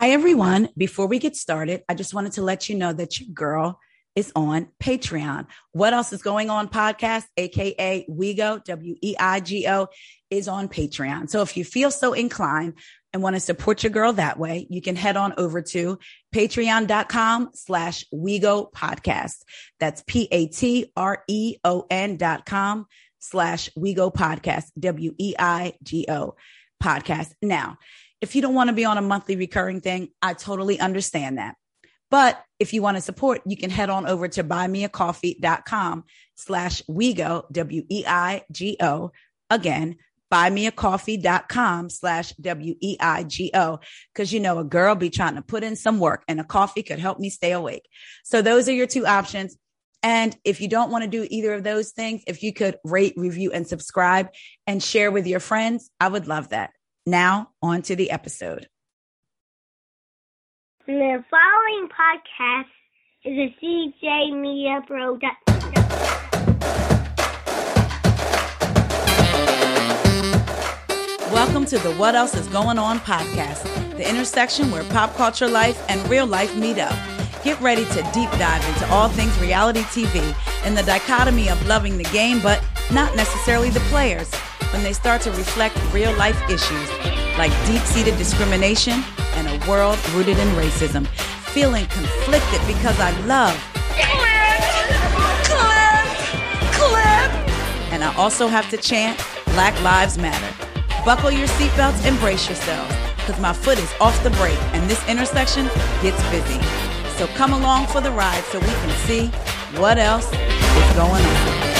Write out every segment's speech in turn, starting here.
Hi, everyone. Before we get started, I just wanted to let you know that your girl is on Patreon. What else is going on podcast, aka WeGo, W E I G O, is on Patreon. So if you feel so inclined and want to support your girl that way, you can head on over to patreon.com slash WeGo podcast. That's P A T R E O N dot com slash WeGo podcast, W E I G O podcast. Now, if you don't want to be on a monthly recurring thing, I totally understand that. But if you want to support, you can head on over to buymeacoffee.com slash WeGo, W-E-I-G-O. Again, buymeacoffee.com slash W-E-I-G-O. Cause you know, a girl be trying to put in some work and a coffee could help me stay awake. So those are your two options. And if you don't want to do either of those things, if you could rate, review, and subscribe and share with your friends, I would love that. Now, on to the episode. The following podcast is a CJ Media production. Welcome to the What Else Is Going On podcast, the intersection where pop culture life and real life meet up. Get ready to deep dive into all things reality TV and the dichotomy of loving the game, but not necessarily the players when they start to reflect real life issues like deep seated discrimination and a world rooted in racism. Feeling conflicted because I love Clip, Clip, Clip. And I also have to chant Black Lives Matter. Buckle your seatbelts and brace yourselves because my foot is off the brake and this intersection gets busy. So come along for the ride so we can see what else is going on.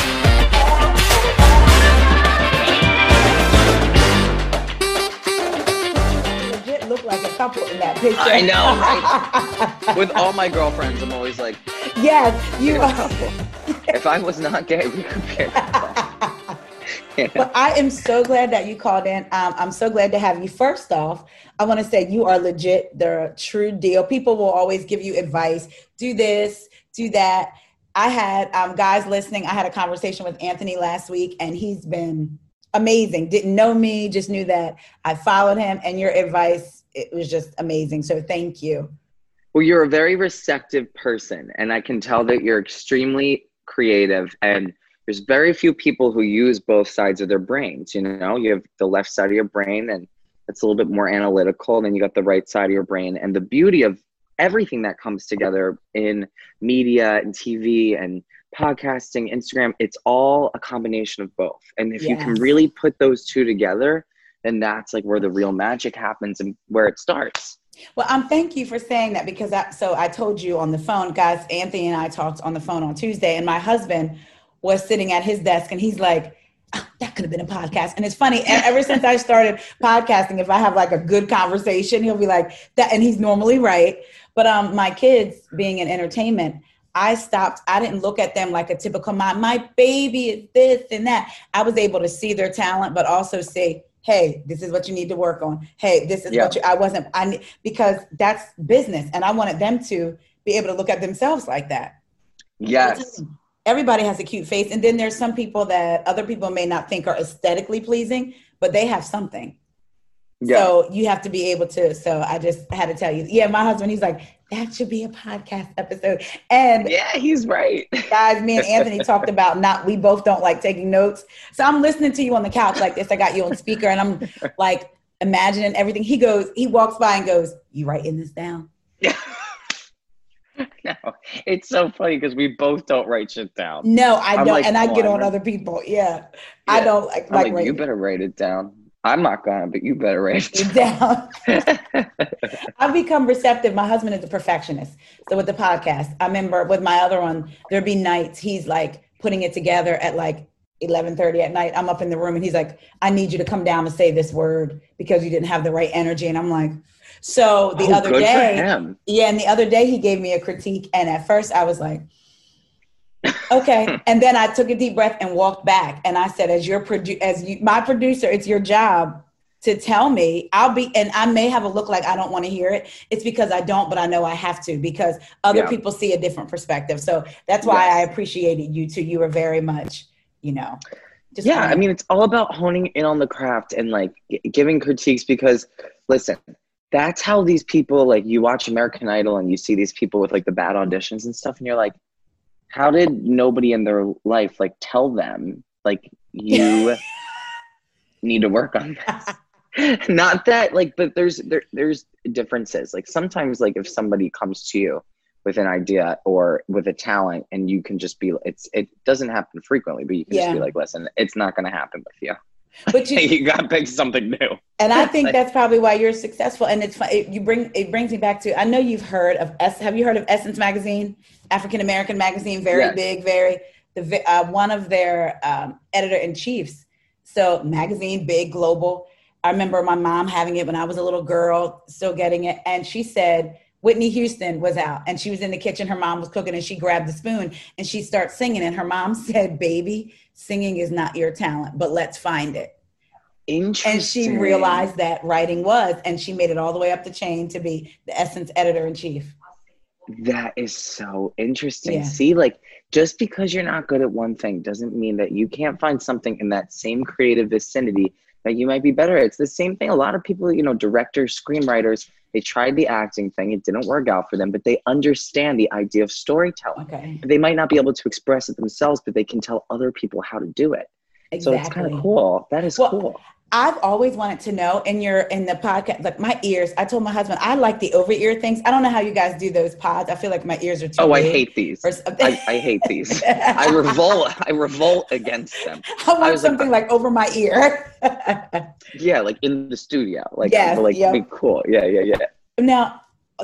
Look like a couple in that picture. I know, right? With all my girlfriends, I'm always like, yes, you are. if I was not gay, we could be. You know? But I am so glad that you called in. Um, I'm so glad to have you. First off, I want to say you are legit, the true deal. People will always give you advice do this, do that. I had um, guys listening. I had a conversation with Anthony last week, and he's been amazing. Didn't know me, just knew that I followed him, and your advice it was just amazing. So thank you. Well, you're a very receptive person, and I can tell that you're extremely creative. And there's very few people who use both sides of their brains. You know, you have the left side of your brain, and it's a little bit more analytical. And then you got the right side of your brain. And the beauty of everything that comes together in media and TV and podcasting, Instagram, it's all a combination of both. And if yes. you can really put those two together, then that's like where the real magic happens and where it starts. Well, um, thank you for saying that because I, so I told you on the phone, guys. Anthony and I talked on the phone on Tuesday, and my husband was sitting at his desk, and he's like, oh, "That could have been a podcast." And it's funny. ever since I started podcasting, if I have like a good conversation, he'll be like that, and he's normally right. But um, my kids being in entertainment, I stopped. I didn't look at them like a typical mom. my baby is this and that. I was able to see their talent, but also say hey this is what you need to work on. Hey this is yeah. what you i wasn't i because that's business. And i wanted them to be able to look at themselves like that. Yes. Everybody has a cute face. And then there's some people that other people may not think are aesthetically pleasing but they have something. Yeah. so you have to be able to so i just had to tell you. Yeah my husband he's like that should be a podcast episode. And yeah, he's right. Guys, me and Anthony talked about not, we both don't like taking notes. So I'm listening to you on the couch like this. I got you on speaker and I'm like imagining everything. He goes, he walks by and goes, You writing this down? Yeah. no, it's so funny because we both don't write shit down. No, I don't, like, and I get on, on other people. Yeah, yeah. I don't like. like, like you better write it down. I'm not gonna, but you better write it down. I've become receptive. My husband is a perfectionist. So with the podcast, I remember with my other one, there'd be nights he's like putting it together at like 11:30 at night. I'm up in the room and he's like, "I need you to come down and say this word because you didn't have the right energy." And I'm like, so the oh, other day, yeah, and the other day he gave me a critique, and at first I was like, okay. And then I took a deep breath and walked back. And I said, as your produ- as you, my producer, it's your job to tell me. I'll be, and I may have a look like I don't want to hear it. It's because I don't, but I know I have to because other yeah. people see a different perspective. So that's why yes. I appreciated you too. You were very much, you know. yeah, I mean, it's all about honing in on the craft and like giving critiques because, listen, that's how these people like you watch American Idol and you see these people with like the bad auditions and stuff, and you're like, how did nobody in their life like tell them like you need to work on this? Not that like, but there's there there's differences. Like sometimes like if somebody comes to you with an idea or with a talent and you can just be it's it doesn't happen frequently, but you can Yeah. just be like, listen, it's not gonna happen with you. But you, you gotta pick something new. and I think Like- that's probably why you're successful. And it's fun. It, you bring it brings me back to. I know you've heard of S. Have you heard of Essence magazine, African American magazine, very Yes. big, very the uh, one of their um, editor in chiefs. So magazine, big, global. I remember my mom having it when I was a little girl, still getting it, and she said. Whitney Houston was out and she was in the kitchen. Her mom was cooking and she grabbed the spoon and she starts singing. And her mom said, Baby, singing is not your talent, but let's find it Interesting. and she realized that writing was and she made it all the way up the chain to be the essence editor in chief That is so interesting. Yeah. See, like just because you're not good at one thing doesn't mean that you can't find something in that same creative vicinity that you might be better at. It's the same thing. A lot of people, you know, directors, screenwriters, they tried the acting thing, it didn't work out for them, but they understand the idea of storytelling. okay They might not be able to express it themselves, but they can tell other people how to do it. Exactly. So it's kind of cool. That is Well, cool. I've always wanted to know in your in the podcast like my ears i told my husband i like the over ear things i don't know how you guys do those pods i feel like my ears are too Oh, I hate these. or. I, I hate these. I revolt. I revolt against them. I want like- something like, over my ear Yeah, like in the studio. Like, Yes, like yep. be cool. Yeah, yeah, yeah. now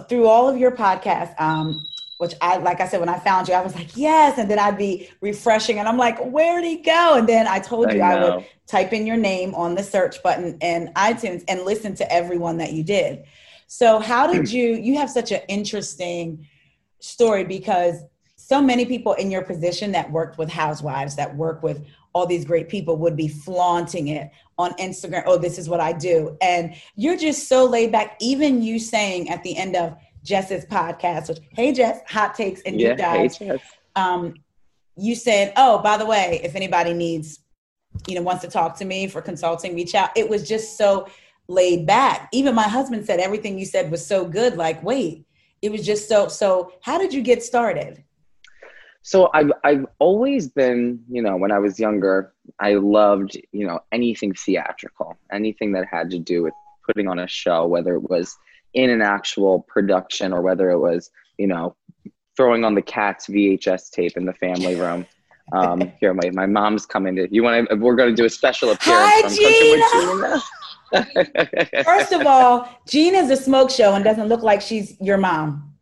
through all of your podcasts um which i like i said when i found you i was like yes and then i'd be refreshing and i'm like where'd he go and then i told you I, would type in your name on the search button in itunes and listen to everyone that you did so how did hmm. you you have such an interesting story because so many people in your position that worked with housewives that work with all these great people would be flaunting it on Instagram. Oh, this is what I do. And you're just so laid back. Even you saying at the end of Jess's podcast, which, hey, Jess, hot takes and Yeah, deep dives. hey, Um, you said, oh, by the way, if anybody needs, you know, wants to talk to me for consulting, reach out. It was just so laid back. Even my husband said everything you said was so good. Like, wait, it was just so, so how did you get started? So I've I've always been, you know, when I was younger, I loved, you know, anything theatrical, anything that had to do with putting on a show, whether it was in an actual production or whether it was, you know, throwing on the Cats VHS tape in the family room. Um, here, my, my mom's coming to. You want to? We're going to do a special appearance Hi, from Cooking with Gina. First of all, Gina's a smoke show and doesn't look like she's your mom.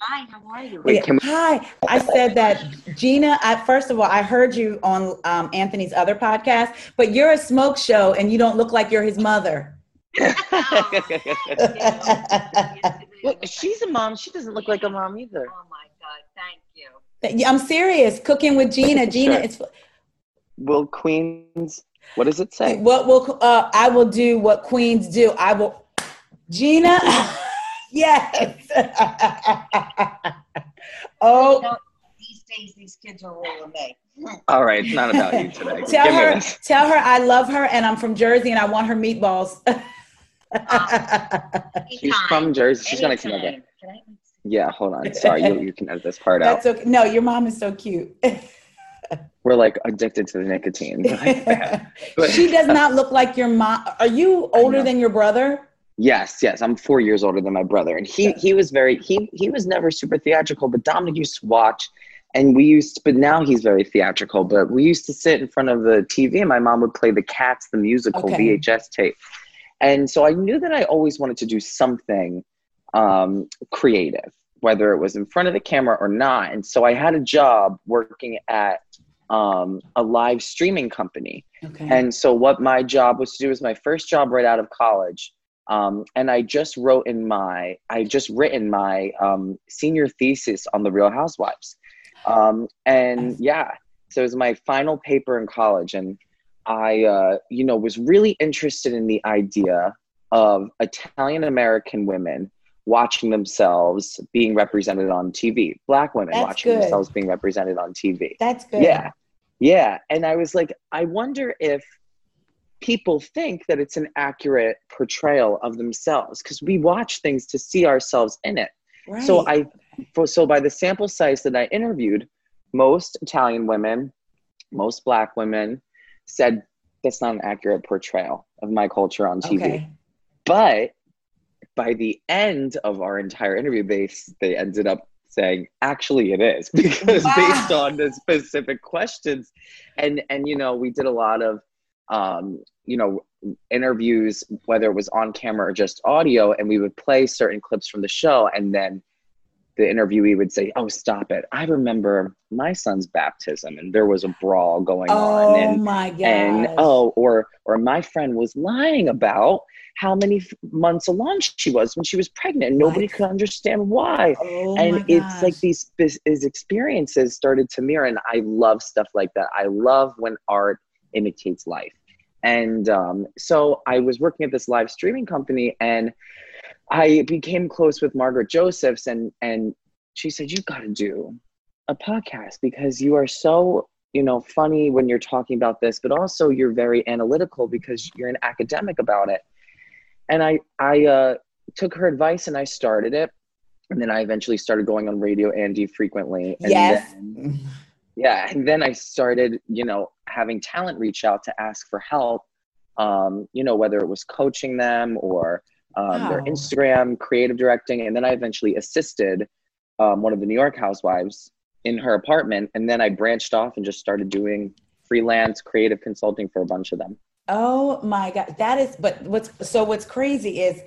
Hi, how are you? Wait, can we- Hi, I said that Gina. I, first of all, I heard you on um, Anthony's other podcast, but you're a smoke show and you don't look like you're his mother. Well, she's a mom. She doesn't look like a mom either. Oh my God, thank you. I'm serious. Cooking with Gina. Gina, Sure. it's Will Queens? What does it say? what will uh, I will do what queens do. I will. Gina, yes. You oh, know, these days, these kids are all of me. All right, it's not about you today. tell Give her, tell her I love her and I'm from Jersey and I want her meatballs. Um, She's from Jersey. She's gonna come over. Anytime. Can I- Yeah, hold on. Sorry, you, you can edit this part out. That's okay. No, your mom is so cute. We're like addicted to the nicotine. But- she does not look like your mom. Are you older than your brother? yes, yes. I'm four years older than my brother, and he he was very he he was never super theatrical. But Dominic used to watch, and we used. To, but now he's very theatrical. But we used to sit in front of the TV, and my mom would play the Cats the musical Okay. VHS tape, and so I knew that I always wanted to do something um, creative, whether it was in front of the camera or not. And so I had a job working at um, a live streaming company. Okay. And so what my job was to do was my first job right out of college. Um, and I just wrote in my, I just written my um, senior thesis on the Real Housewives. Um, and yeah, so it was my final paper in college. And I, uh, you know, was really interested in the idea of Italian American women watching themselves being represented on TV, Black women That's watching good. themselves being represented on TV. That's good. Yeah. Yeah. And I was like, I wonder if people think that it's an accurate portrayal of themselves because we watch things to see ourselves in it. Right. So I, so by the sample size that I interviewed, most Italian women, most Black women said that's not an accurate portrayal of my culture on TV. Okay. But by the end of our entire interview, they they ended up saying actually it is because Wow. based on the specific questions, and and you know we did a lot of um, you know interviews whether it was on camera or just audio, and we would play certain clips from the show, and then the interviewee would say, "Oh, stop it! I remember my son's baptism, and there was a brawl going on, Oh and my god. and oh or or my friend was lying about how many f- months along she was when she was pregnant and nobody Right. could understand why Oh and it's like these his experiences started to mirror and i love stuff like that i love when art imitates life and um, so i was working at this live streaming company and i became close with margaret josephs and and she said you've got to do a podcast because you are so you know funny when you're talking about this but also you're very analytical because you're an academic about it. And i i uh, took her advice and i started it. And then i eventually started going on radio andy frequently. And Yes. then- yeah and then i started you know having talent reach out to ask for help um, you know whether it was coaching them or um, their instagram creative directing and then i eventually assisted um, one of the new york housewives in her apartment and then i branched off and just started doing freelance creative consulting for a bunch of them Oh my God. That is, but what's so what's crazy is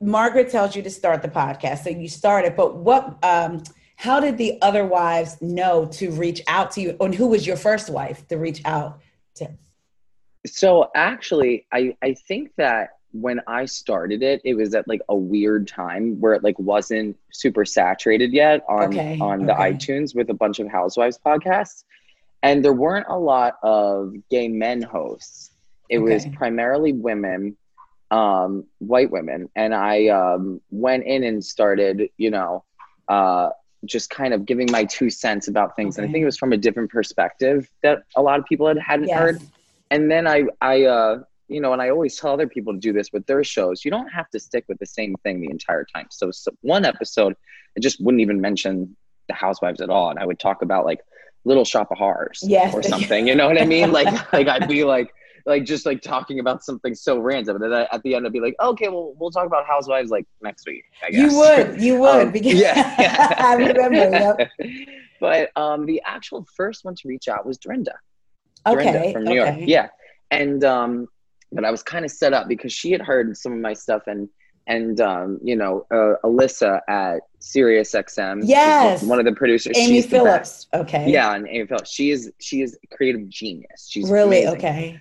Margaret tells you to start the podcast. So you started, but what, um, how did the other wives know to reach out to you? And who was your first wife to reach out to? so actually i i think that when i started it it was at like a weird time where it like wasn't super saturated yet on Okay, on the okay. itunes with a bunch of housewives podcasts. And there weren't a lot of gay men hosts. It was primarily women um white women. And i um went in and started you know uh just kind of giving my two cents about things. And i think it was from a different perspective that a lot of people had hadn't Yes. heard. And then I, I, uh, you know, and I always tell other people to do this with their shows. You don't have to stick with the same thing the entire time. So, so one episode, I just wouldn't even mention the housewives at all, and I would talk about like Little Shop of Horrors Yes. or something. You know what I mean? Like, like I'd be like, like just like talking about something so random, and then I, at the end I'd be like, okay, well, we'll talk about housewives like next week. I guess. You would, you would, Um, because yeah, I remember. Yep. but um, the actual first one to reach out was Dorinda. Okay. Dorinda from New York. Yeah. And um but I was kind of set up because she had heard some of my stuff and and um you know uh, Alyssa at Sirius XM Yes. one of the producers Amy. Phillips. Okay. yeah and Amy Phillips she is she is a creative genius she's Really? amazing. Okay.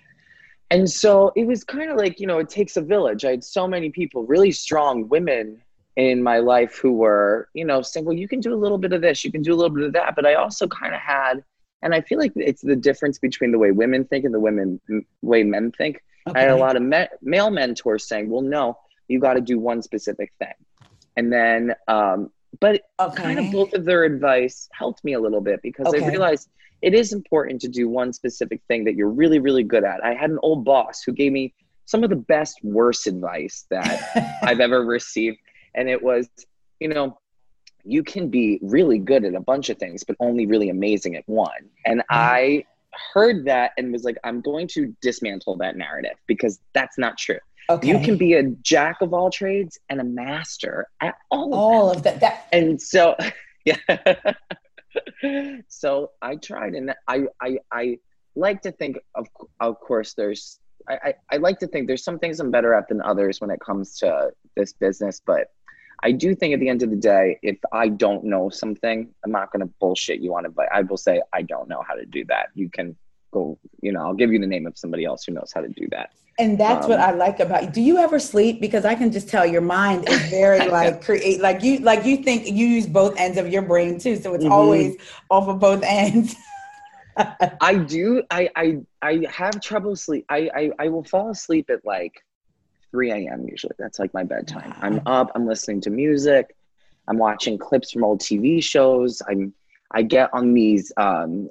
and so it was kind of like you know it takes a village I had so many people really strong women in my life who were you know saying well you can do a little bit of this you can do a little bit of that but I also kind of had and I feel like it's the difference between the way women think and the women way men think okay. I had a lot of me- male mentors saying, "Well, no, you got to do one specific thing," and then, um, but Okay. kind of both of their advice helped me a little bit because Okay. I realized it is important to do one specific thing that you're really, really good at. I had an old boss who gave me some of the best, worst advice that I've ever received, and it was, you know. You can be really good at a bunch of things, but only really amazing at one. And I heard that and was like, I'm going to dismantle that narrative because that's not true. okay. You can be a jack of all trades and a master at all of all them. of that. That And so, yeah. so I tried, and I, I, I like to think of, of course, there's, I, I, I like to think there's some things I'm better at than others when it comes to this business, but I do think at the end of the day, if I don't know something, I'm not going to bullshit you on it, but I will say I don't know how to do that. You can go, you know, I'll give you the name of somebody else who knows how to do that. And that's what Um, I like about you. Do you ever sleep? Because I can just tell your mind is very like create, like you, like you think you use both ends of your brain too. So it's Mhm. always off of both ends. I do. I I I have trouble sleep. I I, I will fall asleep at like 3 a.m. usually. That's like my bedtime. I'm up. I'm listening to music. I'm watching clips from old TV shows. I'm I get on these um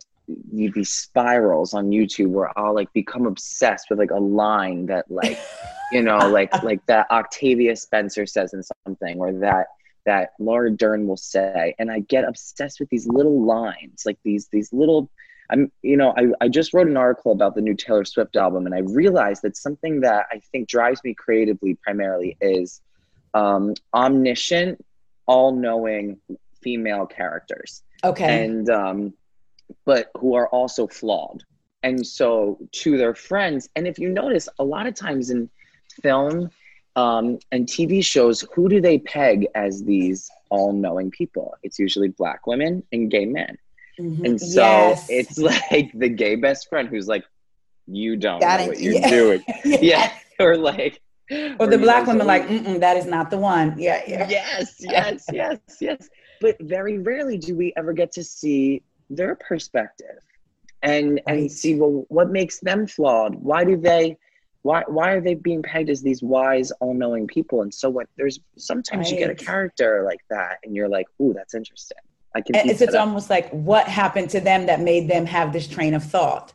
these spirals on YouTube where I'll like become obsessed with like a line that like you know like like that Octavia Spencer says in something or that that Laura Dern will say and I get obsessed with these little lines like these these little I'm you know I, I just wrote an article about the new Taylor Swift album and I realized that something that I think drives me creatively primarily is um, omniscient all-knowing female characters. Okay. and um, but who are also flawed. And so to their friends and if you notice a lot of times in film um, and tv shows who do they peg as these all-knowing people? It's usually black women and gay men Mhm. and so Yes. it's like the gay best friend who's like you don't Got know what you're Yeah. doing yeah or like Or the black woman like, Mm-mm, that is not the one. Yeah, yeah. yes yes yes yes but very rarely do we ever get to see their perspective and Right. and see well what makes them flawed why do they why why are they being pegged as these wise all-knowing people and so what there's sometimes you get a character like that and you're like ooh that's interesting i can it's, it's almost like what happened to them that made them have this train of thought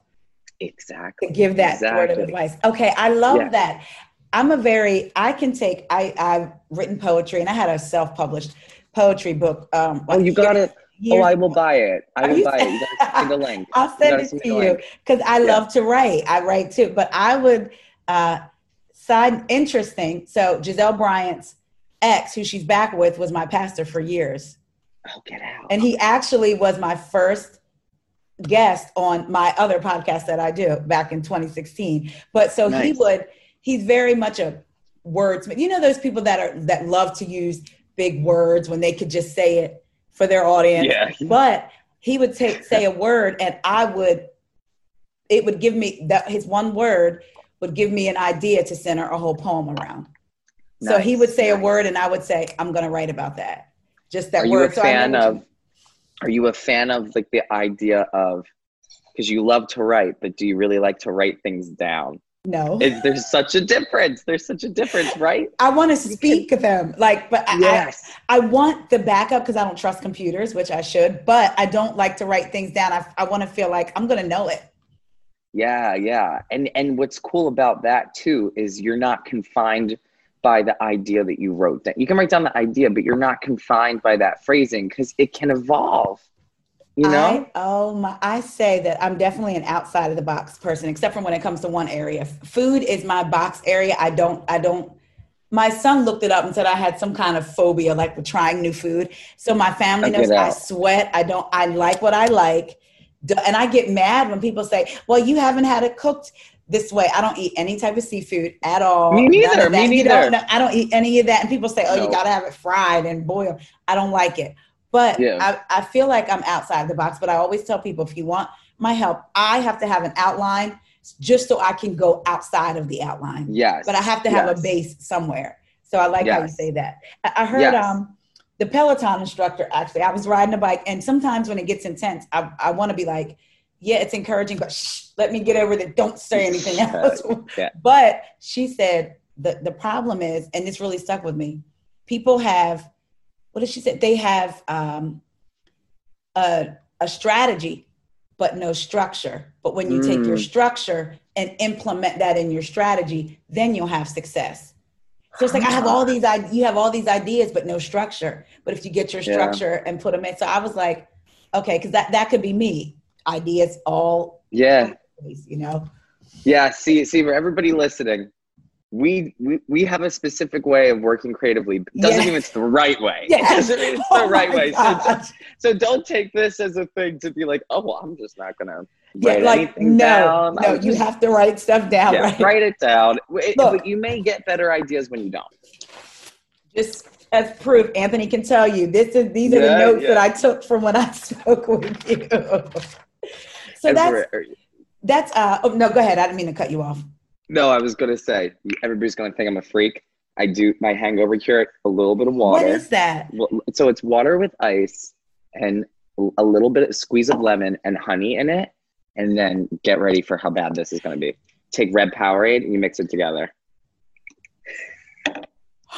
exactly to give that word of advice. Okay, I love Yeah. that. I'm a very I can take I I've written poetry and I had a self-published poetry book. Um, oh you got it oh i will buy it i Are will you- buy it you gotta send the link I'll send it to you because I Yeah. love to write. I write too, but I would uh, side interesting. So Gizelle Bryant's ex, who she's back with, was my pastor for years, oh get out. And he actually was my first guest on my other podcast that I do back in 2016. But so he would. He's very much a wordsmith. You know those people that are that love to use big words when they could just say it for their audience? Yeah. But he would take say a word and i would it would give me that his one word would give me an idea to center a whole poem around. So he would say a word and i would say i'm going to write about that just that are you word. A So fan of are you a fan of like the idea of because you love to write but do you really like to write things down? No. Is there's such a difference. There's such a difference right? I want to speak of them like but I, yes. I, I want the backup because i don't trust computers which i should but i don't like to write things down. I, I want to feel like i'm going to know it. Yeah yeah. And and what's cool about that too is you're not confined by the idea that you wrote down you can write down the idea but you're not confined by that phrasing because it can evolve you know I, oh my! I say that I'm definitely an outside of the box person, except for when it comes to one area. Food is my box area. I don't. I don't. My son looked it up and said I had some kind of phobia, like with trying new food. So my family knows I sweat. I don't. I like what I like, and I get mad when people say, "Well, you haven't had it cooked." This way, I don't eat any type of seafood at all. Me neither, me neither. I don't eat any of that. And people say, "Oh, you got to have it fried and boiled." I don't like it. But Yeah. I, I feel like I'm outside the box. But I always tell people if you want my help, I have to have an outline just so I can go outside of the outline. yes But I have to have a base somewhere. So I like how you say that. I, I heard Yes. um the Peloton instructor actually, I was riding a bike, and sometimes when it gets intense, I, I want to be like, yeah, it's encouraging, but shh, let me get over that. Don't say anything else. Yeah. But she said the the problem is, and this really stuck with me. People have, what did she say? They have um, a a strategy, but no structure. But when you take your Mm. structure and implement that in your strategy, then you'll have success. So it's like I have all these you have all these ideas, but no structure. But if you get your Yeah. structure and put them in, so I was like, okay, because that that could be me. Ideas all, yeah you know. Yeah, see, see, for everybody listening, we we, we have a specific way of working creatively. Doesn't Yes. mean it's the right way. Yes. It doesn't mean it's Oh the right way. So, gosh. so don't take this as a thing to be like, oh, well, I'm just not gonna Yeah, write like anything no, down. no, I'm you just- have to write stuff down. yeah, right? write it down. It- Look. you may get better ideas when you don't. Just as proof, Anthony can tell you this is these are the notes yeah. that I took from when I spoke with you. So that's that's uh oh no, go ahead. I didn't mean to cut you off. no, I was gonna say everybody's gonna think I'm a freak. I do my hangover cure a little bit of water. What is that? So it's water with ice and a little bit of squeeze of lemon and honey in it, and then get ready for how bad this is going to be. Take red Powerade and you mix it together.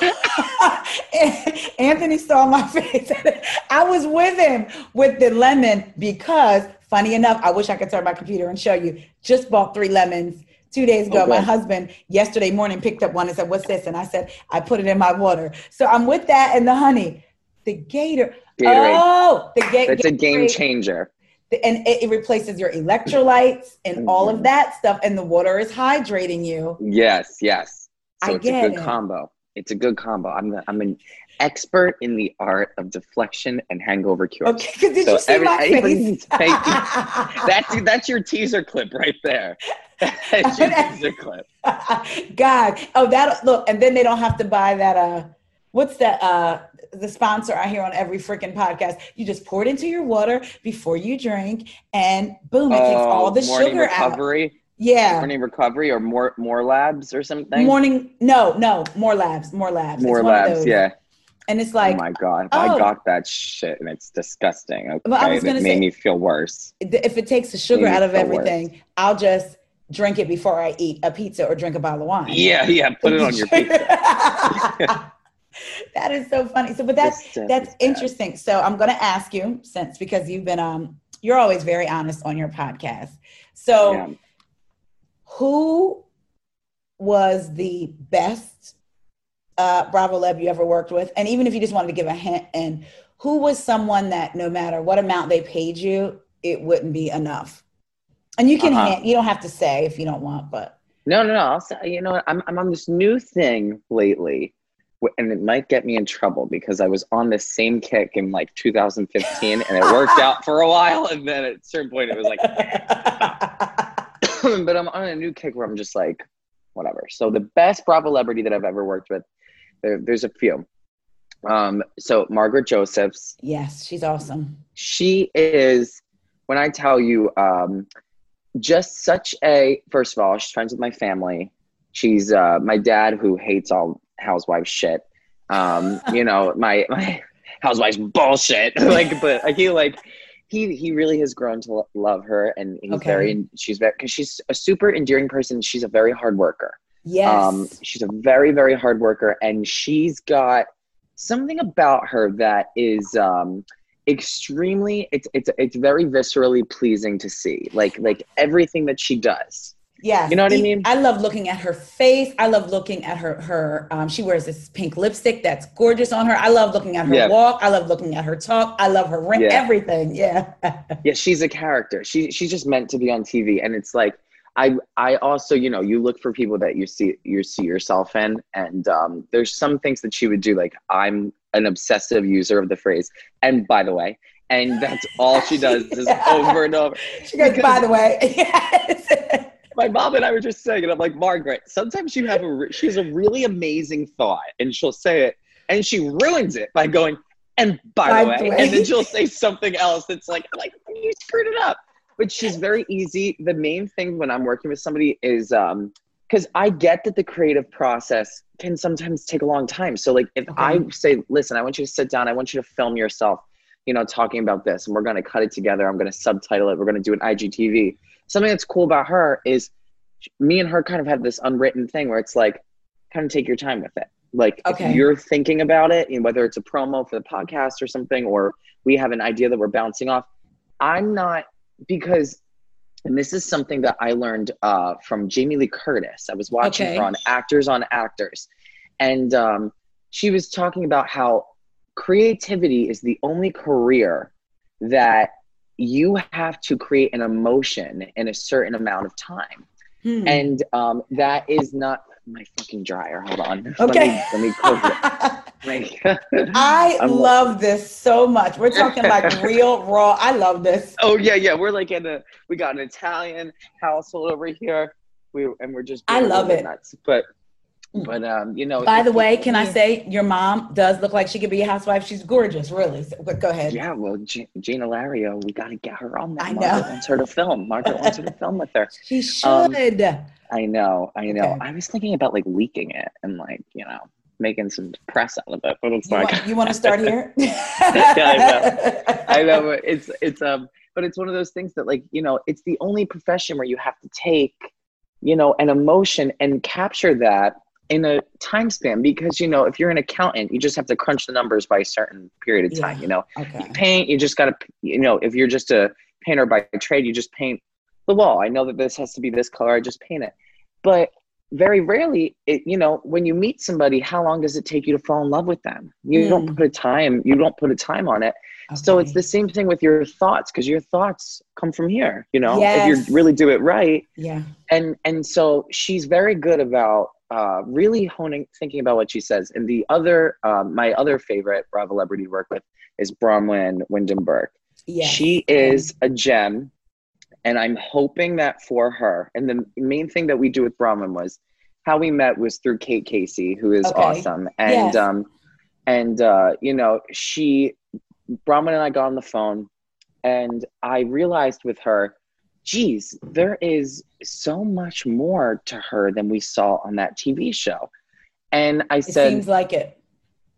Anthony saw my face. I was with him with the lemon because, funny enough, I wish I could turn my computer and show you. Just bought three lemons two days ago. Okay. My husband yesterday morning picked up one and said, "What's this?" And I said, "I put it in my water." So I'm with that and the honey. The Gator. Gatorade. Oh, the Gator. That's a game changer. And it, it replaces your electrolytes and all of Mhm. that stuff, and the water is hydrating you. Yes, yes. So I it's a good it. combo. It's a good combo. I'm the, I'm an expert in the art of deflection and hangover cure. Okay, because did So you see every- my face? That's that's your teaser clip right there. That's your teaser clip. God. Oh, that look, and then they don't have to buy that uh what's that uh the sponsor I hear on every freaking podcast. You just pour it into your water before you drink and boom, it takes all the Oh, sugar out. Yeah. morning recovery, or more more labs or something. Morning no, no, more labs, more labs. more It's labs. Yeah. And it's like oh my god, oh. I got that shit, and it's disgusting. Okay, Well, I was gonna made say- me feel worse. if it takes the sugar out of everything, I'll just drink it before I eat a pizza or drink a bottle of wine. Yeah, yeah. Put it on your pizza. that is so funny. So, but that's that's is bad. interesting. So, I'm going to ask you since because you've been um you're always very honest on your podcast. So, Yeah. Who was the best uh, Bravo Lab you ever worked with? And even if you just wanted to give a hint, and who was someone that no matter what amount they paid you, it wouldn't be enough? And you can Uh-huh. hint, you don't have to say if you don't want, but No, no, no. I'll say, you know? I'm, I'm on this new thing lately, and it might get me in trouble because I was on the same kick in like 2015, and it worked out for a while, and then at a certain point, it was like, but I'm on a new kick where I'm just like, whatever. So the best Bravo celebrity that I've ever worked with, there, there's a few. Um, so Margaret Josephs, yes, she's awesome. she is when i tell you um just such a first of all she's friends with my family she's uh my dad who hates all housewives shit um you know my my housewives bullshit like but I feel like he he really has grown to lo- love her and he's Okay. very she's very because she's a super endearing person she's a very hard worker Yes. um, she's a very, very hard worker, and she's got something about her that is um, extremely. It's it's it's very viscerally pleasing to see. Like like everything that she does. Yes. You know what I mean? I love looking at her face. I love looking at her her um she wears this pink lipstick that's gorgeous on her. I love looking at her Yeah. walk. I love looking at her talk. I love her ring Yeah. everything. Yeah. Yeah, she's a character. She she's just meant to be on TV, and it's like. I, I also you know you look for people that you see you see yourself in and um, there's some things that she would do like I'm an obsessive user of the phrase and by the way and that's all she does is over and over she goes, Because- by the way. yes. My mom and I were just saying, and I'm like, Margaret, sometimes you have a, re- she has a really amazing thought, and she'll say it, and she ruins it by going, and by, By the, way, way. and then she'll say something else that's like, like you screwed it up. But she's very easy. The main thing when I'm working with somebody is, um, because I get that the creative process can sometimes take a long time. So, like, if I say, listen, I want you to sit down, I want you to film yourself, you know, talking about this, and we're going to cut it together. I'm going to subtitle it. We're going to do an IGTV. Something that's cool about her is me and her kind of have this unwritten thing where it's like, kind of take your time with it. Like, Okay. if you're thinking about it, you know, whether it's a promo for the podcast or something, or we have an idea that we're bouncing off, I'm not because, and this is something that I learned uh, from Jamie Lee Curtis. I was watching Okay. her on Actors on Actors, and um, she was talking about how creativity is the only career that you have to create an emotion in a certain amount of time Hmm. and um, that is not my fucking dryer hold on okay. let me, let me close it Like- I I'm- love this so much. We're talking like real raw. I love this. oh yeah yeah we're like in a we got an italian household over here we and we're just I love it. nuts but but um you know By the way, can I say your mom does look like she could be a housewife? She's gorgeous, really. So, go- ahead. yeah well G- gina lario we got to get her on that I know. margaret wants her to film margaret wants her to film with her She should. Um, I know, I know. Okay. I was thinking about like leaking it and like, you know, making some press out of it, but it's you, like want, you want to start here? I know but it's it's um but it's one of those things that like, you know, it's the only profession where you have to take, you know, an emotion and capture that in a time span because you know if you're an accountant you just have to crunch the numbers by a certain period of time Yeah. you know Okay. you paint you just got to you know if you're just a painter by trade you just paint the wall i know that this has to be this color i just paint it but very rarely it you know when you meet somebody how long does it take you to fall in love with them you Mm. don't put a time you don't put a time on it so it's the same thing with your thoughts because your thoughts come from here you know Yes. if you really do it right Yeah. and and so she's very good about uh, really honing thinking about what she says and the other um, my other favorite bravo celebrity to work with is Braunwyn wyndham burke Yes. she is a gem and i'm hoping that for her and the main thing that we do with Braunwyn was how we met was through kate casey who is Okay. awesome and Yes. um and uh you know she Braunwyn and i got on the phone and i realized with her geez there is so much more to her than we saw on that tv show and i It said seems like it.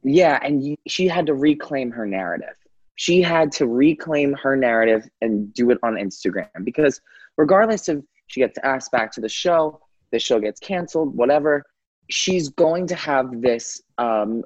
yeah, and she had to reclaim her narrative. She had to reclaim her narrative and do it on Instagram because regardless of she gets asked back to the show, the show gets canceled, whatever, she's going to have this um,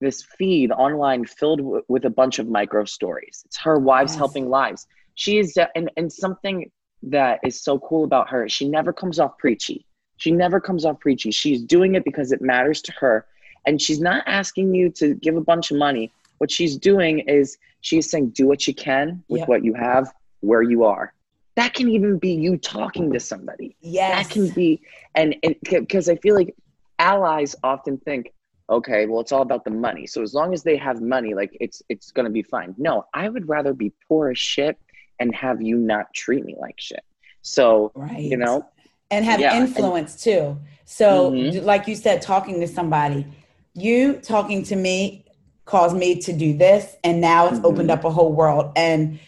this feed online filled w- with a bunch of micro stories. It's her wives Yes. helping lives. She is and and something that is so cool about her. She never comes off preachy. She never comes off preachy. She's doing it because it matters to her and she's not asking you to give a bunch of money. What she's doing is she's saying, do what you can with Yep. what you have, where you are. That can even be you talking to somebody. Yes. That can be, and because I feel like allies often think, okay, well, it's all about the money. So as long as they have money, like it's it's gonna be fine. No, I would rather be poor as shit and have you not treat me like shit. So right. you know, and have Yeah, influence too. So, Mhm. like you said, talking to somebody, you talking to me caused me to do this, and now it's Mhm. opened up a whole world. And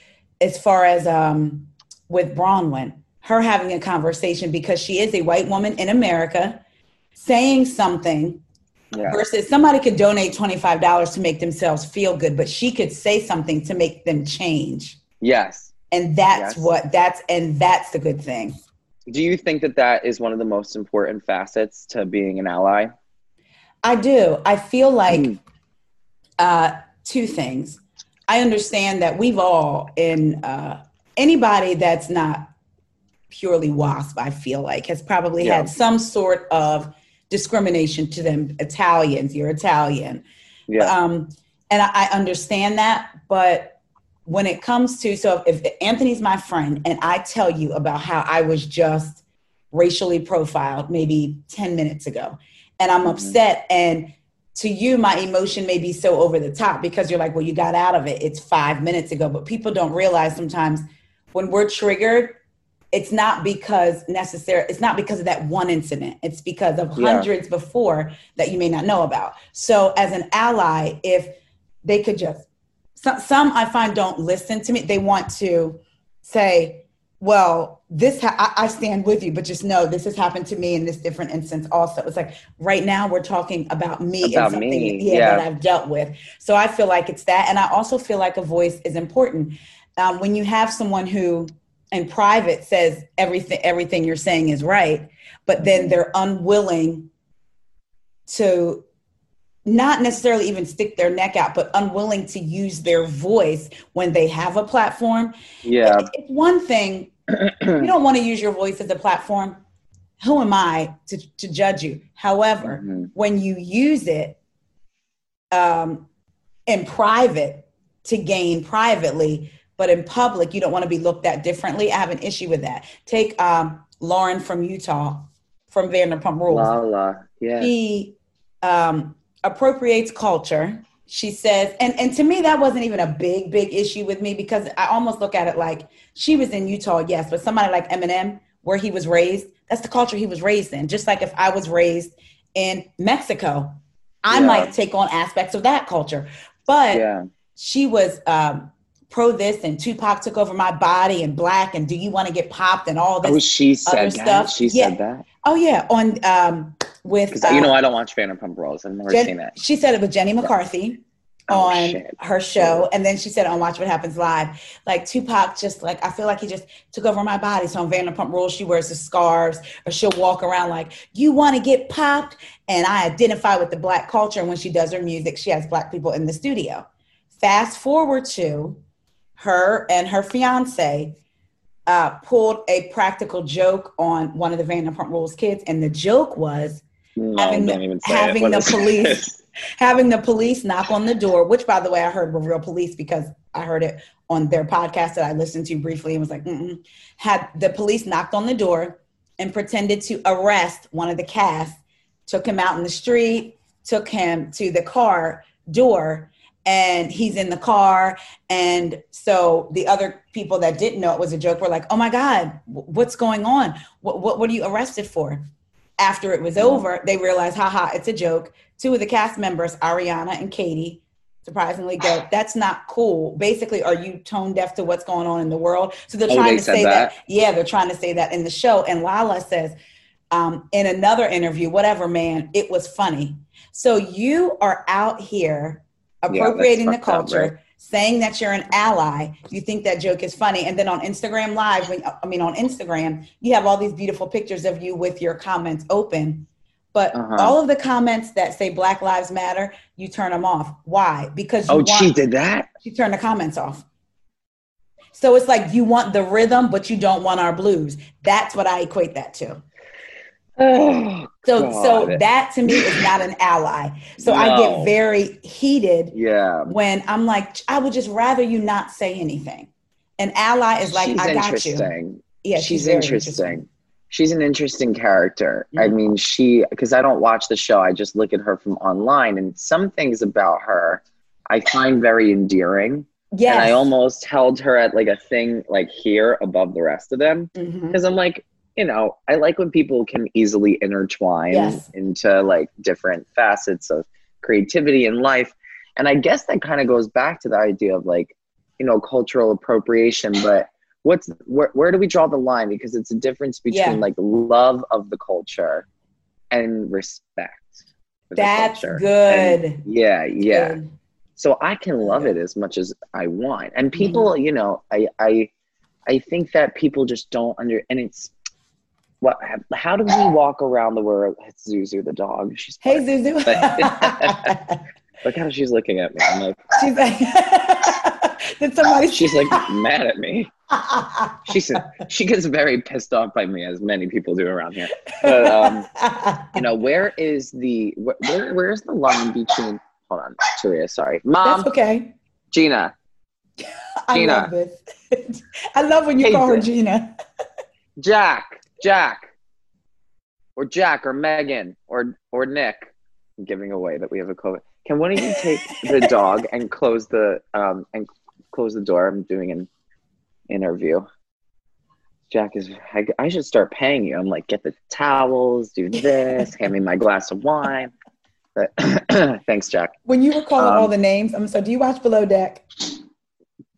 as far as um, with Braunwyn, her having a conversation because she is a white woman in America saying something yeah, versus somebody could donate $25 to make themselves feel good, but she could say something to make them change. yes. And that's Yes. what that's and that's the good thing. Do you think that that is one of the most important facets to being an ally? I do. I feel like Mm. uh, two things. I understand that we've all, in uh, anybody that's not purely WASP, I feel like, has probably Yeah. had some sort of discrimination to them. Italians, you're Italian. Yeah, Um, and I, I understand that. But when it comes to, so if Anthony's my friend and I tell you about how I was just racially profiled maybe 10 minutes ago, and I'm Mhm. upset, and to you, my emotion may be so over the top because you're like, well, you got out of it. It's five minutes ago. But people don't realize sometimes when we're triggered, it's not because necessary it's not because of that one incident it's because of Yeah. hundreds before that you may not know about so as an ally if they could just some, some i find don't listen to me. They want to say well this ha- I, I stand with you but just know this has happened to me in this different instance also. It's like right now we're talking about me About and something me, yeah, yeah. that i've dealt with. So i feel like it's that and i also feel like a voice is important. Um, when you have someone who in private says everything everything you're saying is right but then they're unwilling to not necessarily even stick their neck out but unwilling to use their voice when they have a platform yeah, it's one thing you don't want to use your voice as a platform who am i to, to judge you however Mhm. when you use it um, in private to gain privately, but in public, you don't want to be looked at differently. I have an issue with that. Take um, Lauren from Utah, from Vanderpump Rules. Lala, yeah, She um, appropriates culture. She says, and, and to me, that wasn't even a big, big issue with me because I almost look at it like she was in Utah, yes, but somebody like Eminem, where he was raised, that's the culture he was raised in. Just like if I was raised in Mexico, I Yeah. might take on aspects of that culture. But yeah, she was um, pro this, and Tupac took over my body, and black, and do you want to get popped, and all this. Oh, she other said that. stuff. She Yeah. said that oh yeah, on um, with uh, you know I don't watch Vanderpump Rules. I've never Jen- seen it. She said it with Jenny McCarthy. Oh, on shit. her show and then she said on watch what happens live like tupac just like i feel like he just took over my body so on vanderpump rules she wears the scarves or she'll walk around like you want to get popped and i identify with the black culture and when she does her music she has black people in the studio fast forward to her and her fiance uh, pulled a practical joke on one of the vanderpump rules kids and the joke was No, having the- having. The police- having the police knock on the door, which by the way, I heard were real police because I heard it on their podcast that I listened to briefly and was like, Mm-mm. had the police knocked on the door and pretended to arrest one of the cast, took him out in the street, took him to the car door, and he's in the car. And so the other people that didn't know it was a joke were like, oh my God, what's going on? What, what, what are you arrested for? After it was over, they realized, haha, it's a joke two of the cast members, Ariana and Katie, surprisingly go, that's not cool. Basically, are you tone deaf to what's going on in the world? So they're Oh, trying they to say that. that? Yeah, they're trying to say that in the show. And Lala says, um, in another interview, whatever, man, it was funny. So you are out here appropriating the fucked up, culture, right? Saying that you're an ally. You think that joke is funny, and then on Instagram Live, when I mean on Instagram, you have all these beautiful pictures of you with your comments open. But Uh-huh. all of the comments that say Black Lives Matter, you turn them off. Why? Because you Oh, want, she did that? she turned the comments off. So it's like you want the rhythm, but you don't want our blues. That's what I equate that to. Oh, So, so that to me is not an ally. So I get very heated yeah. when I'm like, I would just rather you not say anything. An ally is like, she's I got you. Yeah, she's, very interesting. She's an interesting character. I Mhm. mean, she because I don't watch the show, I just look at her from online, and some things about her I find very endearing. Yes. And I almost held her at like a thing like here above the rest of them because I'm like, you know, I like when people can easily intertwine Yes. into like different facets of creativity in life. And I guess that kind of goes back to the idea of like, you know, cultural appropriation, but what's where, where do we draw the line because it's a difference between Yeah. like love of the culture and respect for That's good. And yeah, yeah Good. so i can love it as much as i want and mm-hmm. people you know i i i think that people just don't under and it's what how do we walk around the world it's zuzu the dog she's Hey, Zuzu. look how she's looking at me i'm like she's like, did somebody? she's like mad at me she's she gets very pissed off by me as many people do around here but um you know where is the where, where where's the line between hold on Taria, sorry mom That's okay. gina I Gina. love this. I love when you Hey, call her Gina. Jack, Jack, or Jack, or Megan, or or Nick. I'm giving away that we have a COVID. Can one of you take the dog and close the um and close the door? I'm doing an interview. Jack is. I, I should start paying you. I'm like, get the towels, do this, hand me my glass of wine. But thanks, Jack. When you were calling Um, all the names, I'm so. Do you watch Below Deck?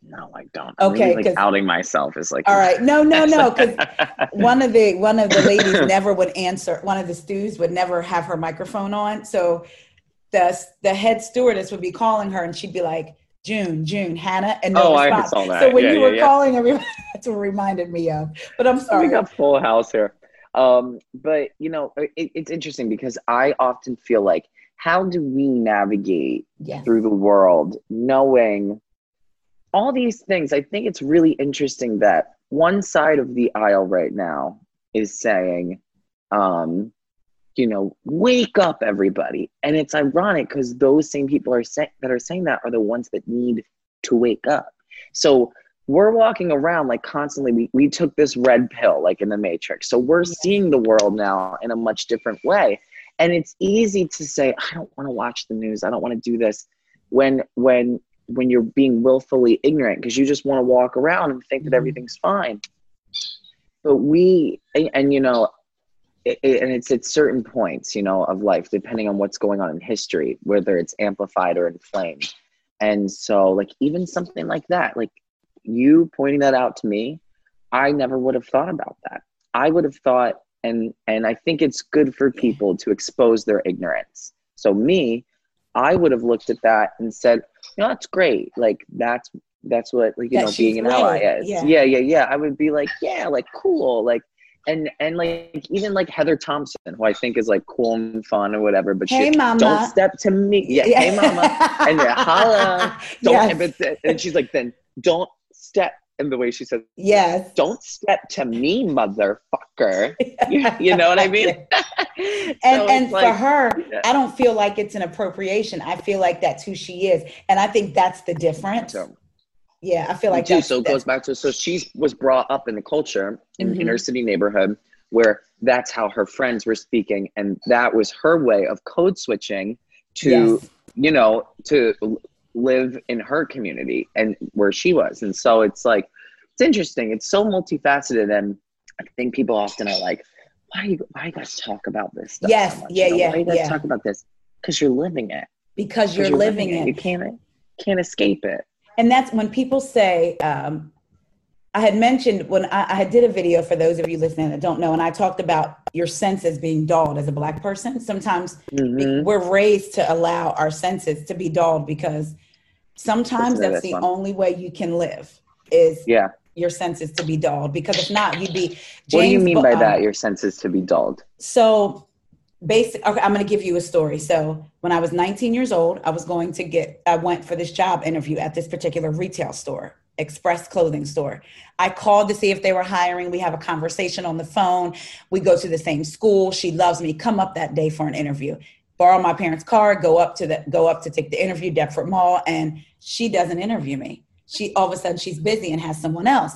No, I don't. Okay, really, like outing myself is like. All right. No, no, no. Because one of the one of the ladies never would answer. One of the stews would never have her microphone on. So the the head stewardess would be calling her, and she'd be like, "June, June, Hannah," and no Oh, I response. saw that. So when Yeah, you yeah, were yeah. calling everyone, that's what reminded me of. But I'm sorry, we got full house here um but you know it, it's interesting because i often feel like how do we navigate Yes. through the world knowing all these things i think it's really interesting that one side of the aisle right now is saying um you know wake up everybody. And it's ironic because those same people are saying that are saying that are the ones that need to wake up. So we're walking around like constantly we, we took this red pill like in the matrix. So we're seeing the world now in a much different way. And it's easy to say i don't want to watch the news. I don't want to do this. When when when you're being willfully ignorant because you just want to walk around and think that Mhm. everything's fine. But we and, and you know it, it- and it's at certain points you know of life depending on what's going on in history whether it's amplified or inflamed. And so like even something like that like you pointing that out to me i never would have thought about that. I would have thought and and i think it's good for people to expose their ignorance. So me I would have looked at that and said, you know, that's great. Like that's that's what like you That know being an ally is. yeah. Yeah. yeah, yeah, I would be like, yeah, like cool, like and and like even like Heather Thomson, who I think is like cool and fun or whatever, but Hey, she mama. don't step to me. Yeah, hey mama. And yeah, holla. Don't yes. but and she's like, then don't step in the way she says, yes. don't step to me, motherfucker. you, you know what I mean? and So and it's for her, Yeah. I don't feel like it's an appropriation. I feel like that's who she is, and I think that's the difference. So, Yeah, I feel like too. So it goes back to so she was brought up in the culture in Mhm. inner city neighborhood where that's how her friends were speaking, and that was her way of code switching to Yes. you know to live in her community and where she was, and so it's like it's interesting. It's so multifaceted, and I think people often are like, "Why do you why you guys talk about this stuff?" Yes, so yeah, You know, yeah, Why you guys yeah. talk about this? Because you're living it. Because you're, living it. You can't can't escape it. And that's when people say, um, I had mentioned when I, I did a video for those of you listening that don't know, and I talked about your senses being dulled as a black person. Sometimes Mhm. we're raised to allow our senses to be dulled because sometimes that's the one. only way you can live is Yeah. your senses to be dulled. Because if not, you'd be. what do you mean by um, that? Your senses to be dulled. so basic okay i'm going to give you a story so when i was 19 years old i was going to get i went for this job interview at this particular retail store express clothing store i called to see if they were hiring we have a conversation on the phone we go to the same school she loves me come up that day for an interview borrow my parents car go up to the go up to take the interview deptford mall and she doesn't interview me she all of a sudden she's busy and has someone else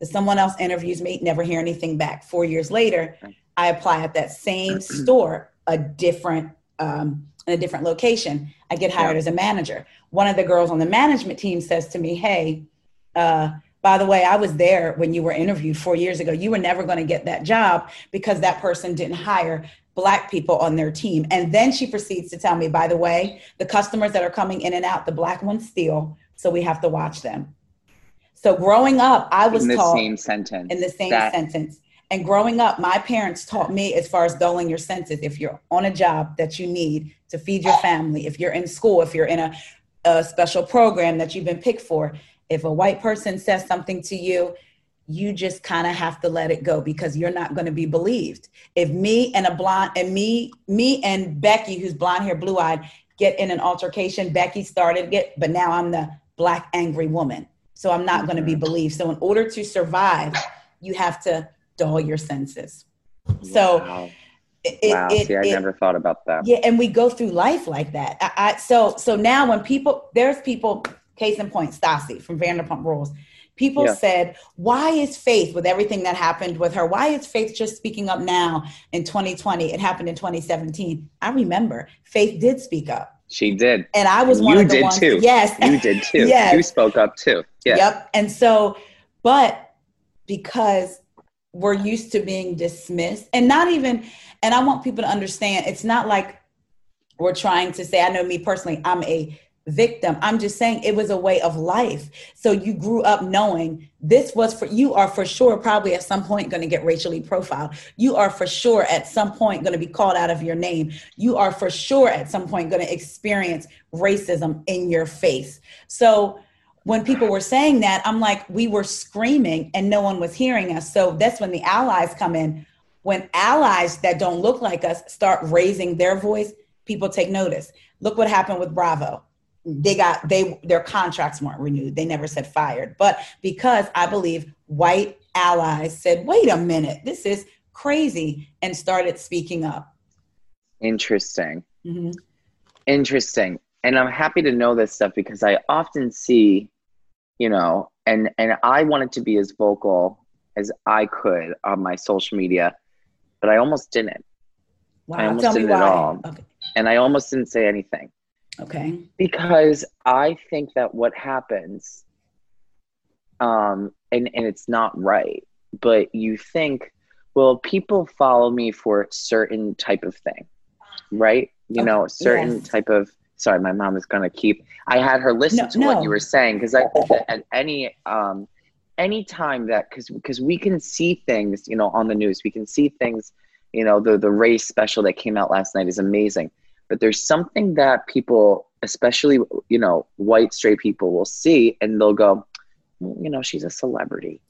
the someone else interviews me never hear anything back four years later I apply at that same store, a different um, in a different location. I get hired Yeah. as a manager. One of the girls on the management team says to me, "Hey, uh, by the way, I was there when you were interviewed four years ago. You were never going to get that job because that person didn't hire." Black people on their team. And then she proceeds to tell me, by the way, the customers that are coming in and out, the black ones steal. So we have to watch them. So growing up, I was in the taught same sentence. in the same That- sentence. And growing up, my parents taught me as far as dulling your senses. If you're on a job that you need to feed your family, if you're in school, if you're in a, a special program that you've been picked for, if a white person says something to you, you just kind of have to let it go because you're not going to be believed. If me and a blonde and me, me and Becky, who's blonde hair, blue eyed, get in an altercation, Becky started it, but now I'm the black angry woman. So I'm not going to be mm-hmm. believed. So in order to survive, you have to dull your senses. So wow. it, it- wow. it- See, I it- never thought about that. yeah, and we go through life like that. I, I so so now when people there's people, case in point, Stassi from Vanderpump Rules. People Yeah. said, "Why is Faith with everything that happened with her? Why is Faith just speaking up now in 2020? It happened in 2017. I remember Faith did speak up, She did. and I was And one you of the did ones. too. Yes, You did too. Yes. You spoke up too. Yeah. Yep. And so, but because we're used to being dismissed and not even, and I want people to understand it's not like we're trying to say, I know me personally, I'm a victim. I'm just saying it was a way of life. So you grew up knowing this was for you are for sure probably at some point going to get racially profiled. You are for sure at some point going to be called out of your name. You are for sure at some point going to experience racism in your face. So when people were saying that, I'm like, we were screaming and no one was hearing us. So that's when the allies come in. When allies that don't look like us start raising their voice, people take notice. Look what happened with Bravo. They got they their contracts weren't renewed. They never said fired. But because I believe white allies said, wait a minute, this is crazy, and started speaking up. Interesting. Mhm. Interesting. And I'm happy to know this stuff because I often see, you know, and and I wanted to be as vocal as I could on my social media, but I almost didn't. I Wow. almost Tell me didn't at all. Okay. And I almost didn't say anything. Okay. because I think that what happens, um, and and it's not right, but you think, well, people follow me for certain type of thing, right? You Okay, know, certain yes. type of. Sorry, my mom is gonna keep. I had her listen No, to what you were saying because I think that at any um, any time that because because we can see things, you know, on the news, we can see things. You know, the the race special that came out last night is amazing but there's something that people, especially you know, white straight people, will see and they'll go, well, you know, she's a celebrity,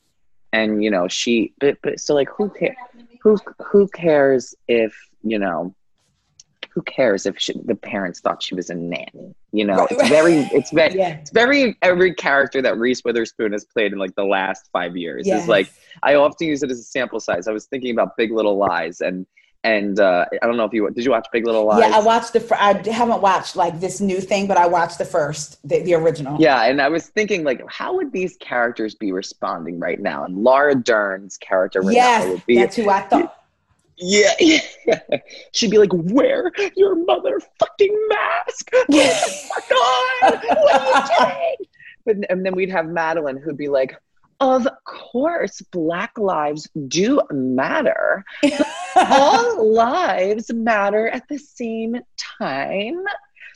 and you know, she. But but so like, who cares? Who who cares if you know? Who cares if she, the parents thought she was a nanny? You know, it's very, it's very, Yeah. it's very every character that Reese Witherspoon has played in like the last five years Yes. is like I often use it as a sample size. I was thinking about Big Little Lies and and uh, I don't know if you did you watch Big Little Lies? Yeah, I watched the. Fir- I haven't watched like this new thing, but I watched the first, the, the original. Yeah, and I was thinking like, how would these characters be responding right now? And Laura Dern's character right Yes, would be that's who I thought. yeah, yeah. She'd be like, "Wear your motherfucking mask! Yeah. Fuck on! What are you doing?" But and then we'd have Madeline who'd be like, "Of course, Black lives do matter. All lives matter at the same time."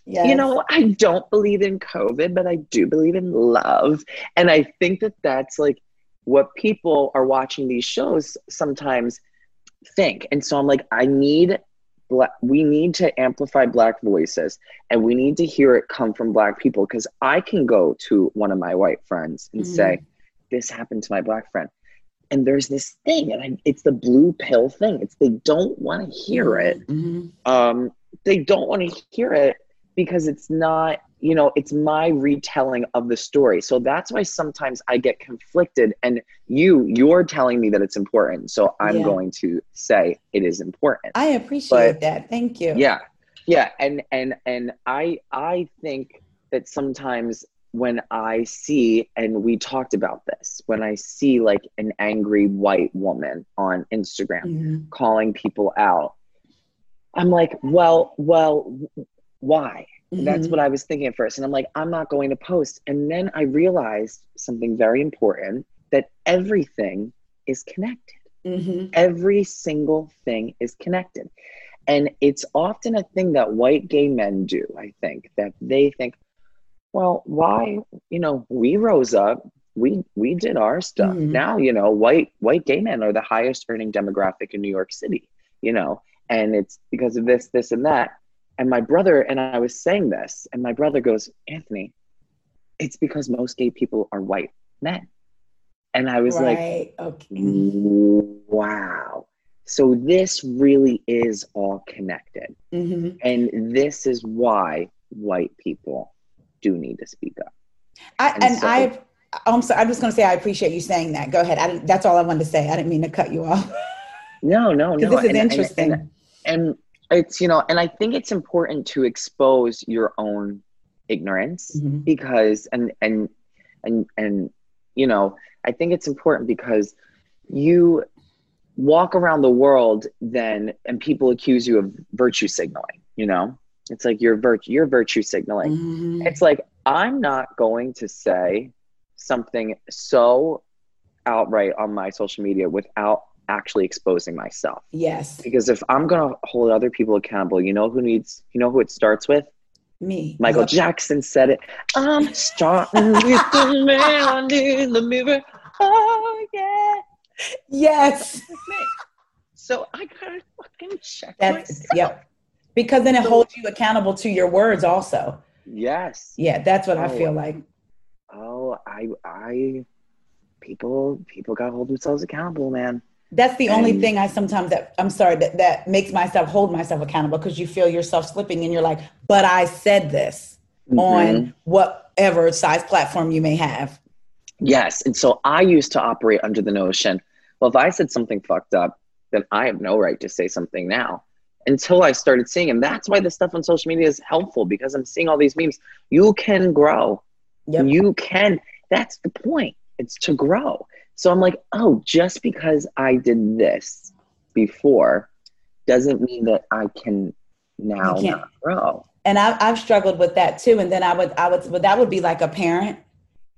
Yes. You know, I don't believe in COVID, but I do believe in love. And I think that that's like what people are watching these shows sometimes think. And so I'm like, I need, black, we need to amplify Black voices and we need to hear it come from Black people because I can go to one of my white friends and Mhm. say, This happened to my Black friend. And there's this thing, and I, it's the blue pill thing. It's they don't want to hear it Mhm. um, they don't want to hear it because it's not you know it's my retelling of the story so that's why sometimes i get conflicted and you you're telling me that it's important so i'm Yeah. going to say it is important I appreciate But- that. Thank you. yeah yeah and and and i i think that sometimes when i see and we talked about this when i see like an angry white woman on instagram Mhm. calling people out. I'm like, well, well, why? That's Mhm. what I was thinking at first. And I'm like, I'm not going to post. And then I realized something very important that everything is connected. Mhm. Every single thing is connected. And it's often a thing that white gay men do, I think, that they think, well, why, you know, we rose up, we we did our stuff. Mhm. Now, you know, white white gay men are the highest earning demographic in New York City, you know, and it's because of this, this, and that. And my brother and I was saying this, and my brother goes, Anthony, it's because most gay people are white men. And I was like, okay. wow. So this really is all connected. Mhm. And this is why white people do need to speak up. I, And and so- I, I'm sorry. I'm just going to say I appreciate you saying that. Go ahead. I that's all I wanted to say. I didn't mean to cut you off No, no, no. this is and- interesting. And, and it's, you know, and I think it's important to expose your own ignorance Mhm. because and and and and you know i think it's important because you walk around the world then and people accuse you of virtue signaling you know it's like you're virtue you're virtue signaling Mhm. it's like i'm not going to say something so outright on my social media without actually exposing myself Yes, because if i'm going to hold other people accountable you know who needs you know who it starts with me. Michael. Jackson said it. I'm starting with the man in the mirror. Oh yeah. Yes, So I gotta fucking check that's myself. yep. Because then it holds you accountable to your words, also. Yes. Yeah, that's what I Oh. feel like. Oh, I I people people gotta hold themselves accountable, man. That's the only thing I sometimes that I'm sorry that that makes myself hold myself accountable because you feel yourself slipping and you're like, but I said this Mhm. on whatever size platform you may have. Yes. And so I used to operate under the notion, well, if I said something fucked up, then I have no right to say something now. Until I started seeing, and that's why the stuff on social media is helpful because I'm seeing all these memes. You can grow. Yep. You can. That's the point. It's to grow. So I'm like, oh, just because I did this before doesn't mean that I can now can't. grow. and I, I've struggled with that too. And then I would, I would, but that would be like a parent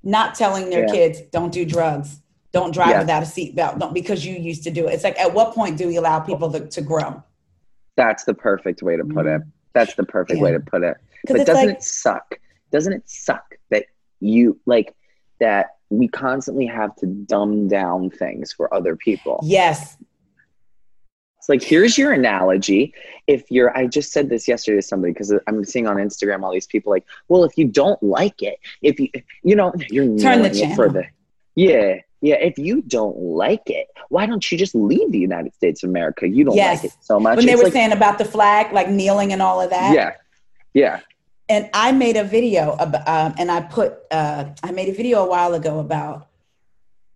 not telling their Yeah. kids, don't do drugs, don't drive Yeah. without a seatbelt, don't because you used to do it. It's like, at what point do we allow people to, to grow? That's the perfect way to put it. Mm. That's the perfect way to put it. But doesn't like, it suck? Doesn't it suck that you like that we constantly have to dumb down things for other people? yes, It's like, here's your analogy. If you're, I just said this yesterday to somebody because I'm seeing on Instagram all these people like, well, if you don't like it, if you, you know, you're Turn the channel. for the, yeah, yeah. If you don't like it, why don't you just leave the United States of America? You don't Yes. like it so much. when they It's were like, saying about the flag, like kneeling and all of that. yeah, yeah, and I made a video about, um, and I put, uh, I made a video a while ago about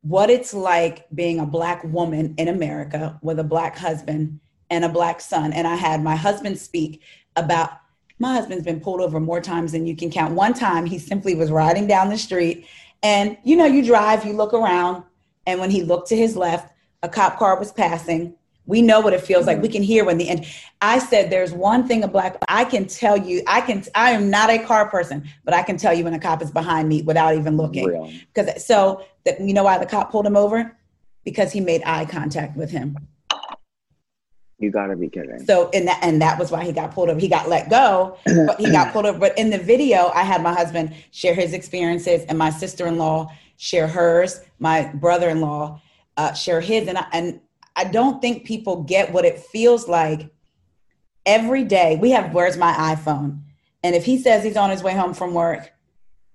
what it's like being a black woman in America with a black husband and a black son. And I had my husband speak about my husband's been pulled over more times than you can count. One time he simply was riding down the street, and you know, you drive, you look around, and when he looked to his left, a cop car was passing. We know what it feels like. We mm-hmm. can hear when the end. I said, "There's one thing a black. I can tell you. I can. I am not a car person, but I can tell you when a cop is behind me without even looking. Because so that you know why the cop pulled him over? Because he made eye contact with him. You gotta be kidding. So and that and that was why he got pulled over. He got let go, but he got pulled over. But in the video, I had my husband share his experiences, and my sister in law share hers. My brother in law uh, share his, and I, and I don't think people get what it feels like every day. We have where's my iPhone, and if he says he's on his way home from work,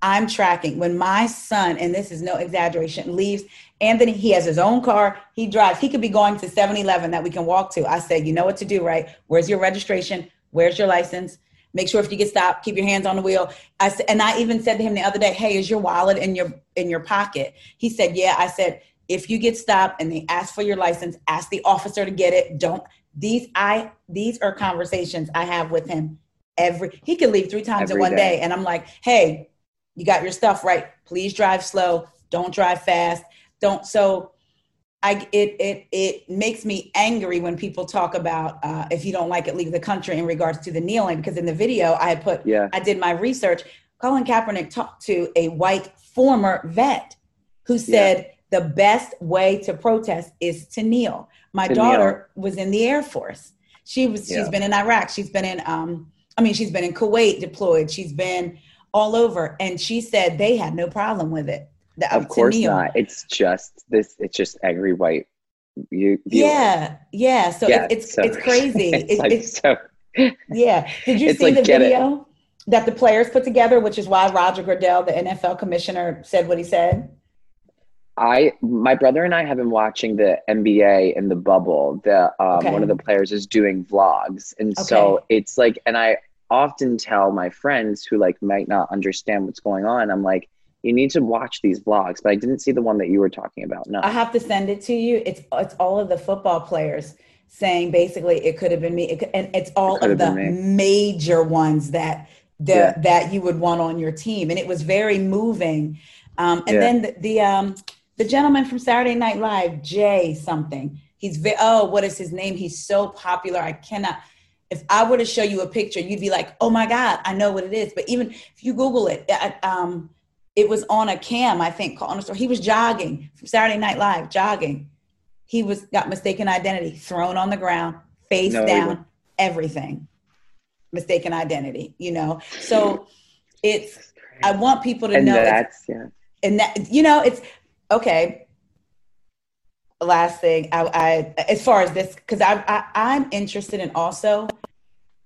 I'm tracking. When my son, and this is no exaggeration, leaves, Anthony, he has his own car. He drives. He could be going to 7 Eleven that we can walk to. I said, you know what to do, right? Where's your registration? Where's your license? Make sure if you get stopped, keep your hands on the wheel. I said, and I even said to him the other day, hey, is your wallet in your in your pocket? He said, yeah. I said, if you get stopped and they ask for your license, ask the officer to get it. Don't these I these are conversations I have with him every he could leave three times in one day. day. And I'm like, hey, you got your stuff right. Please drive slow. Don't drive fast. Don't so I it it it makes me angry when people talk about uh, if you don't like it, leave the country in regards to the kneeling. Because in the video I had put Yeah. I did my research. Colin Kaepernick talked to a white former vet who said the best way to protest is to kneel. My To daughter was in the Air Force. She was she's Yeah. been in Iraq. She's been in um I mean she's been in Kuwait deployed. She's been all over and she said they had no problem with it. The- Of course not. It's just this. It's just angry white. You. Yeah, yeah. So Yeah, it, it's so- it's crazy. It's It- like it's so. yeah. Did you see like, the it. video that the players put together, which is why Roger Goodell, the NFL commissioner, said what he said? I my brother and I have been watching the NBA in the bubble. The um, Okay. one of the players is doing vlogs, and so it's like, and I often tell my friends who like might not understand what's going on. I'm like, you need to watch these vlogs, but I didn't see the one that you were talking about. No, I have to send it to you. It's it's all of the football players saying basically it could have been me, it could, and it's all could of the major ones that the Yeah. that you would want on your team, and it was very moving. Um, and Yeah. then the, the um the gentleman from Saturday Night Live, Jay something. He's ve- oh, what is his name? He's so popular. I cannot. If I were to show you a picture, you'd be like, "Oh my God, I know what it is." But even if you Google it, I- um, it was on a cam, I think, on a store. He was jogging from Saturday Night Live, jogging. He was got mistaken identity, thrown on the ground, face No, down, everything. Mistaken identity, you know. So it's I want people to and know that's yeah. and that you know it's okay last thing i, I as far as this because I, I i'm interested in also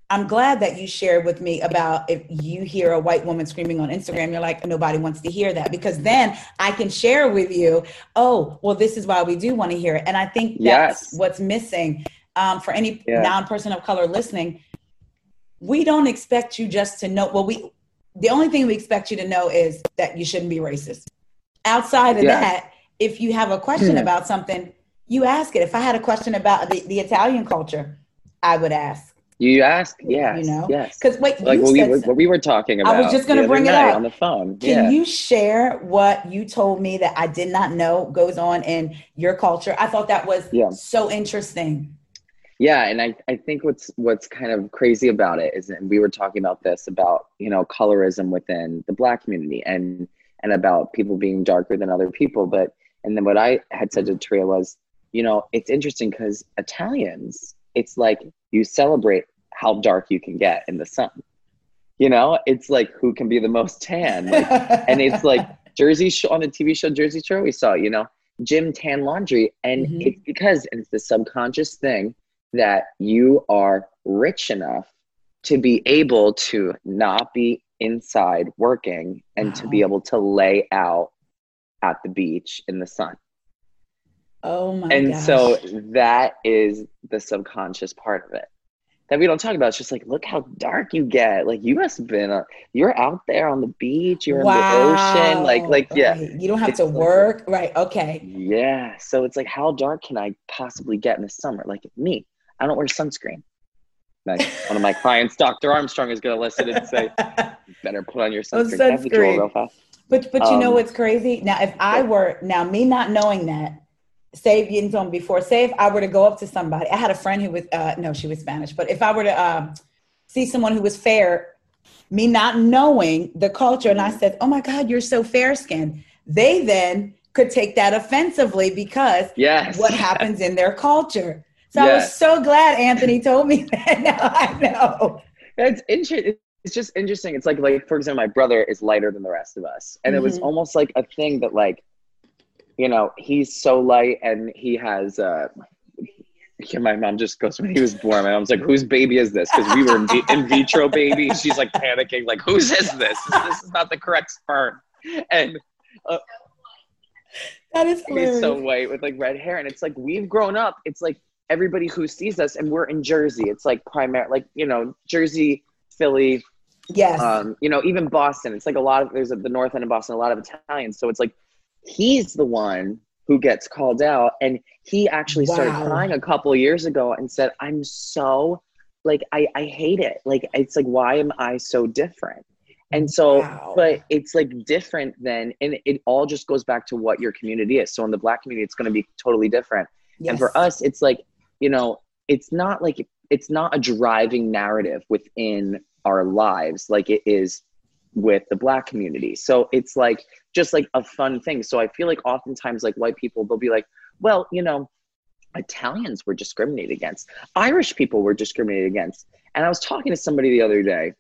i'm glad that you shared with me about if you hear a white woman screaming on instagram you're like nobody wants to hear that because then i can share with you oh well this is why we do want to hear it and i think that's Yes. what's missing um, for any Yeah. non-person of color listening we don't expect you just to know well we the only thing we expect you to know is that you shouldn't be racist outside of Yeah. that if you have a question Yeah. about something you ask it if i had a question about the, the italian culture i would ask You ask, yes, you know yes. because wait Like what we, what we were talking about. I was just gonna bring it up. on the phone. can yeah. you share what you told me that i did not know goes on in your culture i thought that was Yeah. so interesting Yeah, and I, I think what's what's kind of crazy about it is and we were talking about this about, you know, colorism within the black community and and about people being darker than other people. But and then what I had said to Taria was, you know, it's interesting because Italians, it's like you celebrate how dark you can get in the sun. You know, it's like who can be the most tan. Like, and it's like Jersey show on the TV show Jersey Shore we saw, you know, gym tan laundry, and Mhm. it's because and it's the subconscious thing that you are rich enough to be able to not be inside working and to be able to lay out at the beach in the sun. Oh my and gosh. so that is the subconscious part of it that we don't talk about. It's just like, look how dark you get. Like you must have been, uh, you're out there on the beach, you're in the ocean. Like, like, yeah. You don't have It's to like- work. Right. Okay. yeah. So it's like, how dark can I possibly get in the summer? Like me, I don't wear sunscreen. Like one of my clients, Dr. Armstrong, is going to listen and say, better put on your Oh, sunscreen. Can I have the drawer sunscreen. real fast? But but you know Um, what's crazy? Now if I were now me not knowing that, say you told me before, say if I were to go up to somebody, I had a friend who was uh no, she was Spanish, but if I were to um see someone who was fair, me not knowing the culture, and I said, Oh my God, you're so fair skinned, they then could take that offensively because Yes. what happens in their culture. So I was so glad Anthony told me that. Now I know. That's interesting. It's just interesting. It's like, like for example, my brother is lighter than the rest of us, and it was Mhm. almost like a thing that, like, you know, he's so light, and he has. uh yeah, my mom just goes when he was born. My mom's like, "Whose baby is this?" Because we were in, vi- in vitro baby. She's like panicking, like, "Whose is this? This is not the correct sperm." And That is he's so white with like red hair, and it's like we've grown up. It's like everybody who sees us, and we're in Jersey. It's like primary, like you know, Jersey, Philly, yes. um, you know, even Boston, it's like a lot of there's a, the north end of Boston, a lot of Italians. So it's like he's the one who gets called out, and he actually started crying a couple of years ago and said, "I'm so like I I hate it. Like it's like why am I so different?" And so, Wow. but it's like different than, and it all just goes back to what your community is. So in the black community, it's going to be totally different. And for us, it's like, you know, it's not like, it's not a driving narrative within our lives like it is with the black community. So it's like, just like a fun thing. So I feel like oftentimes, like white people, they'll be like, well, you know, Italians were discriminated against, Irish people were discriminated against. And I was talking to somebody the other day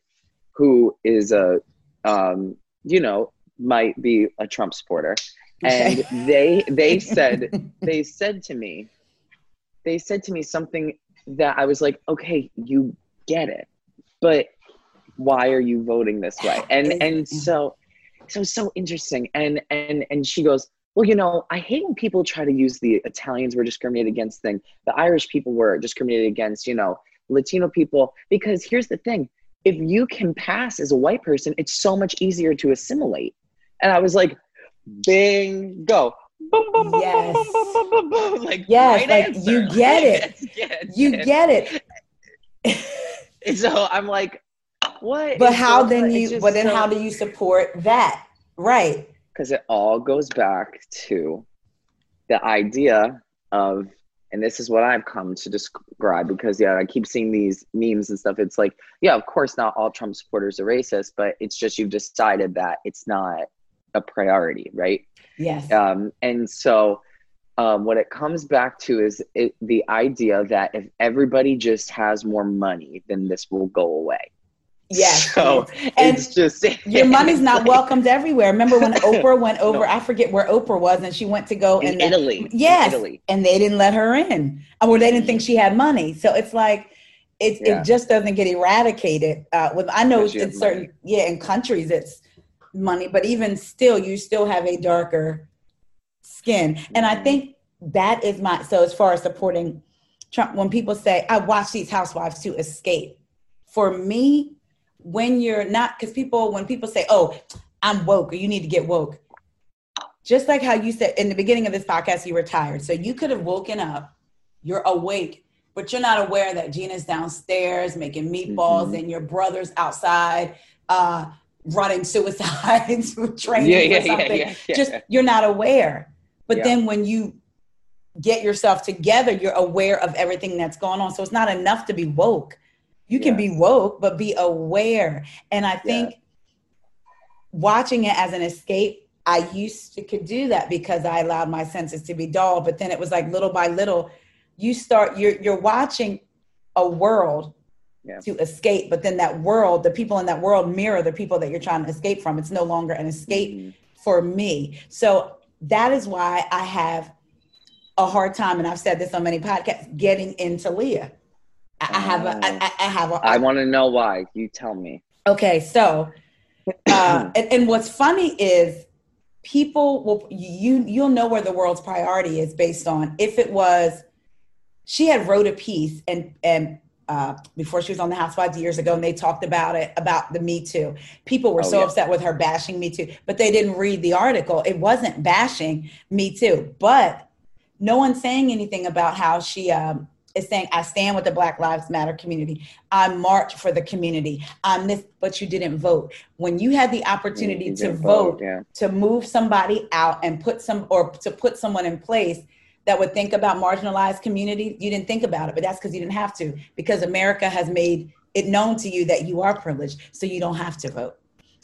who is a, um, you know, might be a Trump supporter. And they, they said, they said to me, they said to me something that I was like, okay, you get it, but why are you voting this way? And and mm-hmm. so, so so interesting. And and and she goes, well, you know, I hate when people try to use the Italians were discriminated against thing, the Irish people were discriminated against, you know, Latino people, because here's the thing: if you can pass as a white person, it's so much easier to assimilate. And I was like, bingo. Boom, boom, boom, Yes. boom, boom, boom, boom, boom. Like, Yes, right like, answer. you get it. Yes, yes, you yes. get it. So I'm like, what? But how then you But but then how do you support that? Right. Because it all goes back to the idea of, and this is what I've come to describe because yeah, I keep seeing these memes and stuff. It's like, yeah, of course, not all Trump supporters are racist, but it's just you've decided that it's not a priority, right? Yes. Um, and so, um, what it comes back to is it, the idea that if everybody just has more money, then this will go away. Yes. So And it's just Your money's not like- welcomed everywhere. Remember when Oprah went over, No. I forget where Oprah was, and she went to go in and Italy. in Yes. Italy. and they didn't let her in. Or they didn't think she had money. So it's like it, Yeah. it just doesn't get eradicated. Uh, with I know in certain money. yeah, in countries it's money, but even still you still have a darker skin. And I Mhm. think that is my so as far as supporting Trump, when people say, I watch these housewives to escape. For me, when you're not because people when people say, Oh, I'm woke or you need to get woke. Just like how you said in the beginning of this podcast, you were tired. So you could have woken up, you're awake, but you're not aware that Gina's downstairs making meatballs Mhm. and your brother's outside uh, running suicides, with training Yeah, yeah, yeah, something. yeah. Just you're not aware. But then when you get yourself together, you're aware of everything that's going on. So it's not enough to be woke. You can be woke, but be aware. And I think watching it as an escape, I used to could do that because I allowed my senses to be dull. But then it was like little by little, you start you're you're watching a world Yeah. to escape, but then that world, the people in that world mirror the people that you're trying to escape from. It's no longer an escape Mhm. for me. So that is why I have a hard time, and I've said this on many podcasts, getting into Leah I have a, I, I- I have a, I want to know why. You tell me. Okay, so uh, and, and what's funny is people will you you'll know where the world's priority is based on if it was she had wrote a piece and and uh, before she was on the Housewives years ago, and they talked about it about the Me Too. People were Oh, so yeah. upset with her bashing Me Too, but they didn't read the article. It wasn't bashing Me Too, but no one's saying anything about how she um, is saying, "I stand with the Black Lives Matter community. I march for the community. I'm this," but you didn't vote. When you had the opportunity to didn't vote, Yeah. to move somebody out and put some or to put someone in place that would think about marginalized communities you didn't think about it but that's because you didn't have to because america has made it known to you that you are privileged so you don't have to vote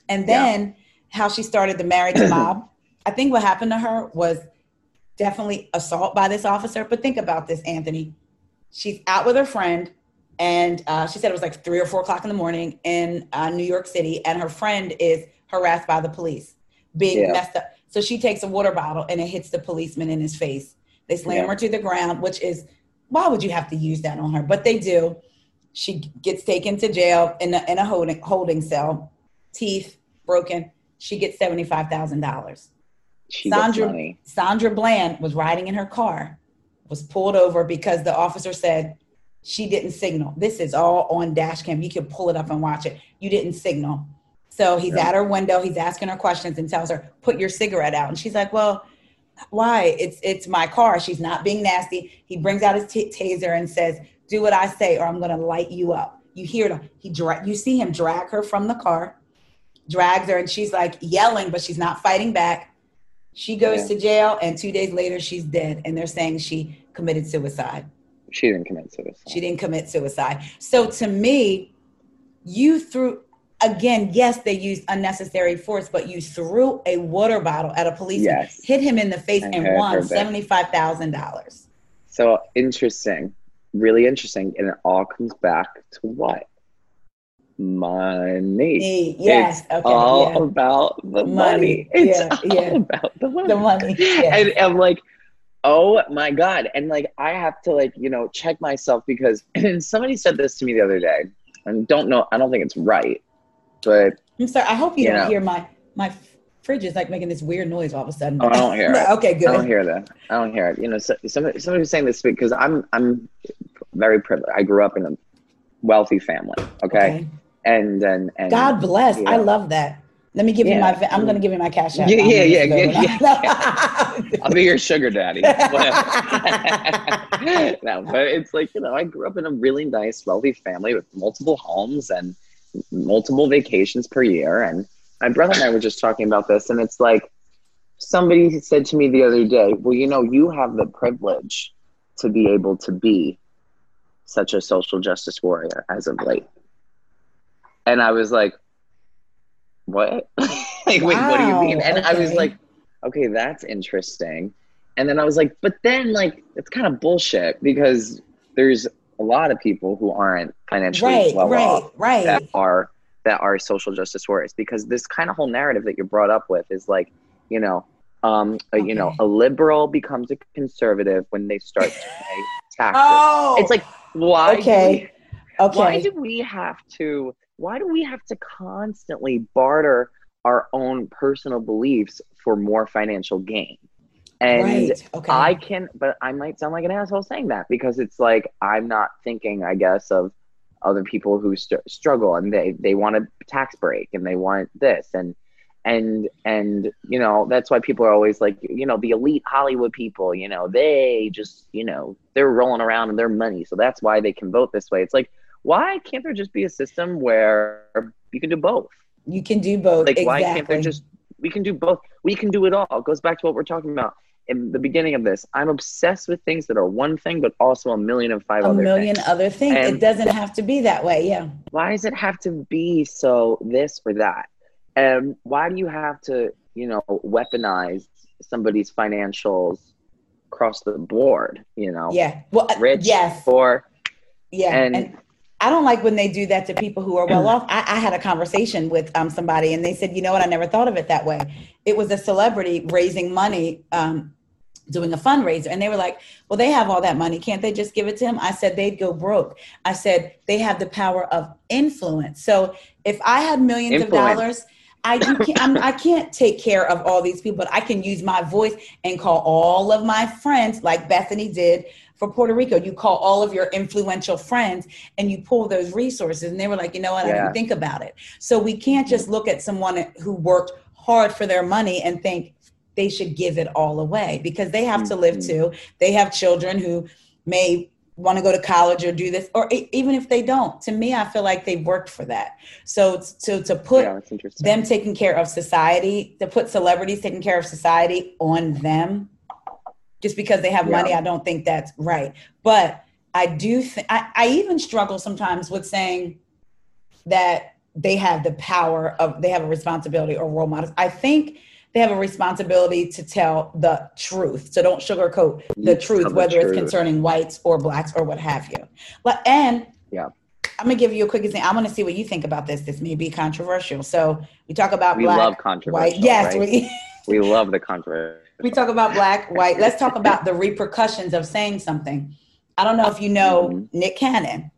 and Yeah. then how she started the marriage mob i think what happened to her was definitely assault by this officer but think about this anthony she's out with her friend and uh, she said it was like three or four o'clock in the morning in uh, new york city and her friend is harassed by the police. Being Yeah. messed up. So she takes a water bottle and it hits the policeman in his face. They slam Yeah. her to the ground which is why would you have to use that on her? But they do. She gets taken to jail in a, in a holding, holding cell. Teeth broken. She gets $75000 She gets Sandra. Sandra Bland was riding in her car, was pulled over because the officer said she didn't signal. This is all on dash cam. You can pull it up and watch it. You didn't signal. So he's Yeah. at her window, he's asking her questions and tells her, "Put your cigarette out." And she's like, "Well, why? It's it's my car." She's not being nasty. He brings out his t- taser and says, "Do what I say or I'm going to light you up." You hear him. He dra- you see him drag her from the car. Drags her and she's like yelling, but she's not fighting back. She goes Yeah. to jail, and two days later, she's dead. And they're saying she committed suicide. She didn't commit suicide. She didn't commit suicide. So to me, you threw, again, yes, they used unnecessary force, but you threw a water bottle at a policeman, Yes. hit him in the face, And and won $75,000. So interesting, really interesting, and it all comes back to what? Money. Yes. It's Okay. all yeah. about the money. Money. It's Yeah, all yeah. about the money. The money. Yes. And I'm like, oh my god! And like, I have to like, you know, check myself because somebody said this to me the other day, and don't know. I don't think it's right, but I'm sorry. I hope you You don't know. hear my my fridge is like making this weird noise all of a sudden. Oh, I don't hear it. okay, good. I don't hear that. I don't hear it. You know, so, somebody, somebody was saying this because I'm I'm very privileged. I grew up in a wealthy family. Okay, and and and God bless. yeah. I love that. Let me give you my. I'm going to give you my cash app. Yeah, I'm yeah, yeah, yeah. I'll be your sugar daddy. no, but it's like you know, I grew up in a really nice, wealthy family with multiple homes and multiple vacations per year. And my brother and I were just talking about this, and it's like somebody said to me the other day, "Well, you know, you have the privilege to be able to be such a social justice warrior as of late." And I was like, "What? like, wait, what do you mean?" Wow, And I was like, "Okay, that's interesting." And then I was like, "But then, like, it's kind of bullshit because there's a lot of people who aren't financially right, well right, off right. that are that are social justice warriors because this kind of whole narrative that you're brought up with is like you know um a, you know a liberal becomes a conservative when they start to pay taxes oh, it's like why do Okay. we- okay. why do we have to why do we have to constantly barter our own personal beliefs for more financial gain and right. Okay. I can, but I might sound like an asshole saying that because it's like I'm not thinking, I guess, of other people who st- struggle and they they want a tax break and they want this and and and you know that's why people are always like you know the elite Hollywood people you know they just you know they're rolling around in their money so that's why they can vote this way. It's like why can't there just be a system where you can do both? you can do both. Like, exactly. why can't there just, we can do both. We can do it all. It goes back to what we're talking about in the beginning of this. I'm obsessed with things that are one thing, but also a million and five a other million things. other things? And- it doesn't have to be that way. Yeah. Why does it have to be so this or that? And why do you have to, you know, weaponize somebody's financials across the board, you know? Yeah. Well, uh, Rich, yes. poor, Yeah, And- and, I don't like when they do that to people who are well off. I, I had a conversation with um, somebody, and they said, "You know what? I never thought of it that way. It was a celebrity raising money um, doing a fundraiser and they were like well they have all that money can't they just give it to him i said they'd go broke i said they have the power of influence so if i had millions Influence. of dollars I, you can't, I'm, I can't take care of all these people, but I can use my voice and call all of my friends, like Bethenny did for Puerto Rico. You call all of your influential friends and you pull those resources. And they were like, you know what? I didn't think about it. So we can't just look at someone who worked hard for their money and think they should give it all away because they have to live Mhm. too. They have children who may want to go to college or do this, or even if they don't. To me, I feel like they've worked for that. So to to put yeah, them taking care of society, to put celebrities taking care of society on them, just because they have Yeah. money, I don't think that's right. But I do think I, I even struggle sometimes with saying that they have the power of they have a responsibility or role models. I think they have a responsibility to tell the truth. So don't sugarcoat the truth, whether it's concerning whites or blacks or what have you. But and Yeah. I'm gonna give you a quick example. I'm gonna see what you think about this. This may be controversial. So we talk about we black, love white. Yes, right? we we love the controversy. we talk about black, white. Let's talk about the repercussions of saying something. I don't know if you know Mhm. Nick Cannon,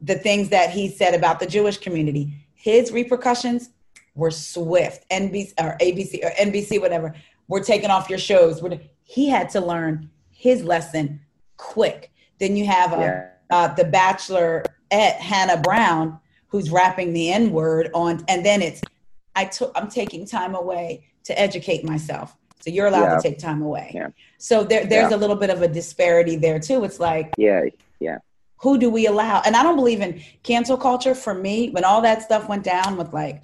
the things that he said about the Jewish community. His repercussions were swift. NBC or ABC or NBC, whatever. We're taking off your shows. We're- He had to learn his lesson quick. Then you have a, Yeah. uh, the Bachelor at Hannah Brown, who's rapping the N word on, and then it's I took I'm taking time away to educate myself. So you're allowed Yeah. to take time away. Yeah. So there, there's Yeah. a little bit of a disparity there too. It's like yeah, Yeah. who do we allow? And I don't believe in cancel culture. For me, when all that stuff went down with like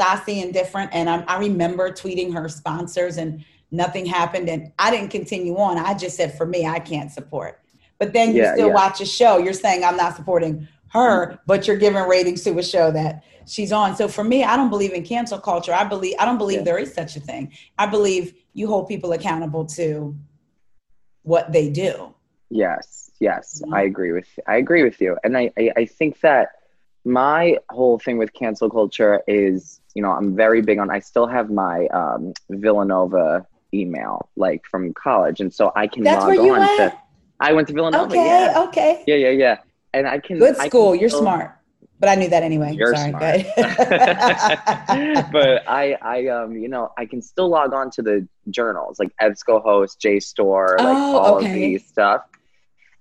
Stassi and different, and I, I remember tweeting her sponsors and nothing happened, and I didn't continue on. I just said, for me, I can't support. But then you Yeah, still yeah. watch a show. You're saying I'm not supporting her, but you're giving ratings to a show that she's on. So for me, I don't believe in cancel culture. I believe I don't believe Yeah. there is such a thing. I believe you hold people accountable to what they do. Yes, yes, Mhm. I agree with I agree with you, and I, I I think that my whole thing with cancel culture is you know I'm very big on I still have my um, Villanova email like from college, and so I can That's log on to I went to Villanova, Okay, yeah, okay. yeah, yeah, yeah, and I can Good I can school. You're still- smart. But I knew that anyway. You're Sorry. smart. But I, I, um, you know, I can still log on to the journals like EBSCO host, JSTOR, like Oh, all okay. of these stuff.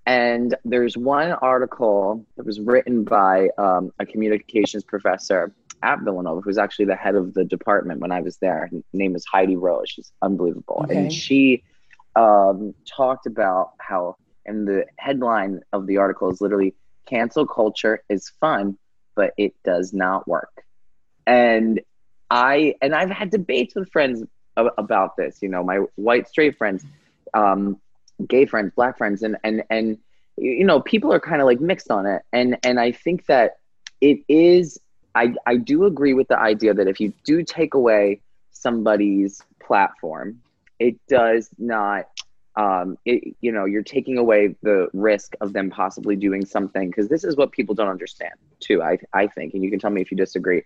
And there's one article that was written by um, a communications professor at Villanova, who's actually the head of the department when I was there. Her name is Heidi Rose. She's unbelievable. Okay. And she um, talked about how, and the headline of the article is literally cancel culture is fun, but it does not work. And I and I've had debates with friends about this. You know, my white straight friends, um, gay friends, black friends, and and and you know, people are kind of like mixed on it. And and I think that it is. I I do agree with the idea that if you do take away somebody's platform, it does not. Um, it, you know, you're taking away the risk of them possibly doing something because this is what people don't understand too. I I think, and you can tell me if you disagree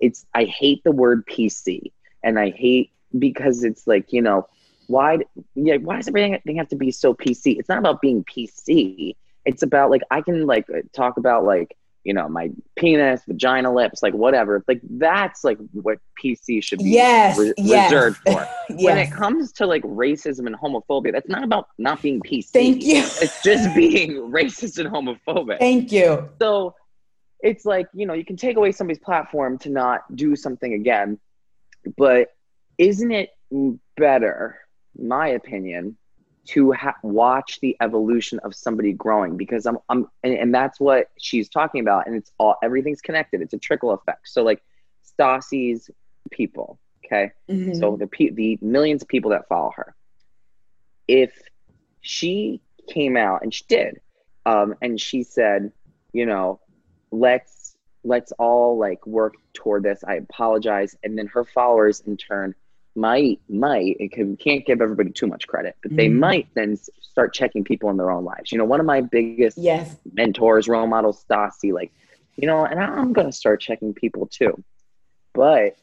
it's I hate the word PC and I hate because it's like, you know, why yeah, why does everything have to be so PC? It's not about being PC. It's about like I can like talk about like, you know, my penis, vagina lips, like whatever. Like that's like what PC should be Yes, re- yes. reserved for. When it comes to like racism and homophobia, that's not about not being PC. Thank you. It's just being racist and homophobic Thank you. so it's like you know you can take away somebody's platform to not do something again but isn't it better my opinion to ha- watch the evolution of somebody growing because i'm, I'm and, and that's what she's talking about and it's all everything's connected. It's a trickle effect. So like stassi's people okay? Mhm. so the pe- the millions of people that follow her. If she came out and she did um, and she said you know let's let's all like work toward this i apologize and then her followers in turn might might it can, can't give everybody too much credit but they Mhm. might then start checking people in their own lives you know one of my biggest yes. mentors, role models, Stassi, like, you know, and I'm gonna start checking people too. But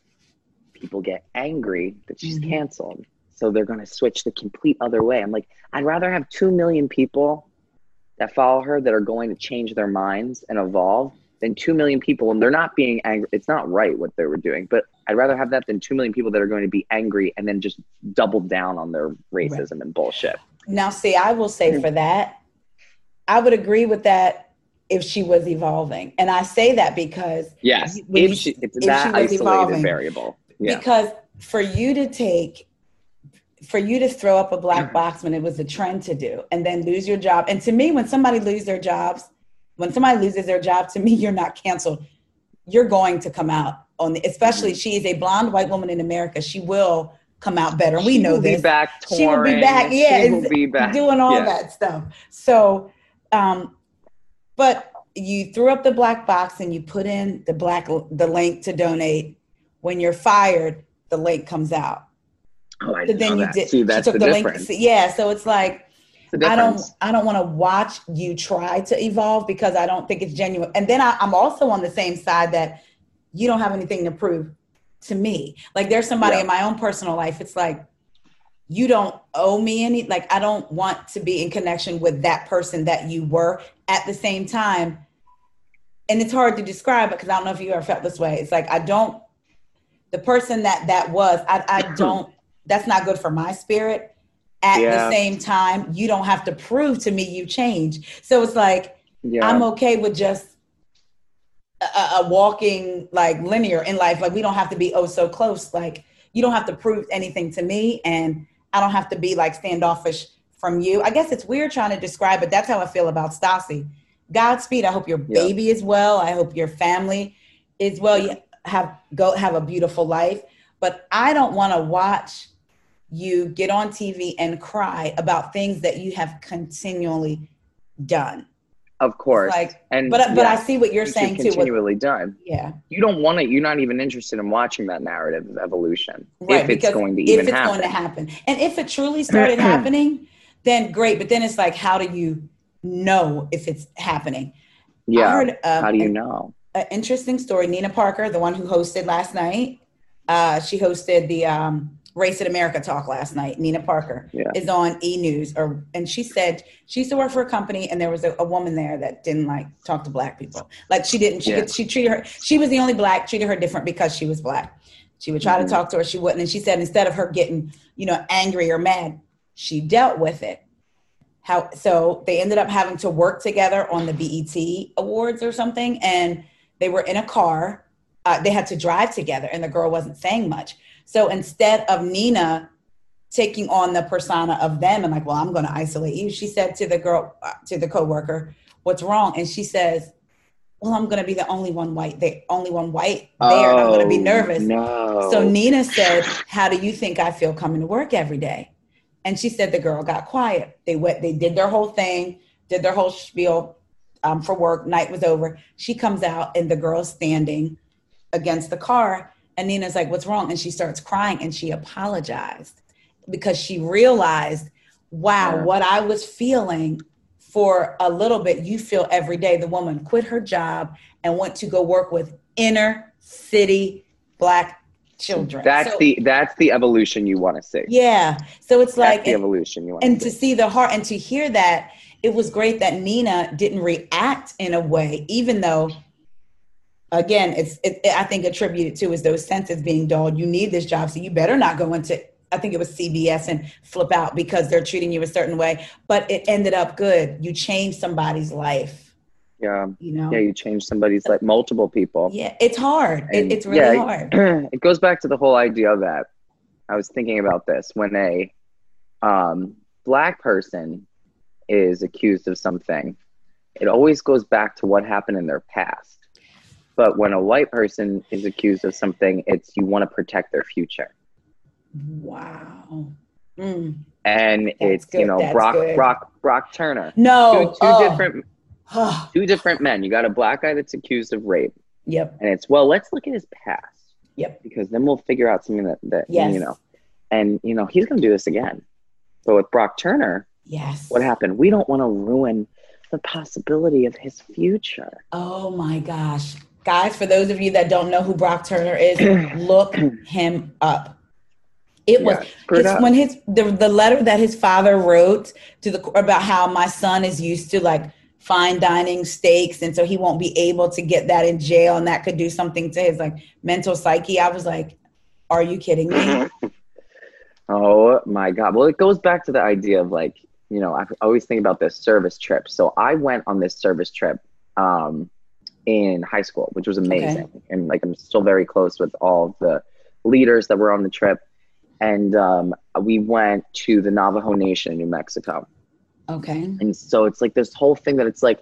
people get angry that she's Mhm. canceled. so they're going to switch the complete other way. I'm like, I'd rather have 2 million people that follow her that are going to change their minds and evolve than 2 million people and they're not being angry. It's not right what they were doing, but I'd rather have that than 2 million people that are going to be angry and then just double down on their racism and bullshit. Now, see, I will say for that, I would agree with that if she was evolving. And I say that because Yes. If she, it's if she that was isolated evolving. variable. Yeah. because for you to take for you to throw up a black mm-hmm. box when it was a trend to do and then lose your job and to me when somebody loses their jobs when somebody loses their job to me you're not canceled. You're going to come out on the especially she is a blonde white woman in america. She will come out better. We She know will this. Be back touring. she will be back. yeah She will be back. doing all yeah. that stuff. So um but you threw up the black box and you put in the black the link to donate. When you're fired the link comes out. Oh, I so didn't then know you that. did See, that's she took the, the, difference. link yeah so it's like i don't i don't want to watch you try to evolve because i don't think it's genuine. And then I, i'm also on the same side that you don't have anything to prove to me. Like there's somebody Yeah. in my own personal life it's like you don't owe me any like i don't want to be in connection with that person that you were at the same time. And it's hard to describe it because i don't know if you ever felt this way. It's like i don't the person that that was i, I don't that's not good for my spirit at Yeah. the same time you don't have to prove to me you change so it's like Yeah. i'm okay with just a, a walking like linear in life. Like we don't have to be oh so close. Like you don't have to prove anything to me and i don't have to be like standoffish from you. I guess it's weird trying to describe but that's how i feel about stassi. Godspeed. I hope your Yeah. baby is well. I hope your family is well. You have go have a beautiful life. But i don't want to watch you get on tv and cry about things that you have continually done of course. like and but but i see what you're saying too continually done. yeah You don't want it. You're not even interested in watching that narrative of evolution right if it's going to if even it's happen. going to happen and if it truly started happening then great but then it's like how do you know if it's happening Yeah. heard um, How do you know? an interesting story nina parker the one who hosted last night uh, she hosted the um, race in america talk last night nina parker Yeah. is on e news or and she said she used to work for a company and there was a, a woman there that didn't like talk to black people like she didn't she Yeah. could, she treated her she was the only black treated her different because she was black she would try Mhm. to talk to her she wouldn't and she said instead of her getting you know angry or mad she dealt with it how so they ended up having to work together on the BET awards or something and they were in a car uh, they had to drive together and the girl wasn't saying much so instead of Nina taking on the persona of them and like well I'm going to isolate you she said to the girl uh, to the coworker what's wrong and she says well I'm going to be the only one white the only one white there and I'm going to be Oh, nervous No. so Nina said, "How do you think I feel coming to work every day?" And she said the girl got quiet. They went, they did their whole thing, did their whole spiel um, for work. Night was over. She comes out, and the girl's standing against the car. And Nina's like, "What's wrong?" And she starts crying, and she apologized because she realized, "Wow, what I was feeling." For a little bit, you feel every day. The woman quit her job and went to go work with inner city black children. That's So- the that's the evolution you want to see. yeah. So it's That's like, the and, evolution you want and to to see. see the heart and to hear that, it was great that Nina didn't react in a way, even though, again, it's it, I think attributed to is those senses being dulled. You need this job, so you better not go into. I think it was CBS and flip out because they're treating you a certain way. But it ended up good. You changed somebody's life. Yeah. You know. Yeah, you change somebody's like multiple people. Yeah, it's hard. It, it's really yeah, hard. it goes back to the whole idea of that. I was thinking about this when a um, black person is accused of something, it always goes back to what happened in their past. But when a white person is accused of something, it's you want to protect their future. Wow. Mm. And it's good, you know that's Brock good. Brock Brock Turner. No. Two, two oh. different two different men. You got a black guy that's accused of rape, Yep. and it's well, let's look at his past. Yep. Because then we'll figure out something that that Yes. you know, and you know he's going to do this again. But with Brock Turner, Yes. what happened? We don't want to ruin the possibility of his future. Oh my gosh. Guys, for those of you that don't know who Brock Turner is, look him up. It was Yeah, his, when his the, the letter that his father wrote to the about how my son is used to like fine dining steaks and so he won't be able to get that in jail and that could do something to his like mental psyche i was like are you kidding me Oh my God. Well, it goes back to the idea of like, you know, I always think about this service trip. So I went on this service trip um, in high school, which was amazing. And like, I'm still very close with all the leaders that were on the trip. And um, we went to the Navajo Nation in New Mexico. okay And so it's like this whole thing that it's like,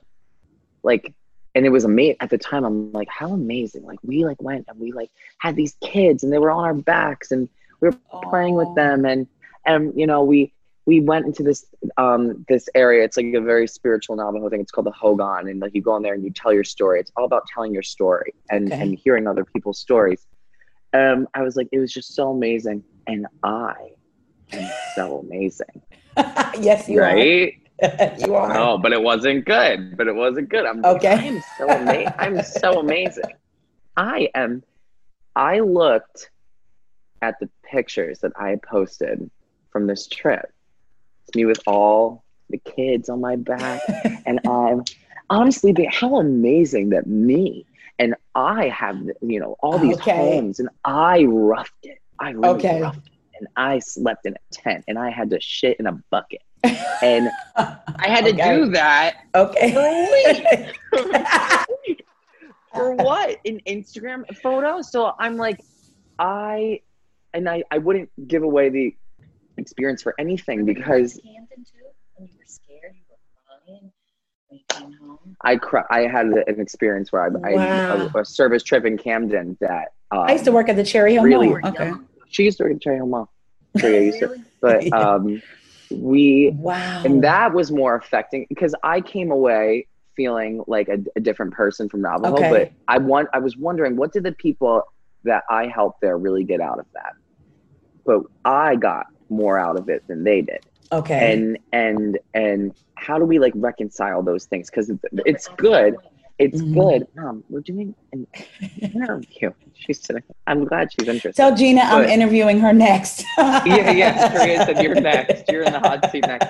like, and it was amazing at the time. I'm like, how amazing! Like we like went and we like had these kids and they were on our backs and we were playing with them and and you know we we went into this um this area. It's like a very spiritual Navajo thing. It's called the Hogan, and like you go in there and you tell your story. It's all about telling your story and Okay. and hearing other people's stories. Um, I was like, it was just so amazing, and I am so amazing, yes you right? are you are No, but it wasn't good. But it wasn't good. I'm Okay. I am so amazing. I'm so amazing. I am. I looked at the pictures that I posted from this trip. It's me with all the kids on my back, and I'm honestly, how amazing that me and I have you know all these Okay. homes, and I roughed it. I really Okay. roughed it, and I slept in a tent, and I had to shit in a bucket, and I had to do that okay for what? An Instagram photo? So I'm like, I, and I, I wouldn't give away the experience for anything because Camden when you were scared, you were crying when you came home. I cry, I had an experience where I, Wow. I a, a service trip in Camden that um, i used to work at the cherry hill Really? Mall. okay She used to work at Cherry Hill Mall. So yeah, I used to, but um, we wow and that was more affecting because I came away feeling like a, a different person from Navajo. Okay. But I want I was wondering what did the people that I helped there really get out of that? But I got more out of it than they did. okay And and and how do we like reconcile those things? Because it's, No, it's but that's good. It's Mhm. good. Mom, we're doing an interview. She's sitting. I'm glad she's interested. tell gina i'm interviewing her next yeah, yeah. Maria said you're next. You're in the hot seat next.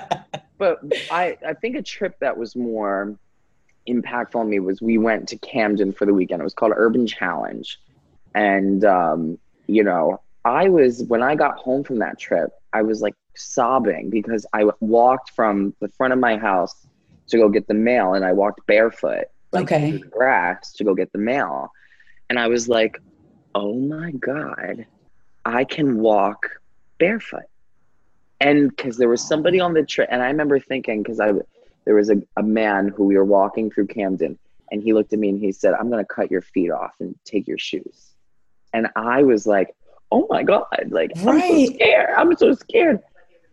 But I, I think a trip that was more impactful on me was we went to Camden for the weekend. It was called Urban Challenge, and um, you know, I was when I got home from that trip, I was like sobbing because I walked from the front of my house to go get the mail, and I walked barefoot like Okay. grass to go get the mail, and I was like, oh my god, I can walk barefoot. And because there was somebody on the trip, and I remember thinking, because I there was a, a man who we were walking through Camden, and he looked at me and he said, "I'm going to cut your feet off and take your shoes." And I was like, "Oh my god!" Like I'm so scared. I'm so scared.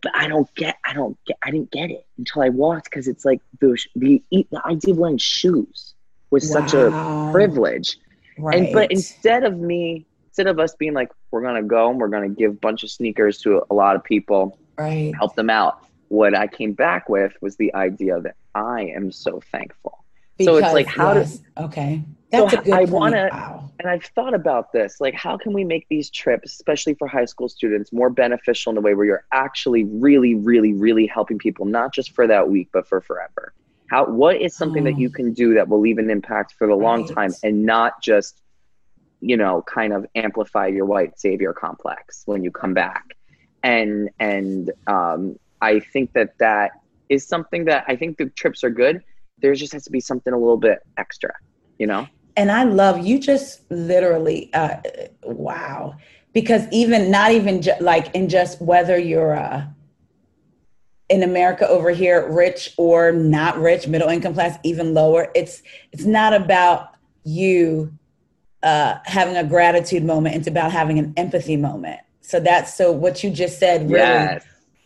But I don't get. I don't get. I didn't get it until I walked because it's like the the the idea of wearing shoes was such a privilege. right And but instead of me, instead of us being like, we're gonna go and we're gonna give a bunch of sneakers to a, lot of people, right help them out. What I came back with was the idea that I am so thankful. So it's like, how yes. okay So a good I wanna- wow And I've thought about this, like how can we make these trips, especially for high school students, more beneficial in a way where you're actually really, really, really helping people, not just for that week, but for forever. How what is something that Oh. you can do that will leave an impact for the long Right. time and not just, you know, kind of amplify your white savior complex when you come back. And and um, I think that that is something that I think the trips are good. There just has to be something a little bit extra, you know. And I love you just literally uh wow because even not even ju- like in just whether you're uh in America over here rich or not rich middle income class even lower it's it's not about you uh having a gratitude moment it's about having an empathy moment so that's so what you just said really Yes.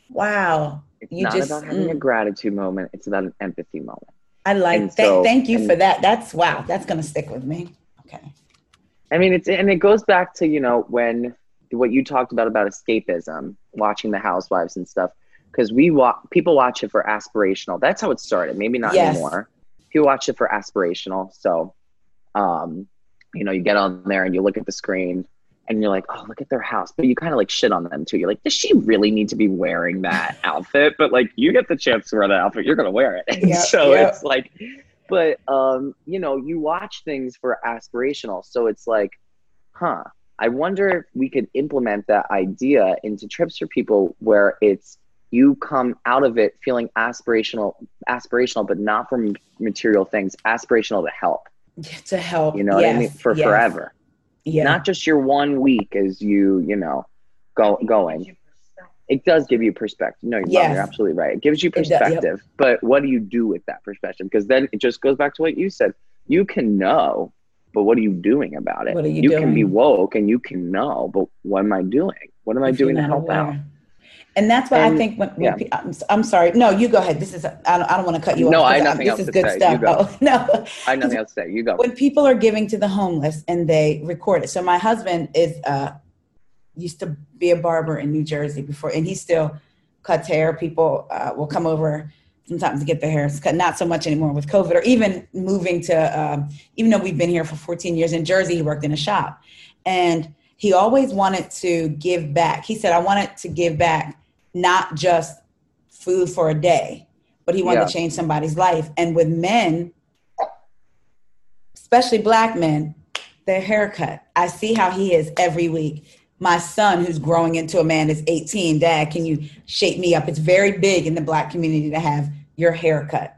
wow It's You not just- about having a mm. gratitude moment. It's about an empathy moment. I like so- thank you for that that's wow that's going to stick with me okay I mean, it's and it goes back to you know when what you talked about about escapism, watching the Housewives and stuff. Because we watch people watch it for aspirational. That's how it started. Maybe not Yes. anymore. People watch it for aspirational. So, um, you know, you get on there and you look at the screen, and you're like, oh, look at their house. But you kind of like shit on them too. You're like, does she really need to be wearing that outfit? But like, you get the chance to wear that outfit, you're gonna wear it. Yep, so yep. it's like, but um, you know, you watch things for aspirational. So it's like, huh. I wonder if we could implement that idea into trips for people where it's you come out of it feeling aspirational, aspirational, but not from material things, aspirational to help. to help. You know what I mean? For yes. forever Yeah. not just your one week as you you know go going it does give you perspective no you're, Yes. you're absolutely right it gives you It does, yep. perspective but what do you do with that perspective because then it just goes back to what you said you can know but what are you doing about it What are you you doing? can be woke and you can know but what am i doing what am i if doing to help aware. out And that's why I think when, when yeah. I'm, I'm sorry. No, you go ahead. This is I don't, I don't want to cut you No, off. I 'cause have nothing this else is to good say. You stuff. go. Oh, no, i have nothing else to say you go when people are giving to the homeless and they record it. So my husband is uh used to be a barber in New Jersey before, and he still cuts hair. People uh, will come over sometimes to get their hair cut. Not so much anymore with COVID, or even moving to. Um, even though we've been here for 14 years in Jersey, he worked in a shop, and he always wanted to give back. He said, "I wanted to give back, not just food for a day." But he wanted Yeah. to change somebody's life. And with men, especially black men, their haircut. I see how he is every week. My son, who's growing into a man, is 18. Dad, can you shape me up? It's very big in the black community to have your haircut.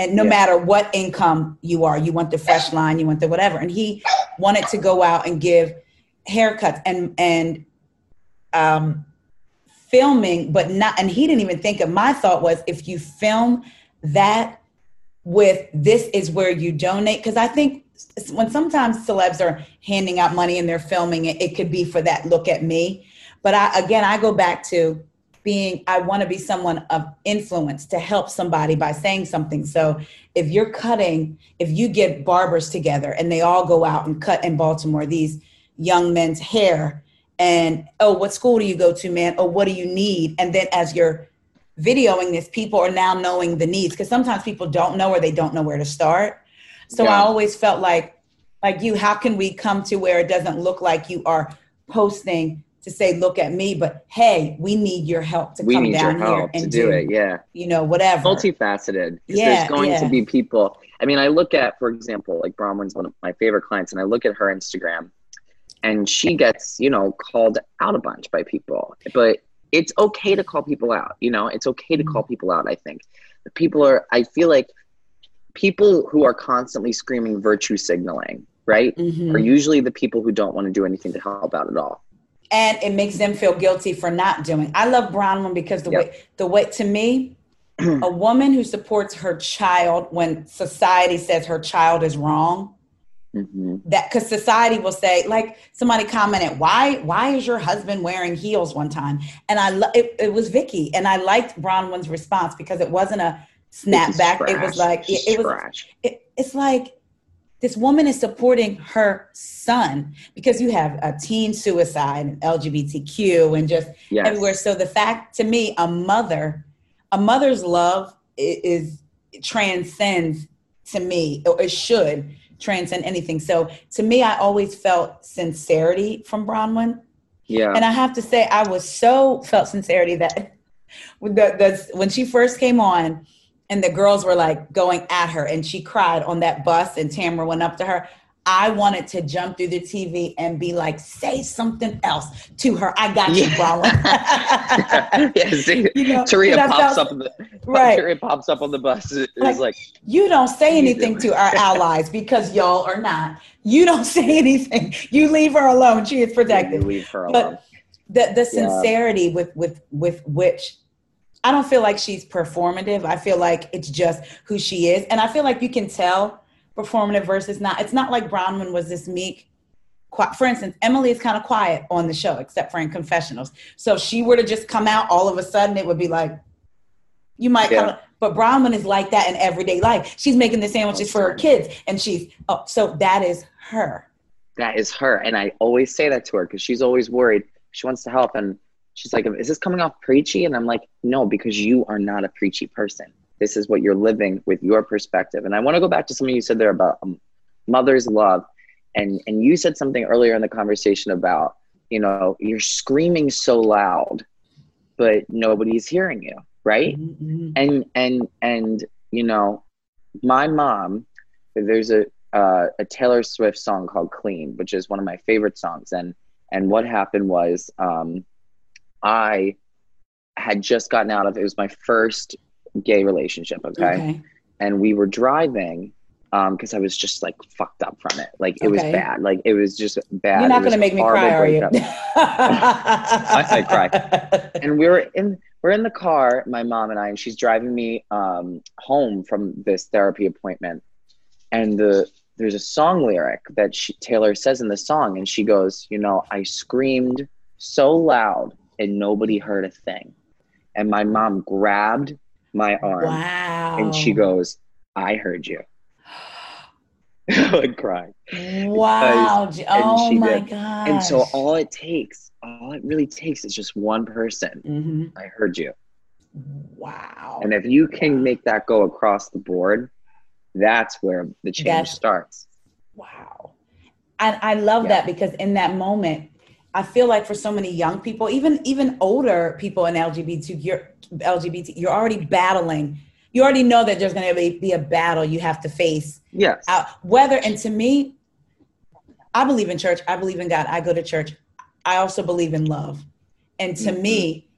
And no Yeah. matter what income you are, you want the fresh line, you want the whatever. And he wanted to go out and give haircuts and and um filming, but not and he didn't even think of my thought was if you film that with this is where you donate because i think when sometimes celebs are handing out money and they're filming it it could be for that look at me. But i again i go back to being i want to be someone of influence to help somebody by saying something. So if you're cutting if you get barbers together and they all go out and cut in baltimore these young men's hair and oh what school do you go to man oh what do you need and then as you're videoing this, people are now knowing the needs because sometimes people don't know or they don't know where to start. So I always felt like, like you, how can we come to where it doesn't look like you are posting to say, look at me, but hey, we need your help to we come down here and to do it yeah you know, whatever. multifaceted. Yeah, There's going yeah. to be people. I mean, I look at, for example, like Braunwyn's one of my favorite clients, and I look at her Instagram, and she gets, you know, called out a bunch by people. But it's okay to call people out. You know, it's okay to Mhm. call people out. I think the people are. I feel like people who are constantly screaming virtue signaling, right, Mhm. are usually the people who don't want to do anything to help out at all. and it makes them feel guilty for not doing. I love Braunwyn because the Yep. way the way to me, a woman who supports her child when society says her child is wrong, hmm that because society will say like somebody commented why why is your husband wearing heels one time? And i lo- it, it was vicky and i liked braunwyn's response because it wasn't a snapback. It was like it, it was it, it's like this woman is supporting her son because you have a teen suicide and lgbtq and just Yes. everywhere. So the fact to me a mother a mother's love i- is transcends to me or it should transcend anything so to me i always felt sincerity from braunwyn Yeah. and I have to say, I was so felt sincerity that the, the when she first came on, and the girls were like going at her, and she cried on that bus, and Tamara went up to her. I wanted to jump through the TV and be like, say something else to her. I got you, Braunwyn. yeah, see, You know, Taria pops felt- up. On the, Right. Taria pops up on the bus. It's Like, like, you don't say anything to our allies because y'all are not. You don't say anything. You leave her alone. She is you protected. leave her alone. But- the the Yeah. sincerity with with with which I don't feel like she's performative. I feel like it's just who she is, and I feel like you can tell performative versus not. It's not like Braunwyn was this meek. For instance, Emily is kind of quiet on the show, except for in confessionals. So if she were to just come out, all of a sudden it would be like, you might Yeah. come. But Braunwyn is like that in everyday life. She's making the sandwiches for her kids, and she's oh, so that is her. That is her. And I always say that to her because she's always worried. She wants to help. And she's like, Is this coming off preachy? And I'm like, No, because you are not a preachy person. This is what you're living with your perspective. And I want to go back to something you said there about um, mother's love. And, and you said something earlier in the conversation about you know you're screaming so loud but nobody's hearing you right Mhm. and and and you know my mom there's a uh, a taylor swift song called clean which is one of my favorite songs and and what happened was um i had just gotten out of it was my first gay relationship okay, Okay. and we were driving um because i was just like fucked up from it like it was bad like it was just bad You're not going to make me horrible cry, are you? breakup. I cry. and we were in we're in the car my mom and i and she's driving me um home from this therapy appointment and the there's a song lyric that she, taylor says in the song and she goes you know i screamed so loud and nobody heard a thing and my mom grabbed my arm Wow. and she goes i heard you i cry Wow. J- Oh my did. god. and so all it takes all it really takes is just one person hmm i heard you Wow. And if you can make that go across the board, that's where the change That's- starts. Wow. And I love Yeah. that because in that moment, I feel like for so many young people, even even older people in LGBT, you're LGBT, you're already battling. You already know that there's going to be, be a battle you have to face. Yes. Out whether and to me, I believe in church. I believe in God. I go to church. I also believe in love. And to Mhm. me,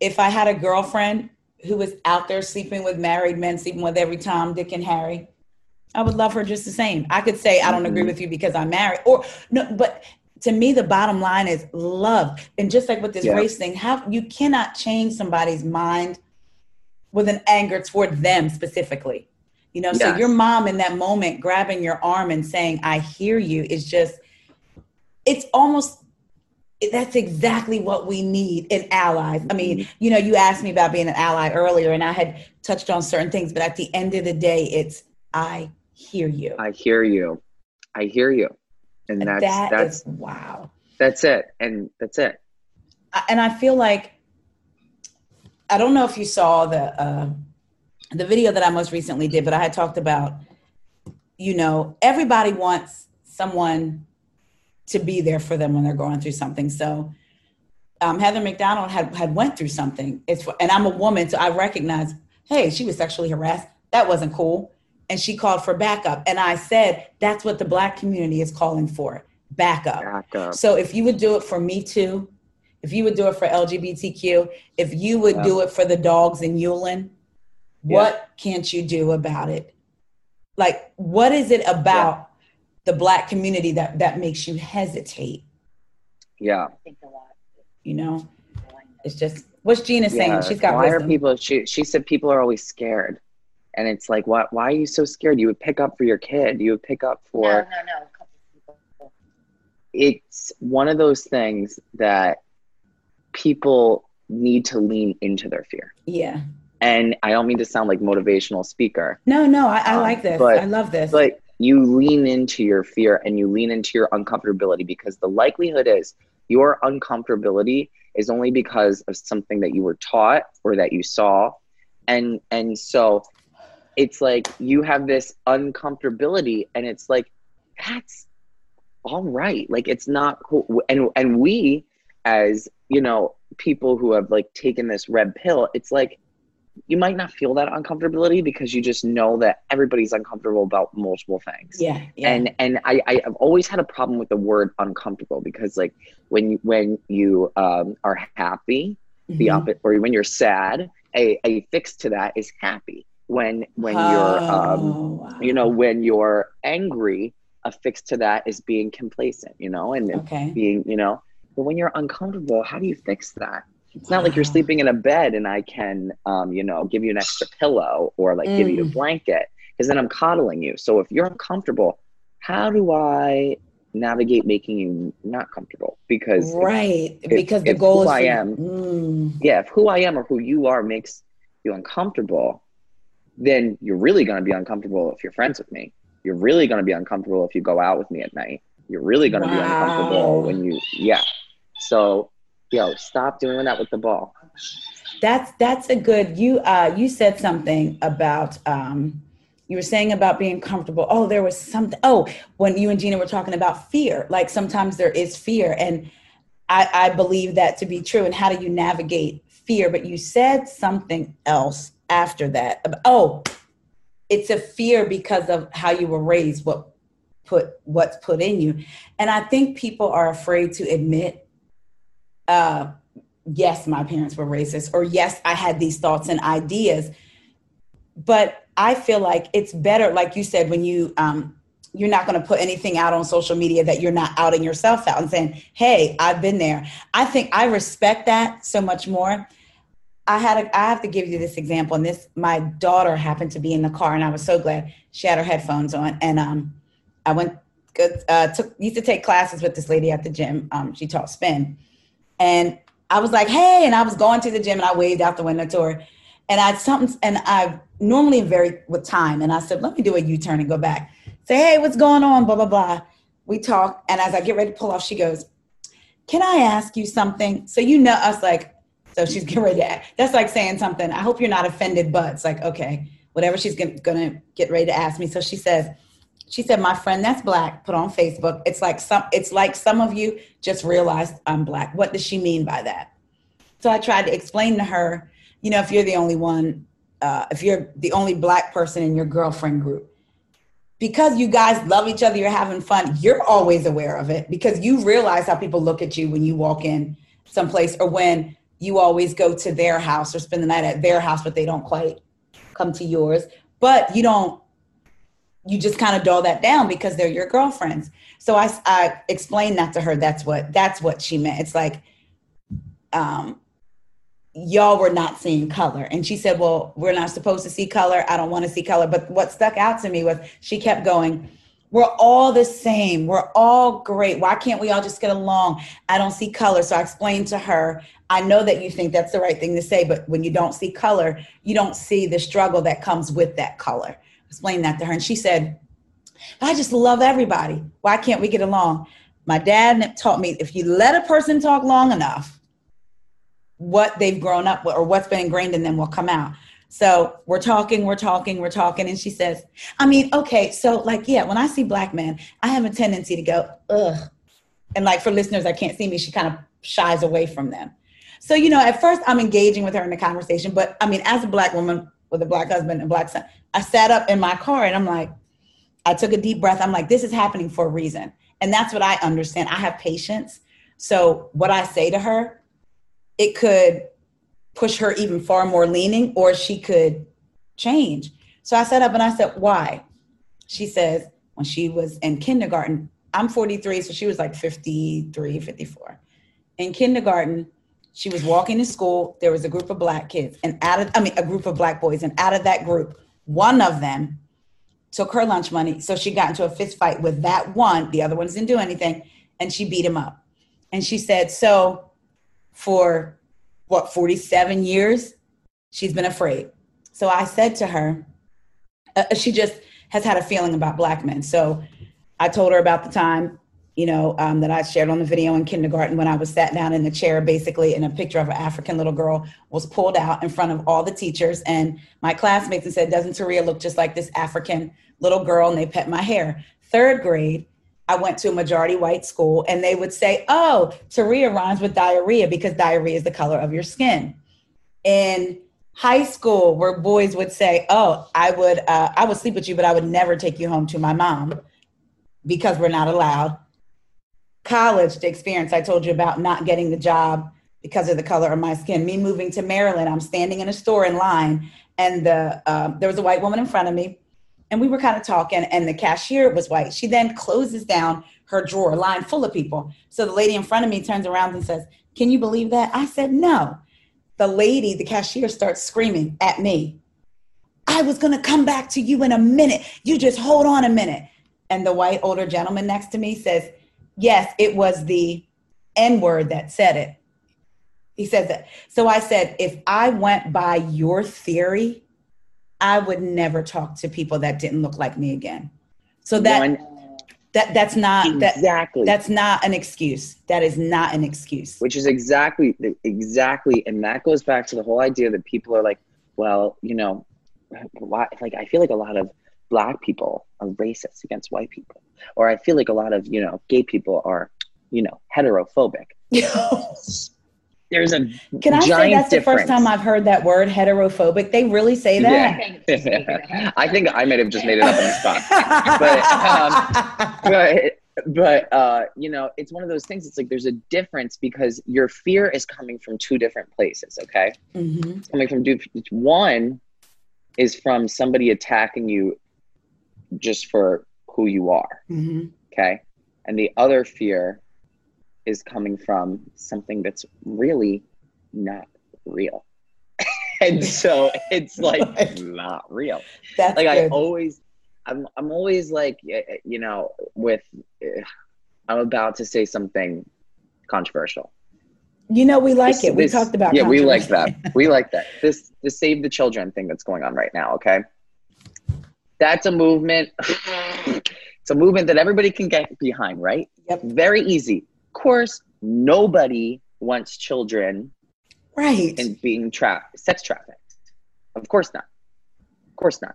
if I had a girlfriend who was out there sleeping with married men, sleeping with every Tom, Dick, and Harry, I would love her just the same. I could say I don't agree Mhm. with you because I'm married, or no, but to me, the bottom line is love. And just like with this Yeah. race thing, how you cannot change somebody's mind with an anger toward them specifically. You know, so your mom in that moment grabbing your arm and saying, I hear you is just, it's almost, that's exactly what we need in allies. I mean, Mm-hmm. you know, you asked me about being an ally earlier, and I had touched on certain things, but at the end of the day, it's, I hear you. I hear you. I hear you. And that's That that's is- wow. that's it. And that's it. And I feel like I don't know if you saw the uh, the video that I most recently did, but I had talked about, you know, everybody wants someone to be there for them when they're going through something. So um, Heather McDonald had had went through something. It's and I'm a woman, so I recognize, hey, she was sexually harassed. That wasn't cool, and she called for backup. And I said, that's what the Black community is calling for, backup. Back up. So if you would do it for Me Too, if you would do it for LGBTQ, if you would Yeah. do it for the dogs in Yulin, what can't you do about it? Like, what is it about the black community that that makes you hesitate? Yeah. Think a lot. You know, it's just what's Gina saying. She's got why wisdom. are people she she said people are always scared. And it's like what why are you so scared? You would pick up for your kid. You would pick up for no, no. A couple people. it's one of those things that people need to lean into their fear. yeah. And I don't mean to sound like motivational speaker, No, no, I, I Um, like this. but- I love this. but you lean into your fear and you lean into your uncomfortability because the likelihood is your uncomfortability is only because of something that you were taught or that you saw and and so it's like you have this uncomfortability and it's like that's all right like it's not cool and and we as you know people who have like taken this red pill it's like you might not feel that uncomfortability because you just know that everybody's uncomfortable about multiple things yeah, yeah. and and I, I have always had a problem with the word uncomfortable because like when you when you um, are happy the Mhm. opposite or when you're sad a, a fix to that is happy when when you're um, Oh, wow. you know when you're angry a fix to that is being complacent you know and okay. being you know but when you're uncomfortable how do you fix that it's not like you're sleeping in a bed and i can um, you know give you an extra pillow or like give you a Mm. blanket because then i'm coddling you so if you're uncomfortable how do i navigate making you not comfortable because Right, if- because the if goal who is I am- Mm. yeah if who i am or who you are makes you uncomfortable then you're really going to be uncomfortable if you're friends with me you're really going to be uncomfortable if you go out with me at night you're really going to be uncomfortable when you yeah so yo stop doing that with the ball That's that's a good. You uh you said something about um you were saying about being comfortable. Oh, there was something. Oh, when you and Gina were talking about fear, like sometimes there is fear, and I, I believe that to be true. And how do you navigate fear? But you said something else after that. Oh, it's a fear because of how you were raised, what put what's put in you. And I think people are afraid to admit, uh, yes, my parents were racist, or yes, I had these thoughts and ideas. But I feel like it's better, like you said, when you um, you're not going to put anything out on social media that you're not outing yourself out and saying, "Hey, I've been there." I think I respect that so much more. I had a, I have to give you this example, and this my daughter happened to be in the car, and I was so glad she had her headphones on, and um, I went uh, took used to take classes with this lady at the gym. Um, she taught spin, and I was like, "Hey," and I was going to the gym, and I waved out the window to her, and I something, and I normally very with time, and I said, "Let me do a U turn and go back." say, hey, what's going on? Blah, blah, blah. We talk. And as I get ready to pull off, she goes, can I ask you something? So you know us like, so she's getting ready to, that's like saying something. I hope you're not offended, but it's like, okay, whatever she's gonna get ready to ask me. So she says, she said, my friend that's black put on Facebook. It's like some, it's like some of you just realized I'm black. What does she mean by that? So I tried to explain to her, you know, if you're the only one, uh, if you're the only black person in your girlfriend group, because you guys love each other, you're having fun, you're always aware of it because you realize how people look at you when you walk in someplace or when you always go to their house or spend the night at their house, but they don't quite come to yours. But you don't, you just kind of dull that down because they're your girlfriends. So I, I explained that to her. That's what, that's what she meant. It's like, um, y'all were not seeing color. And she said, Well, we're not supposed to see color. I don't want to see color. But what stuck out to me was she kept going, We're all the same. We're all great. Why can't we all just get along? I don't see color. So I explained to her, I know that you think that's the right thing to say, but when you don't see color, you don't see the struggle that comes with that color. Explain that to her. And she said, I just love everybody. Why can't we get along? My dad taught me if you let a person talk long enough, what they've grown up with or what's been ingrained in them will come out. So we're talking, we're talking, we're talking. And she says, I mean, okay, so like, yeah, when I see black men, I have a tendency to go, ugh. And like for listeners that can't see me, she kind of shies away from them. So, you know, at first I'm engaging with her in the conversation, but I mean, as a black woman with a black husband and black son, I sat up in my car and I'm like, I took a deep breath. I'm like, this is happening for a reason. And that's what I understand. I have patience. So what I say to her, it could push her even far more leaning or she could change. So I sat up and I said, Why? She says, When she was in kindergarten, I'm 43, so she was like 53, 54. In kindergarten, she was walking to school. There was a group of black kids, and out of, I mean, a group of black boys, and out of that group, one of them took her lunch money. So she got into a fist fight with that one. The other ones didn't do anything, and she beat him up. And she said, So for what 47 years? She's been afraid. So i said to her uh, uh, she just has had a feeling about black men. So i told her about the time you know um, that i shared on the video in kindergarten when i was sat down in the chair basically and a picture of an african little girl was pulled out in front of all the teachers. And my classmates and said doesn't taria look just like this african little girl? And they pet my hair. Third grade I went to a majority white school and they would say, oh, Taria rhymes with diarrhea because diarrhea is the color of your skin. In high school, where boys would say, oh, I would, uh, I would sleep with you, but I would never take you home to my mom because we're not allowed. College, the experience I told you about not getting the job because of the color of my skin. Me moving to Maryland, I'm standing in a store in line and the, uh, there was a white woman in front of me and we were kind of talking and the cashier was white. She then closes down her drawer line full of people. So the lady in front of me turns around and says can you believe that? I said no. The lady the cashier starts screaming at me. I was going to come back to you in a minute. You just hold on a minute. And the white older gentleman next to me says yes it was the n word that said it. He says that. So i said if i went by your theory I would never talk to people that didn't look like me again. So that One, that that's not that, exactly that's not an excuse. That is not an excuse. Which is exactly exactly, and that goes back to the whole idea that people are like, well, you know, why, like I feel like a lot of black people are racist against white people, or I feel like a lot of you know gay people are, you know, heterophobic. There's a Can I say giant that's the first time I've heard that word heterophobic? They really say that. Yeah. I think I might have just made it up on the spot. But, um, but but uh, you know, it's one of those things. It's like there's a difference because your fear is coming from two different places. Okay, Mhm. It's coming from two. One is from somebody attacking you just for who you are. Mhm. Okay, and the other fear is coming from something that's really not real. and so it's like not real That's like I always, I'm I'm always like you know with eh, I'm about to say something controversial. you know, we like This- it. We this- talked about yeah, we like that. We like that. This the save the children thing that's going on right now. Okay, that's a movement. it's a movement that everybody can get behind, right? Yep. Very easy. Of course, nobody wants children Right. and being trapped, sex trafficked. Of course not. Of course not.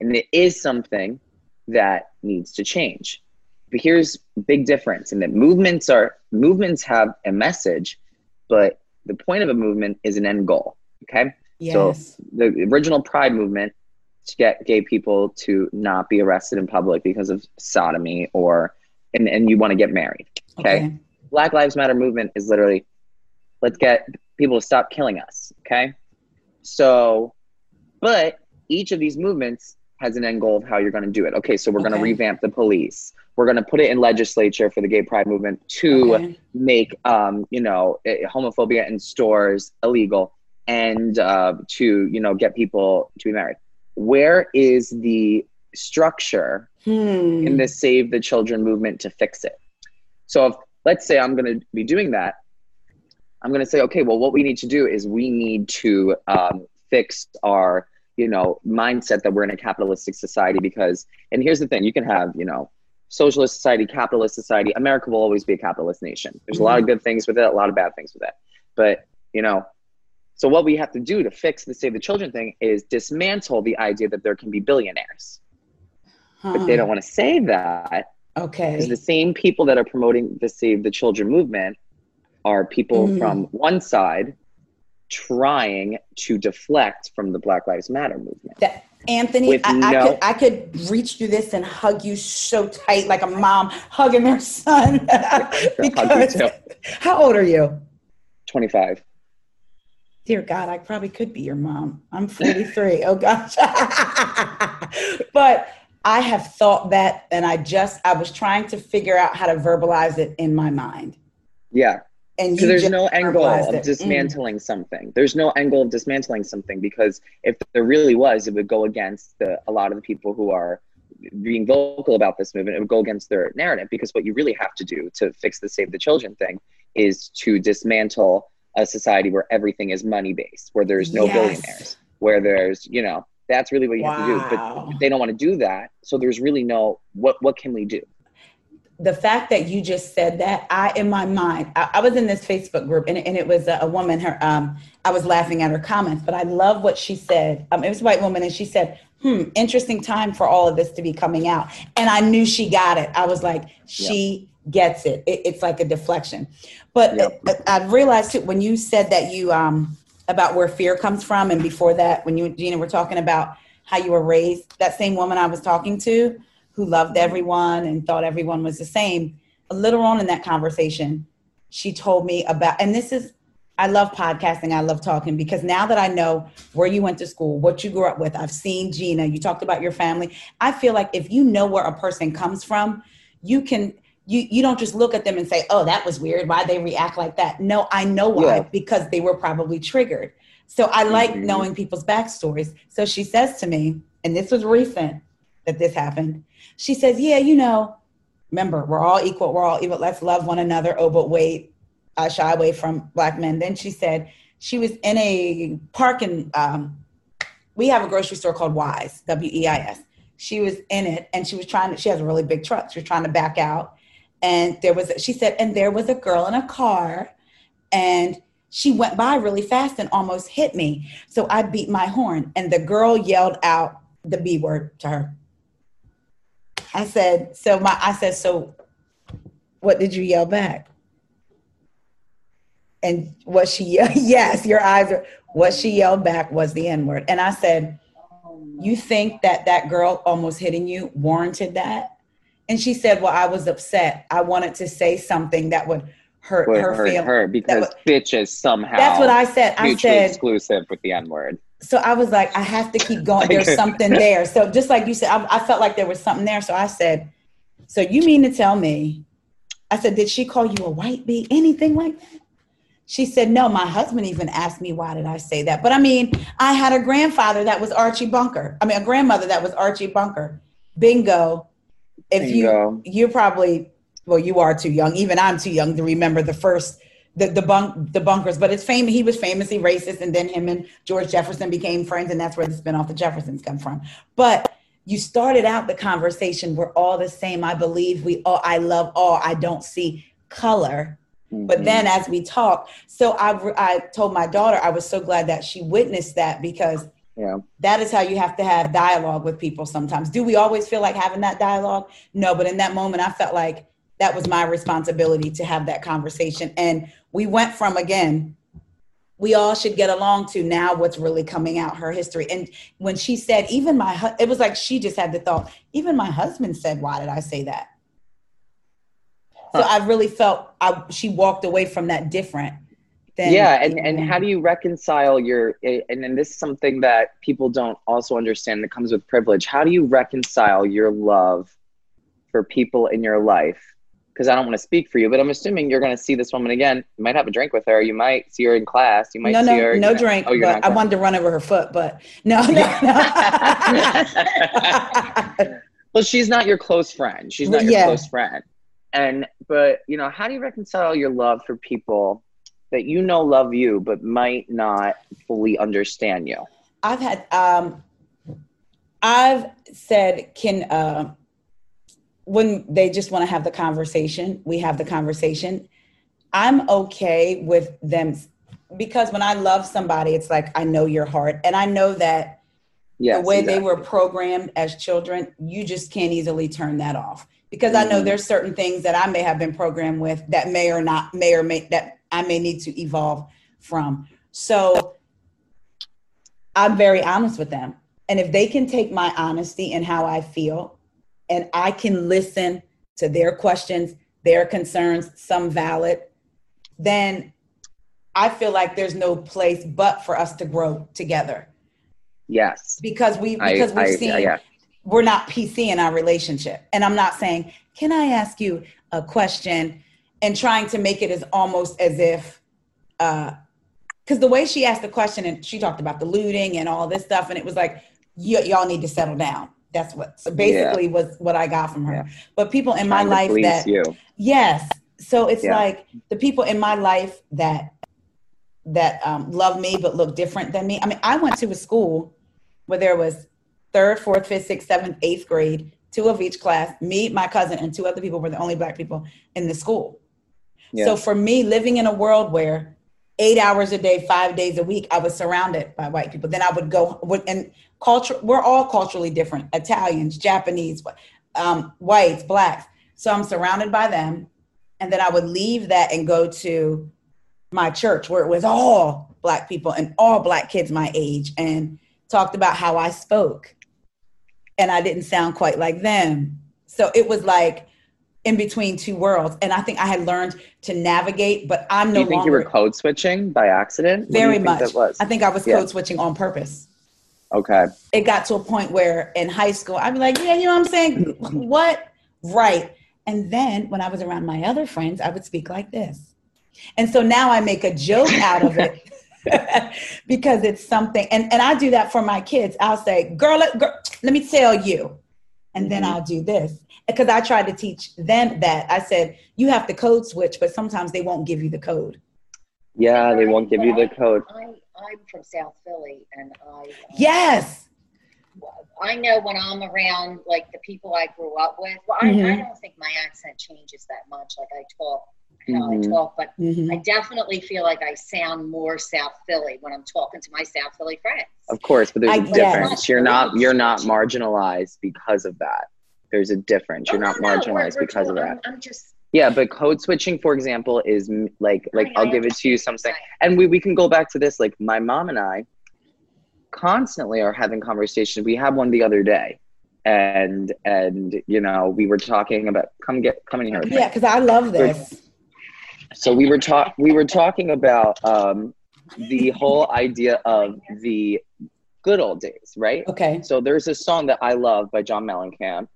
And it is something that needs to change. But here's big difference in that movements are movements have a message, but the point of a movement is an end goal. Okay. yes. so The original pride movement to get gay people to not be arrested in public because of sodomy or and, and you want to get married. Okay. Black Lives Matter movement is literally let's get people to stop killing us. Okay. So, but each of these movements has an end goal of how you're going to do it. Okay. So we're going to revamp the police. We're going to put it in legislature for the gay pride movement to Okay. make, um, you know, eh, homophobia in stores illegal and uh, to, you know, get people to be married. Where is the structure Hmm. in the Save the Children movement to fix it. So if let's say I'm going to be doing that, I'm going to say, okay, well, what we need to do is we need to um, fix our, you know, mindset that we're in a capitalistic society because, and here's the thing, you can have, you know, socialist society, capitalist society. America will always be a capitalist nation. There's a lot of good things with it, a lot of bad things with it. But, you know, so what we have to do to fix the Save the Children thing is dismantle the idea that there can be billionaires but they don't want to say that Okay. because the same people that are promoting the Save the Children movement are people Mm. from one side trying to deflect from the Black Lives Matter movement. That, Anthony, I, I could I could reach through this and hug you so tight like a mom hugging their son. because how old are you? 25. Dear God, I probably could be your mom. I'm 43. oh gosh. but I have thought that and I just I was trying to figure out how to verbalize it in my mind. Yeah. And So there's no end goal of it. Mm. dismantling something. There's no end goal of dismantling something because if there really was, it would go against the, a lot of the people who are being vocal about this movement. It would go against their narrative because what you really have to do to fix the Save the Children thing is to dismantle a society where everything is money based, where there's no Yes. billionaires, where there's, you know, that's really what you have to do. But they don't want to do that. So there's really no, what, what can we do? the fact that you just said that, I in my mind, I, I was in this Facebook group and, and it was a, a woman. Her, um, I was laughing at her comments, but I love what she said. Um, it was a white woman, and she said, "Hmm, interesting time for all of this to be coming out." And I knew she got it. I was like, she gets it. it it's like a deflection. But Yep. uh, I realized too when you said that you um about where fear comes from, and before that, when you and Gina were talking about how you were raised, that same woman I was talking to who loved everyone and thought everyone was the same. Later on in that conversation, she told me about, and this is, I love podcasting. I love talking because now that I know where you went to school, what you grew up with, I've seen Gina, you talked about your family. I feel like if you know where a person comes from, you can, you, you don't just look at them and say, oh, that was weird. Why they react like that? No, I know why, Yeah. because they were probably triggered. So I like Mhm. knowing people's backstories. So she says to me, and this was recent that this happened. She says, Yeah, you know, remember, we're all equal, we're all equal, let's love one another. Oh, but wait, I shy away from black men. Then she said she was in a parking, um, we have a grocery store called Weis, W E I S. She was in it and she was trying to, she has a really big truck. She was trying to back out. And there was, she said, and there was a girl in a car and she went by really fast and almost hit me. So I beat my horn and the girl yelled out the B word to her. I said, so my I said, so what did you yell back? And what she yes, your eyes are what she yelled back was the N word. And I said, "You think that that girl almost hitting you warranted that?" And she said, "Well, I was upset. I wanted to say something that would hurt Would her hurt feelings." her because would- bitches somehow That's what I said. I said, exclusive with the N word. so I was like, I have to keep going. There's something there. So just like you said, I, I felt like there was something there. So I said, so you mean to tell me? I said, did she call you a white bee? Anything like that? She said, no. My husband even asked me why did I say that. But I mean, I had a grandfather that was Archie Bunker. I mean, a grandmother that was Archie Bunker. Bingo. If you you're probably well, you are too young. Even I'm too young to remember the first the the bunk the bunkers. But it's famous. He was famously racist, and then him and George Jefferson became friends, and that's where the spinoff the Jeffersons come from. But you started out the conversation. We're all the same. I believe we all. I love all. I don't see color. But Mhm. then as we talk, so I I told my daughter I was so glad that she witnessed that because yeah, that is how you have to have dialogue with people sometimes. Do we always feel like having that dialogue? No, but in that moment, I felt like that was my responsibility to have that conversation. And we went from, again, we all should get along to now what's really coming out her history. And when she said, even my, hu- it was like she just had the thought, even my husband said, why did I say that? So I really felt I, she walked away from that different. Than yeah, and and how do you reconcile your eh, and then this is something that people don't also understand that comes with privilege. How do you reconcile your love for people in your life? Because I don't want to speak for you, but I'm assuming you're going to see this woman again. You might have a drink with her. You might see her in class. You might no, see no, her. no know- drink. Oh, but I wanted to run over her foot, but no, no. well, she's not your close friend. She's not your Yeah. close friend. And but you know, how do you reconcile your love for people that you know love you but might not fully understand you? I've had, um, I've said, can, uh, when they just want to have the conversation, we have the conversation. I'm okay with them because when I love somebody, it's like I know your heart, and I know that Yes, the way they were programmed as children, you just can't easily turn that off. Because I know Mhm. there's certain things that I may have been programmed with that may or not may or may that I may need to evolve from. So I'm very honest with them. And if they can take my honesty and how I feel, and I can listen to their questions, their concerns, some valid, then I feel like there's no place but for us to grow together Yes. because we I- because we've I- seen yeah. we're not PC in our relationship. And I'm not saying, can I ask you a question? And trying to make it as almost as if, because the way she asked the question and she talked about the looting and all this stuff, and it was like, y'all need to settle down. That's what so basically was what I got from her. Yeah. But people in my Trying to life that you. Yes. So it's Yeah. like the people in my life that that um, love me but look different than me. I mean, I went to a school where there was third, fourth, fifth, sixth, seventh, eighth grade, two of each class. Me, my cousin, and two other people were the only black people in the school. Yeah. So for me, living in a world where eight hours a day, five days a week, I was surrounded by white people. Then I would go and culture. We're all culturally different: Italians, Japanese, um, whites, blacks. So I'm surrounded by them, and then I would leave that and go to my church where it was all black people and all black kids my age, and talked about how I spoke, and I didn't sound quite like them. So it was like in between two worlds, and I think I had learned to navigate, but I'm no you think longer you were code switching by accident? What do you very much. That was I think I was Yeah. code switching on purpose. okay. It got to a point where in high school, I'd be like, yeah, you know what I'm saying? what? Right. And then when I was around my other friends, I would speak like this. And so now I make a joke out of it because it's something. And, and I do that for my kids. I'll say, girl, girl, let me tell you. And then Mhm. I'll do this. Because I tried to teach them that. I said, you have to code switch, but sometimes they won't give you the code. Yeah, they won't give you the code. I, I'm from South Philly, and I. uh, Yes. I know when I'm around like the people I grew up with. Well, I, I Mhm. don't think my accent changes that much. Like I talk how Mhm. I talk, but Mhm. I definitely feel like I sound more South Philly when I'm talking to my South Philly friends. Of course, but there's I- a yes. difference. You're not you're not marginalized because of that. There's a difference. You're Oh, not no, no, marginalized we're- we're because of that. I'm, I'm just Yeah, but code switching, for example, is like like I I'll give it to you something, and we we can go back to this. Like my mom and I constantly are having conversations. We had one the other day, and and you know we were talking about come get come in here. Yeah, because I love this. So we were talk we were talking about um, the whole idea of the good old days, right? Okay. So there's a song that I love by John Mellencamp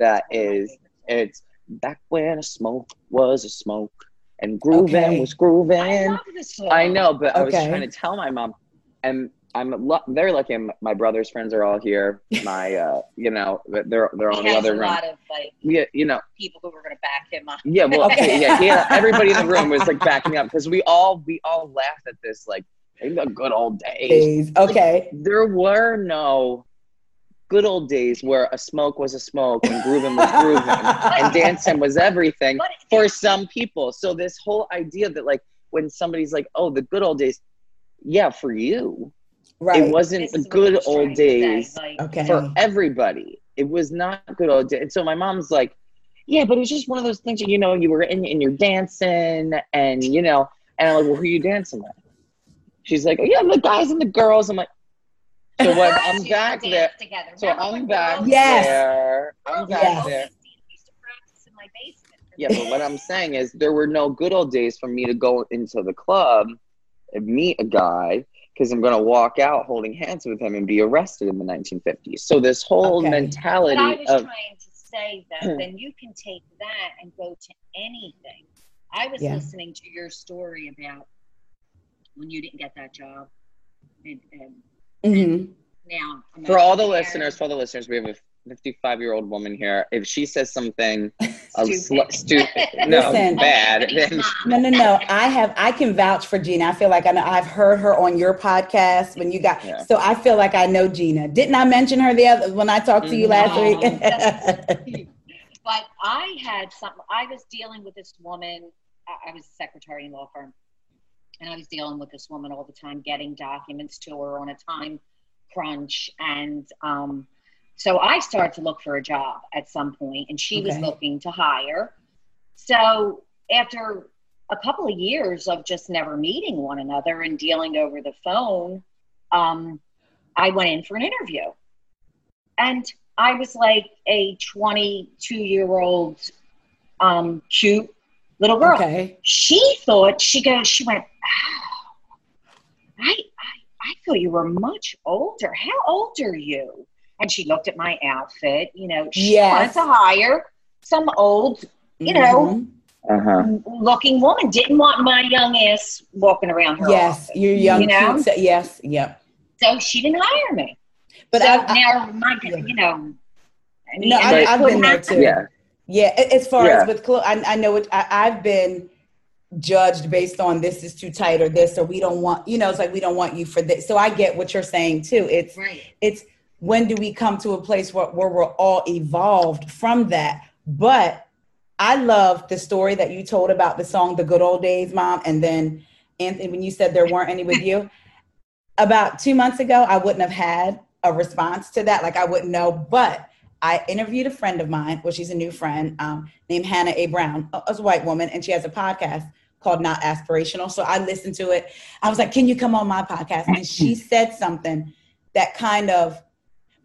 that is it's back when a smoke was a smoke and grooving Okay. was I grooving. love this song. I know, but I was trying to tell my mom, and I'm lu- very lucky. m- My brother's friends are all here. My, uh, you know, they're they're on He the other room. lot of like Yeah, you know, people who were going to back him up. yeah, well, Okay. okay, yeah, yeah. Everybody in the room was like backing up because we all we all laughed at this like in the good old days. Days. Okay. There were no good old days where a smoke was a smoke and grooving was grooving and dancing was everything But for some people. So this whole idea that like when somebody's like, "Oh, the good old days," yeah, for you, Right. it wasn't this the good he's old days like, Okay. for everybody. It was not good old days. And so my mom's like, yeah, but it was just one of those things that, you know, you were in and you're dancing and, you know, and I'm like, well, who are you dancing with? She's like, oh, yeah, the guys and the girls. I'm like, so what? I'm back there. Together. So Remember I'm back girls- Yes. there. I'm back Yes. there. We used to practice in my basement. Yeah, but what I'm saying is there were no good old days for me to go into the club and meet a guy because I'm going to walk out holding hands with him and be arrested in the 1950s. So this whole Okay. mentality But I was of trying to say that then you can take that and go to anything. I was Yeah. listening to your story about when you didn't get that job, and, and Mhm. now I'm for all the actually listeners, for all the listeners, we have a 55 year old woman here. If she says something Stupid. sl- stupid, no, Listen. bad, then. No, no, no. I have. I can vouch for Gina. I feel like I know. I've heard her on your podcast when you got. Yeah. So I feel like I know Gina. Didn't I mention her the other when I talked to you last No, week? but I had something. I was dealing with this woman. I- I was a secretary in a law firm, and I was dealing with this woman all the time, getting documents to her on a time crunch, and um, so I started to look for a job at some point, and she was looking to hire. So after a couple of years of just never meeting one another and dealing over the phone, um, I went in for an interview. And I was like a 22 year old, um, cute little girl. okay. She thought, she goes, she went, oh, I, I, I thought you were much older. How old are you? And she looked at my outfit. You know, she Yes. wanted to hire some old, you know, Mhm. uh-huh. looking woman. Didn't want my young ass walking around her Yes, office. you're young. You know? cute, so- yes. Yep. So she didn't hire me. But so I, I, now, my, yeah. you know, I mean, no, I, I've could been there too. yeah, yeah. As far Yeah. as with clothes, I, I know it. I, I've been judged based on this is too tight or this or we don't want. You know, it's like we don't want you for this. So I get what you're saying too. It's Right. it's when do we come to a place where, where we're all evolved from that? But i love the story that you told about the song the good old days mom and then anthony when you said there weren't any with you. About two months ago i wouldn't have had a response to that. Like i wouldn't know but i interviewed a friend of mine. Well she's a new friend um, named hannah a. Brown a, a white woman and she has a podcast called not aspirational. So i listened to it. I was like can you come on my podcast? And she said something that kind of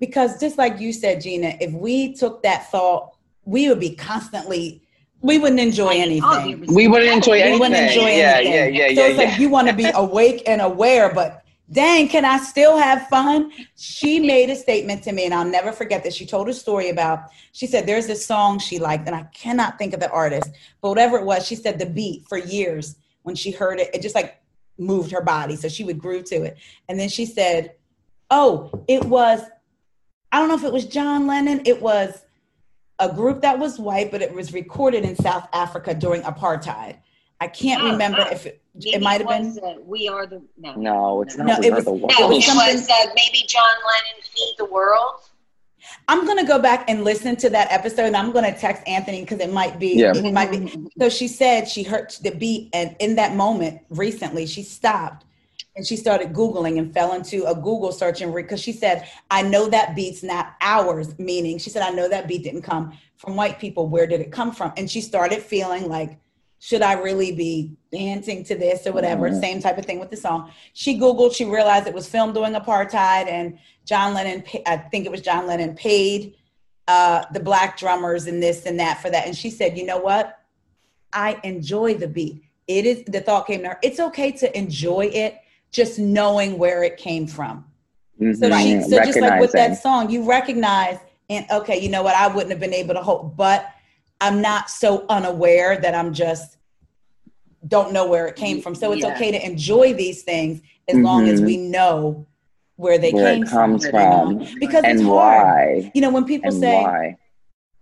because just like you said gina if we took that thought we would be constantly we wouldn't enjoy anything. Oh, we wouldn't enjoy we anything. wouldn't enjoy yeah, anything. yeah, yeah, so yeah, it's yeah. like you want to be awake and aware but dang can i still have fun? She made a statement to me and i'll never forget this. She told a story about she said there's this song she liked and i cannot think of the artist but whatever it was she said the beat for years when she heard it it just like moved her body so she would groove to it. And then she said oh it was i don't know if it was john lennon it was a group that was white but it was recorded in south africa during apartheid i can't Oh, remember oh. if it, it might have been uh, we are the no. no, it's not. No, We it Are was- the no, World. No, it it was was, something- uh, maybe John Lennon feed the world. i'm going to go back and listen to that episode and i'm going to text anthony because it might be Yeah. it might be so she said she heard the beat and in that moment recently she stopped and she started Googling and fell into a Google search and because she said, I know that beat's not ours, meaning she said, I know that beat didn't come from white people. Where did it come from? And she started feeling like, should I really be dancing to this or whatever? Mm-hmm. Same type of thing with the song. She Googled, she realized it was filmed during apartheid, and John Lennon, I think it was John Lennon, paid uh, the black drummers and this and that for that. And she said, you know what? I enjoy the beat. It is, the thought came to her, it's okay to enjoy it just knowing where it came from. Mm-hmm. So, she, so just like with that song, you recognize and okay, you know what? I wouldn't have been able to hope, but I'm not so unaware that I'm just don't know where it came from. So it's yeah. okay to enjoy these things as mm-hmm. long as mm-hmm. we know where they where came it comes from, from. because and it's hard. why. You know, when people and say why.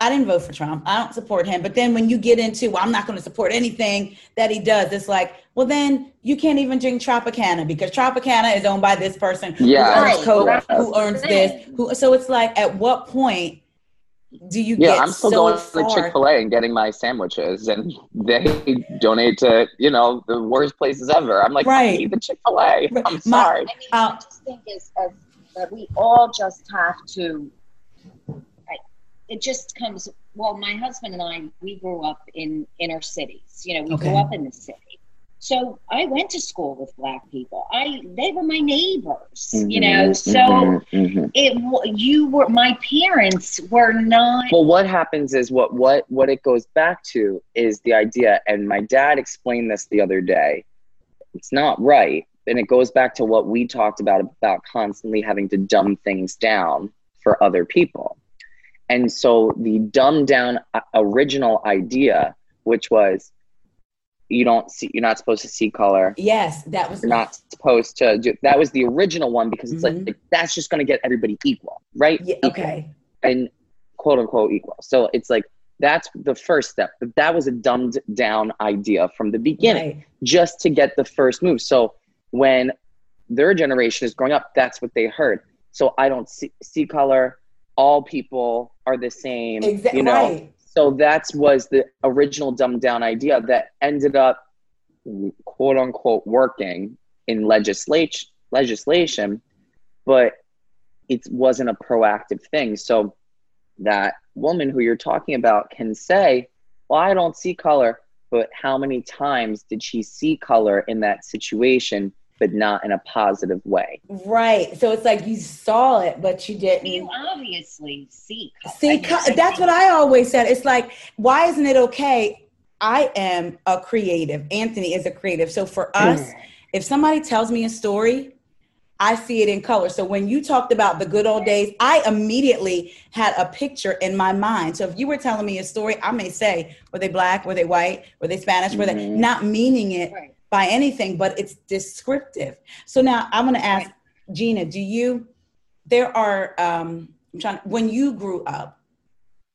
I didn't vote for Trump. I don't support him. But then when you get into, well, I'm not going to support anything that he does, it's like, well, then you can't even drink Tropicana because Tropicana is owned by this person yeah. who earns Coke, who earns this. Who, so it's like, at what point do you yeah, get I'm still so going far? to Chick Fil A and getting my sandwiches, and they donate to you know the worst places ever. I'm like, right. I need the Chick Fil A. I'm My- sorry. I mean, I just think is, is that we all just have to. It just comes. Well, my husband and I, we grew up in inner cities. You know, we Okay. grew up in the city. So I went to school with black people. I they were my neighbors. You know, Mhm, so mhm, mhm. it you were my parents were not. Well, what happens is what what what it goes back to is the idea, and my dad explained this the other day. It's not right, and it goes back to what we talked about about constantly having to dumb things down for other people. And so the dumbed down uh, original idea, which was you don't see, you're not supposed to see color. Yes, that was You're not supposed to do. That was the original one because it's Mhm. like that's just going to get everybody equal, right? Yeah, Equal okay. and quote unquote equal. So it's like that's the first step. But that was a dumbed down idea from the beginning, Right. just to get the first move. So when their generation is growing up, that's what they heard. So I don't see, see color. All people are the same. Exactly. You know. Right. So that was the original dumbed down idea that ended up quote unquote working in legislation legislation, but it wasn't a proactive thing. So that woman who you're talking about can say, Well, I don't see color, but how many times did she see color in that situation, but not in a positive way? Right. So it's like you saw it, but you didn't. You obviously see. color. See, co- that's think- what I always said. It's like, why isn't it okay? I am a creative. Anthony is a creative. So for us, if somebody tells me a story, I see it in color. So when you talked about the good old days, I immediately had a picture in my mind. So if you were telling me a story, I may say, were they black? Were they white? Were they Spanish? Were they Mhm. not meaning it Right. By anything, but it's descriptive. So now I'm going to ask Gina, do you, there are, um, I'm trying, when you grew up,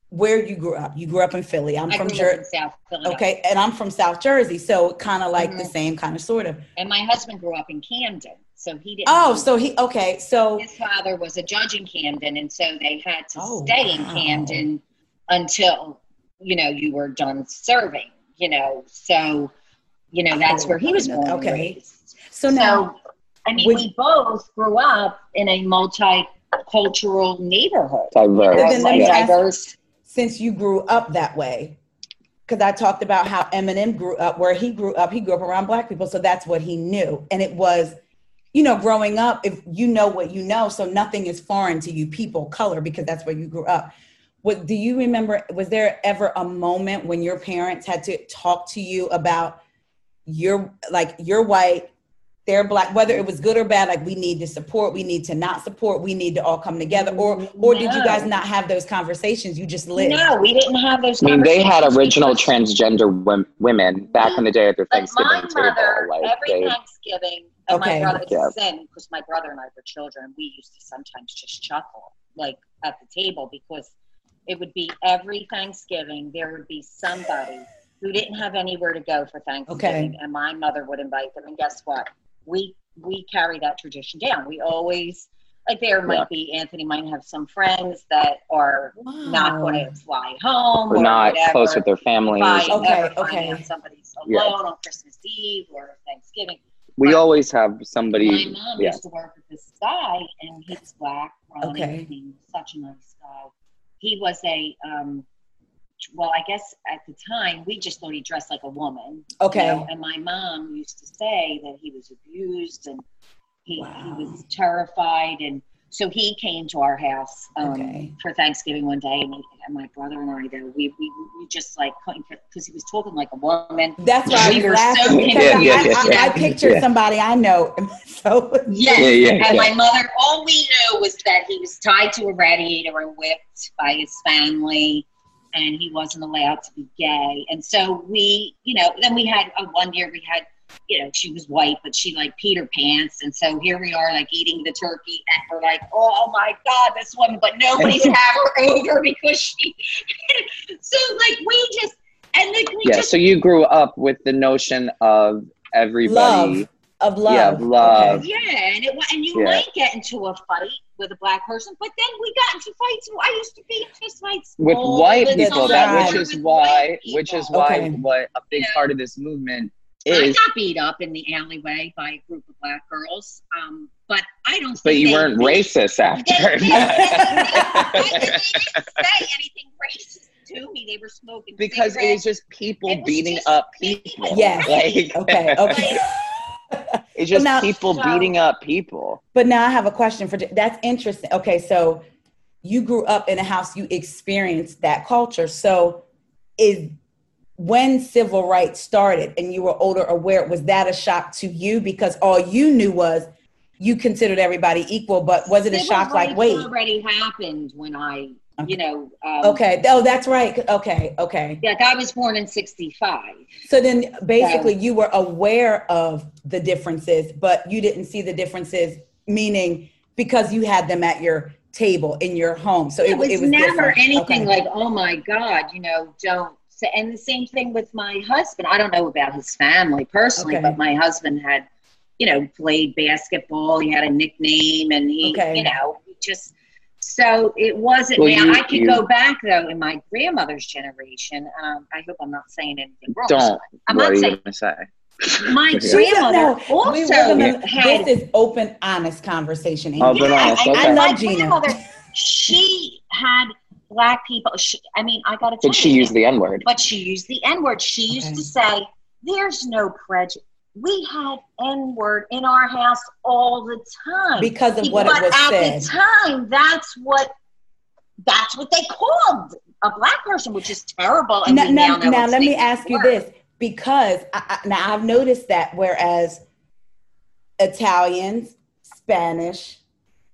where you grew up, you grew up in Philly. I'm I from grew up in Jersey. South Philadelphia. Okay. And I'm from South Jersey. So kind of like the Mhm. same kind of sort of. And my husband grew up in Camden, so he didn't. Oh, so he, okay. So, his father was a judge in Camden, and so they had to Oh, stay in wow. Camden until you know you were done serving. You know, so you know that's where he was oh, born Okay. and raised. so now, I mean, would- we both grew up in a multicultural neighborhood. Diverse. But then let me yeah. ask- diverse. since you grew up that way, because I talked about how Eminem grew up, where he grew up, he grew up around black people. So that's what he knew. And it was, you know, growing up, if you know what you know, so nothing is foreign to you, people, color, because that's where you grew up. What do you remember? Was there ever a moment when your parents had to talk to you about your like you're white, they're black, whether it was good or bad, like we need to support, we need to not support, we need to all come together, or or did you guys not have those conversations? You just lived. No, we didn't have those. I mean, they had original because- transgender wom- women back in the day at their But Thanksgiving my table. mother, Like every they, Thanksgiving, and Okay. my brother, it's Yeah. the same because my brother and I were children. We used to sometimes just chuckle, like at the table, because it would be every Thanksgiving there would be somebody who didn't have anywhere to go for Thanksgiving, okay. and my mother would invite them. And guess what? We we carry that tradition down. We always like there might Yeah. be Anthony might have some friends that are not going to fly home or not whatever close with their families. by Okay, okay. somebody's alone Yeah. on Christmas Eve or Thanksgiving. we But always have somebody. my mom Yeah. used to work with this guy, and he's black. Ronnie, Okay. he was such a nice guy. He was a um, well, I guess at the time we just thought he dressed like a woman. you Okay. know, and my mom used to say that he was abused and he, Wow. he was terrified and so he came to our house um, Okay. for Thanksgiving one day, and, he, and my brother and I, though, we, we, we just like couldn't because he was talking like a woman. That's why We was were laughing so because Yeah, yeah, I, yeah, I, I yeah. pictured Yeah. somebody I know. So Yes. Yeah, yeah, and my mother, all we knew was that he was tied to a radiator and whipped by his family, and he wasn't allowed to be gay. And so we, you know, then we had uh, one year we had, you know, she was white, but she like Peter her pants, and so here we are, like eating the turkey, and we're like, oh my god, this woman, but nobody's have her over because she. so like we just and like we Yeah. just So you grew up with the notion of everybody. love of love. Yeah, of love. Yeah, and it wa- and you Yeah. might get into a fight with a black person, but then we got into fights. I used to be in fist fights with white people time that which is why which is why Okay. what a big Yeah. part of this movement I got beat up in the alleyway by a group of black girls, um, but I don't. but think you they- weren't they- racist after They, they, they didn't say anything racist to me. They were smoking because it cigarettes. is just people It was beating just up people. people Yes. like Okay. Okay. It's just now- people So- beating up people But now I have a question for that's interesting. Okay, so you grew up in a house, you experienced that culture. So is when civil rights started and you were older aware, was that a shock to you? Because all you knew was you considered everybody equal, but was it a Civil shock like, rights wait, already happened when I, Okay. You know. Um, okay, oh, that's right. Okay, okay. Like I was born in '65. So then basically you were aware of the differences, but you didn't see the differences, meaning because you had them at your table in your home. So it, it was, it was never different. anything Okay. like, oh my God, you know, don't. Say, and the same thing with my husband. I don't know about his family personally, Okay. but my husband had, you know, played basketball. He had a nickname, and he, Okay. you know, he just. So it wasn't. Well, now you- I could you- go back though in my grandmother's generation. Um, I hope I'm not saying anything wrong. don't I'm what not are saying gonna say my grandmother No, we also were had this is open, honest conversation. Amy. Open, honest, I, I, okay. I my love Gina. grandmother, she had black people. She, I mean, I got to tell but she you, used the n-word but she used the N word. She used Okay. to say, "There's no prejudice." We had N word in our house all the time because of what but it was at said. the time, that's what that's what they called a black person, which is terrible. And now, now, now, now let me the ask you this because I, I, now I've noticed that whereas Italians, Spanish,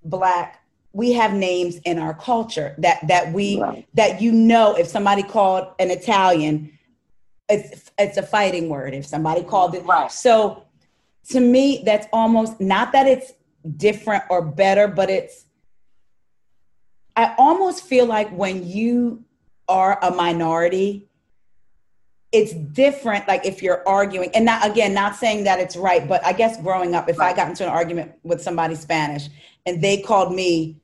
Black, we have names in our culture that that we Right. that you know if somebody called an Italian, it's it's a fighting word. If somebody called it Right. so to me that's almost not that it's different or better, but it's I almost feel like when you are a minority, it's different. Like if you're arguing, and not again, not saying that it's right, but I guess growing up, if I got into an argument with somebody Spanish and they called me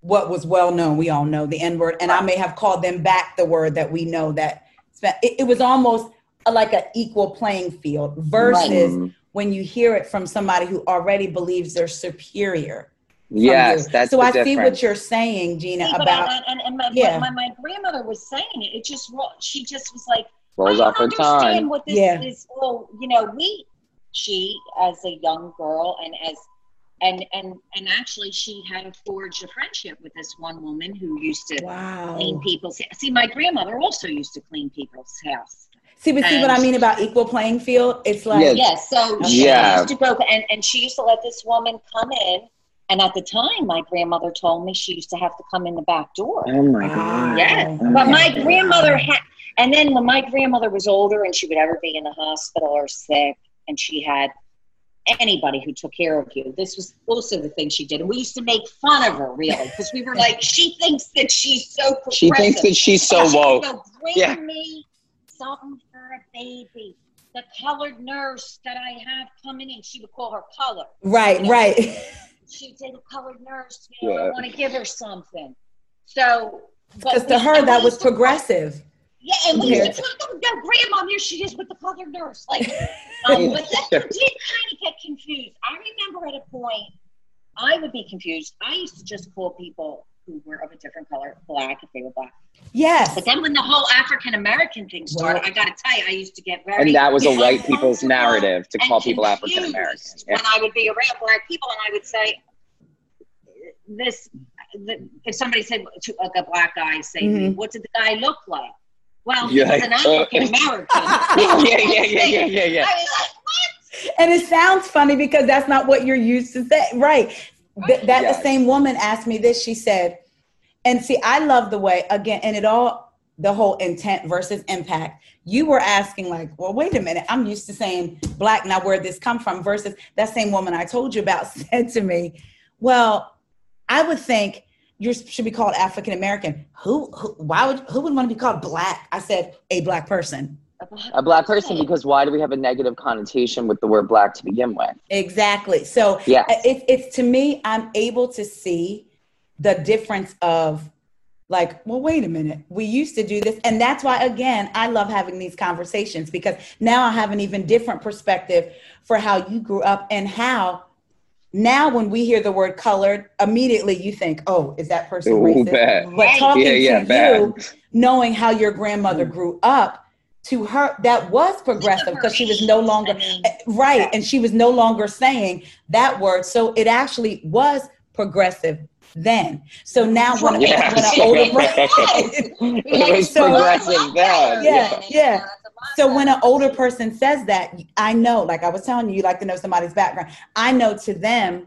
what was well known, we all know the N word, and I may have called them back the word that we know that Spa- it, it was almost a, like an equal playing field versus Mhm. when you hear it from somebody who already believes they're superior. yes you. that's so the I see what you're saying, Gina, See, about I, and, and my, Yeah. my, my grandmother was saying it. It just ro- she just was like, rolls I off her don't understand tongue what this Yeah. is. Well, you know, we she as a young girl and as and and and actually she had forged a friendship with this one woman who used to wow. clean people's see my grandmother also used to clean people's house See, but see what I mean about equal playing field? It's like Yeah. yes so she Yeah. used to go and, and she used to let this woman come in and at the time my grandmother told me she used to have to come in the back door oh my god yeah Oh but my my grandmother had and then when my grandmother was older and she would ever be in the hospital or sick and she had anybody who took care of you this was also the thing she did and we used to make fun of her really because we were like she thinks that she's so progressive. she thinks that she's so She would woke go, bring Yeah. me something for a baby the colored nurse that i have coming in she would call her color right, Yeah. right. she'd say the colored nurse you know, Yeah. i want to give her something so Because to her that was used to- progressive. Yeah, and we used to talk about grandma, here she is with the colored nurse. Like, um, but then you did kind of get confused. I remember at a point, I would be confused. I used to just call people who were of a different color black if they were black. Yes. But then when the whole African American thing started, Well- I got to tell you, I used to get very And that was a white people's narrative to call people African American. When I would be around black people, and I would say, "This," if somebody said to like a black guy, say, Mhm. "What did the guy look like?" Well, he Yeah, was an African American. Yeah, yeah, yeah, yeah, yeah, yeah, yeah. I was like, "What?" And it sounds funny because that's not what you're used to say. Right. Th- that Yes. the same woman asked me this. She said, and see, I love the way, again, and it all, the whole intent versus impact. You were asking, like, well, wait a minute. I'm used to saying black. Now, where this come from? Versus that same woman I told you about said to me, well, I would think you should be called African American. Who, who, why would, who would want to be called black? I said, a black person. A black person, because why do we have a negative connotation with the word black to begin with? Exactly. So Yes. Uh, it, it's to me, I'm able to see the difference of like, well, wait a minute. We used to do this. And that's why, again, I love having these conversations because now I have an even different perspective for how you grew up and how now when we hear the word colored, immediately you think, oh, is that person Ooh, racist? bad. But talking Yeah, yeah, to bad. you, knowing how your Mm. grandmother grew up, to her, that was progressive because she was no longer right and she was no longer saying that word so it actually was progressive then so now when, Yeah. when an older It was So- progressive then. Yeah, yeah. So when an older person says that i know like i was telling you you like to know somebody's background i know to them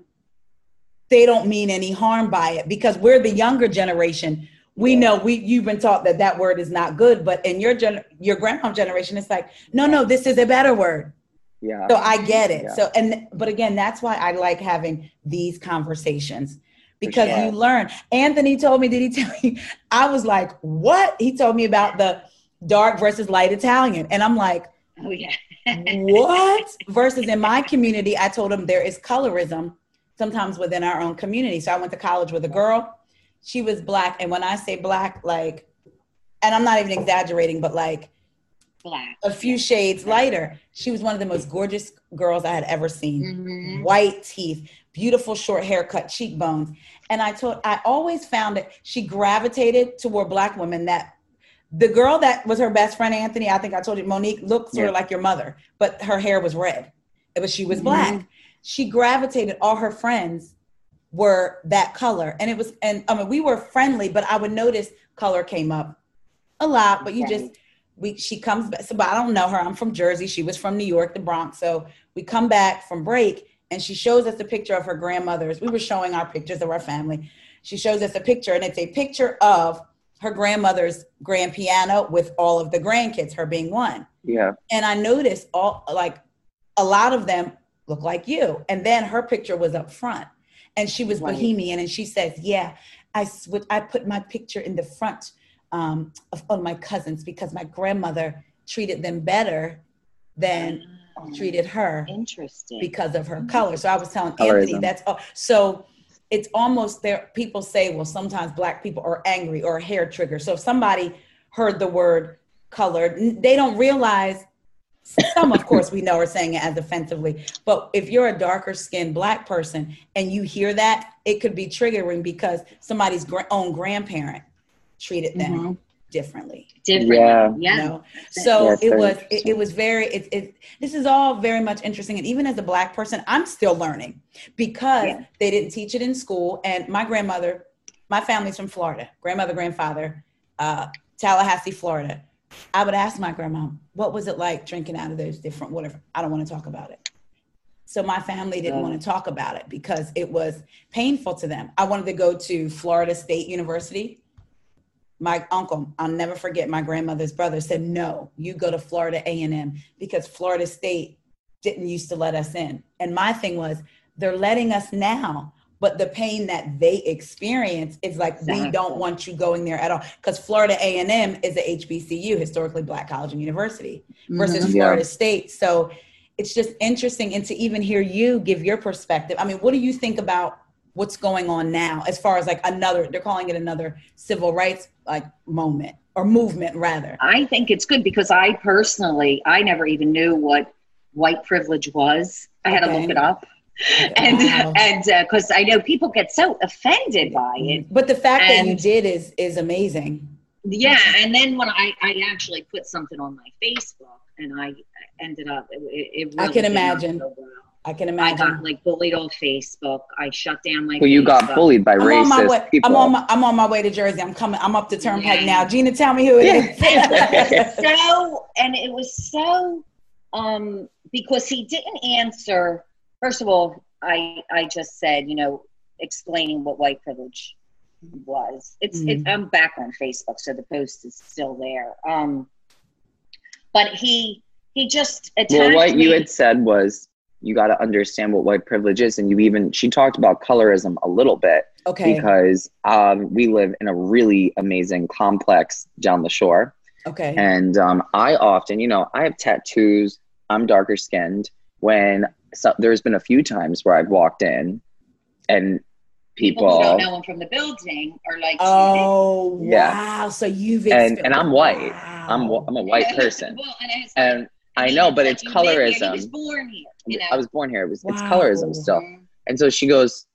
they don't mean any harm by it because we're the younger generation we know we you've been taught that that word is not good but in your gen your grandma generation it's like no no this is a better word Yeah. so I get it. Yeah. So and but again, that's why I like having these conversations because sure. you learn. Anthony told me, did he tell you? I was like, what? He told me about the dark versus light Italian. And I'm like, Oh yeah. what? Versus in my community, I told him there is colorism sometimes within our own community. So I went to college with a girl. She was black. And when I say black, like, and I'm not even exaggerating, but like Black. a few shades lighter. She was one of the most gorgeous girls I had ever seen. Mhm. White teeth, beautiful short haircut, cheekbones. And I told I always found that she gravitated toward black women that the girl that was her best friend, Anthony, I think I told you, Monique, looked sort of like your mother, but her hair was red. But she was Mhm. black. She gravitated, all her friends were that color. And it was, and I mean, we were friendly, but I would notice color came up a lot, but you Right. just, we she comes back so but i don't know her i'm from jersey she was from new york the bronx so we come back from break and she shows us a picture of her grandmother's we were showing our pictures of our family she shows us a picture and it's a picture of her grandmother's grand piano with all of the grandkids her being one Yeah. and i noticed all like a lot of them look like you and then her picture was up front and she was Right. bohemian and she says yeah i sw- i put my picture in the front um, of all my cousins because my grandmother treated them better than Oh, treated her Interesting. because of her color. So I was telling Anthony that's all. So it's almost there. People say, well, sometimes black people are angry or hair trigger. So if somebody heard the word colored, they don't realize. Some, of course, we know are saying it as offensively, but if you're a darker skinned black person and you hear that, it could be triggering because somebody's own grandparent treated them Mhm. Differently Different. Yeah. Yeah. you know so Yes, it was it, it was very it, it this is all very much interesting and even as a black person i'm still learning because Yeah. they didn't teach it in school and my grandmother my family's from florida grandmother grandfather uh, tallahassee florida i would ask my grandma what was it like drinking out of those different whatever i don't want to talk about it so my family didn't Yeah. want to talk about it because it was painful to them i wanted to go to florida state university my uncle i'll never forget my grandmother's brother said no you go to florida a&m because florida state didn't used to let us in and my thing was they're letting us now but the pain that they experience is like we don't want you going there at all because florida a&m is a hbcu historically black college and university versus Mhm. Yeah. florida state so it's just interesting and to even hear you give your perspective i mean what do you think about what's going on now as far as like another they're calling it another civil rights like moment or movement rather? I think it's good because I personally, I never even knew what white privilege was. I had to look it up. And Wow. and uh, because I know people get so offended by it, But the fact that you did is is amazing. yeah. And then when I I actually put something on my Facebook, and I ended up it, it really I can imagine. Go well. I can imagine. I got like bullied on Facebook. I shut down my. Well, you got bullied by I'm on my way. racist people. I'm on my I'm on my way to Jersey. I'm coming. I'm up the turnpike Yeah. now. Gina, tell me who it is. so and it was so um because he didn't answer first of all i i just said you know explaining what white privilege was it's Mhm. it's i'm back on facebook so the post is still there um but he he just attacked well, what me. you had said was you got to understand what white privilege is, and you even she talked about colorism a little bit okay. because um, we live in a really amazing complex down the shore, Okay. and um, I often, you know, I have tattoos. I'm darker skinned. When so, there's been a few times where I've walked in, and people who don't people know him from the building are like Oh Yeah. wow! So you've And- and I'm white. Wow. I'm I'm a white person, well, and it's and I know, but it's you live here, colorism. was born here, you know. I was born here. It was it's colorism still. And so she goes,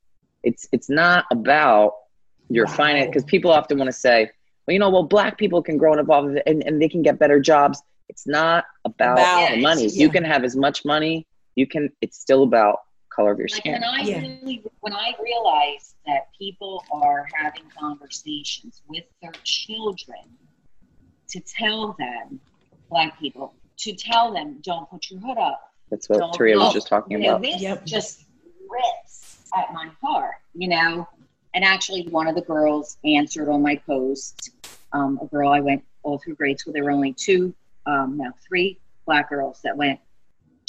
it's it's not about your Wow. finance because people often want to say, well, you know, well, black people can grow and evolve and, and they can get better jobs. It's not about, About- the money. Yeah. You can have as much money. You can. It's still about color of your Like skin. when I Yeah. really, when I realized that people are having conversations with their children to tell them, black people, to tell them, don't put your hood up. That's what Don't Taria was just talking You know, about. this Yep. just rips at my heart, you know. And actually, one of the girls answered on my post. Um, a girl I went all through grade school. There were only two, um, no, three black girls that went,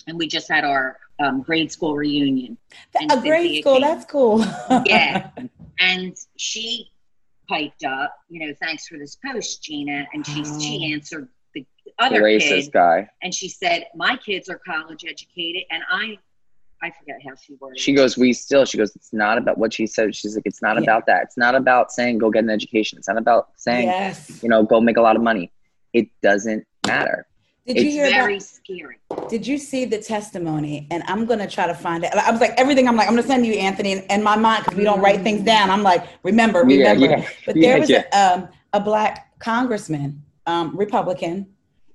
and we just had our um, grade school reunion. and a grade Cynthia school. came. That's cool. Yeah. And she piped up, you know, thanks for this post, Gina. And she Wow. she answered the The other racist kid, guy. and she said, "My kids are college educated, and I, I forget how she worded. She goes, we still. She goes, it's not about what she said. She's like, it's not Yeah. about that. It's not about saying go get an education. It's not about saying yes. you know go make a lot of money. It doesn't matter. Did you hear very about? scary. Did you see the testimony? And I'm gonna try to find it. I was like everything. I'm like I'm gonna send you Anthony in, in my mind because we don't write things down. I'm like remember, remember. yeah, But yeah, there was yeah. a, um, a black congressman, um, Republican,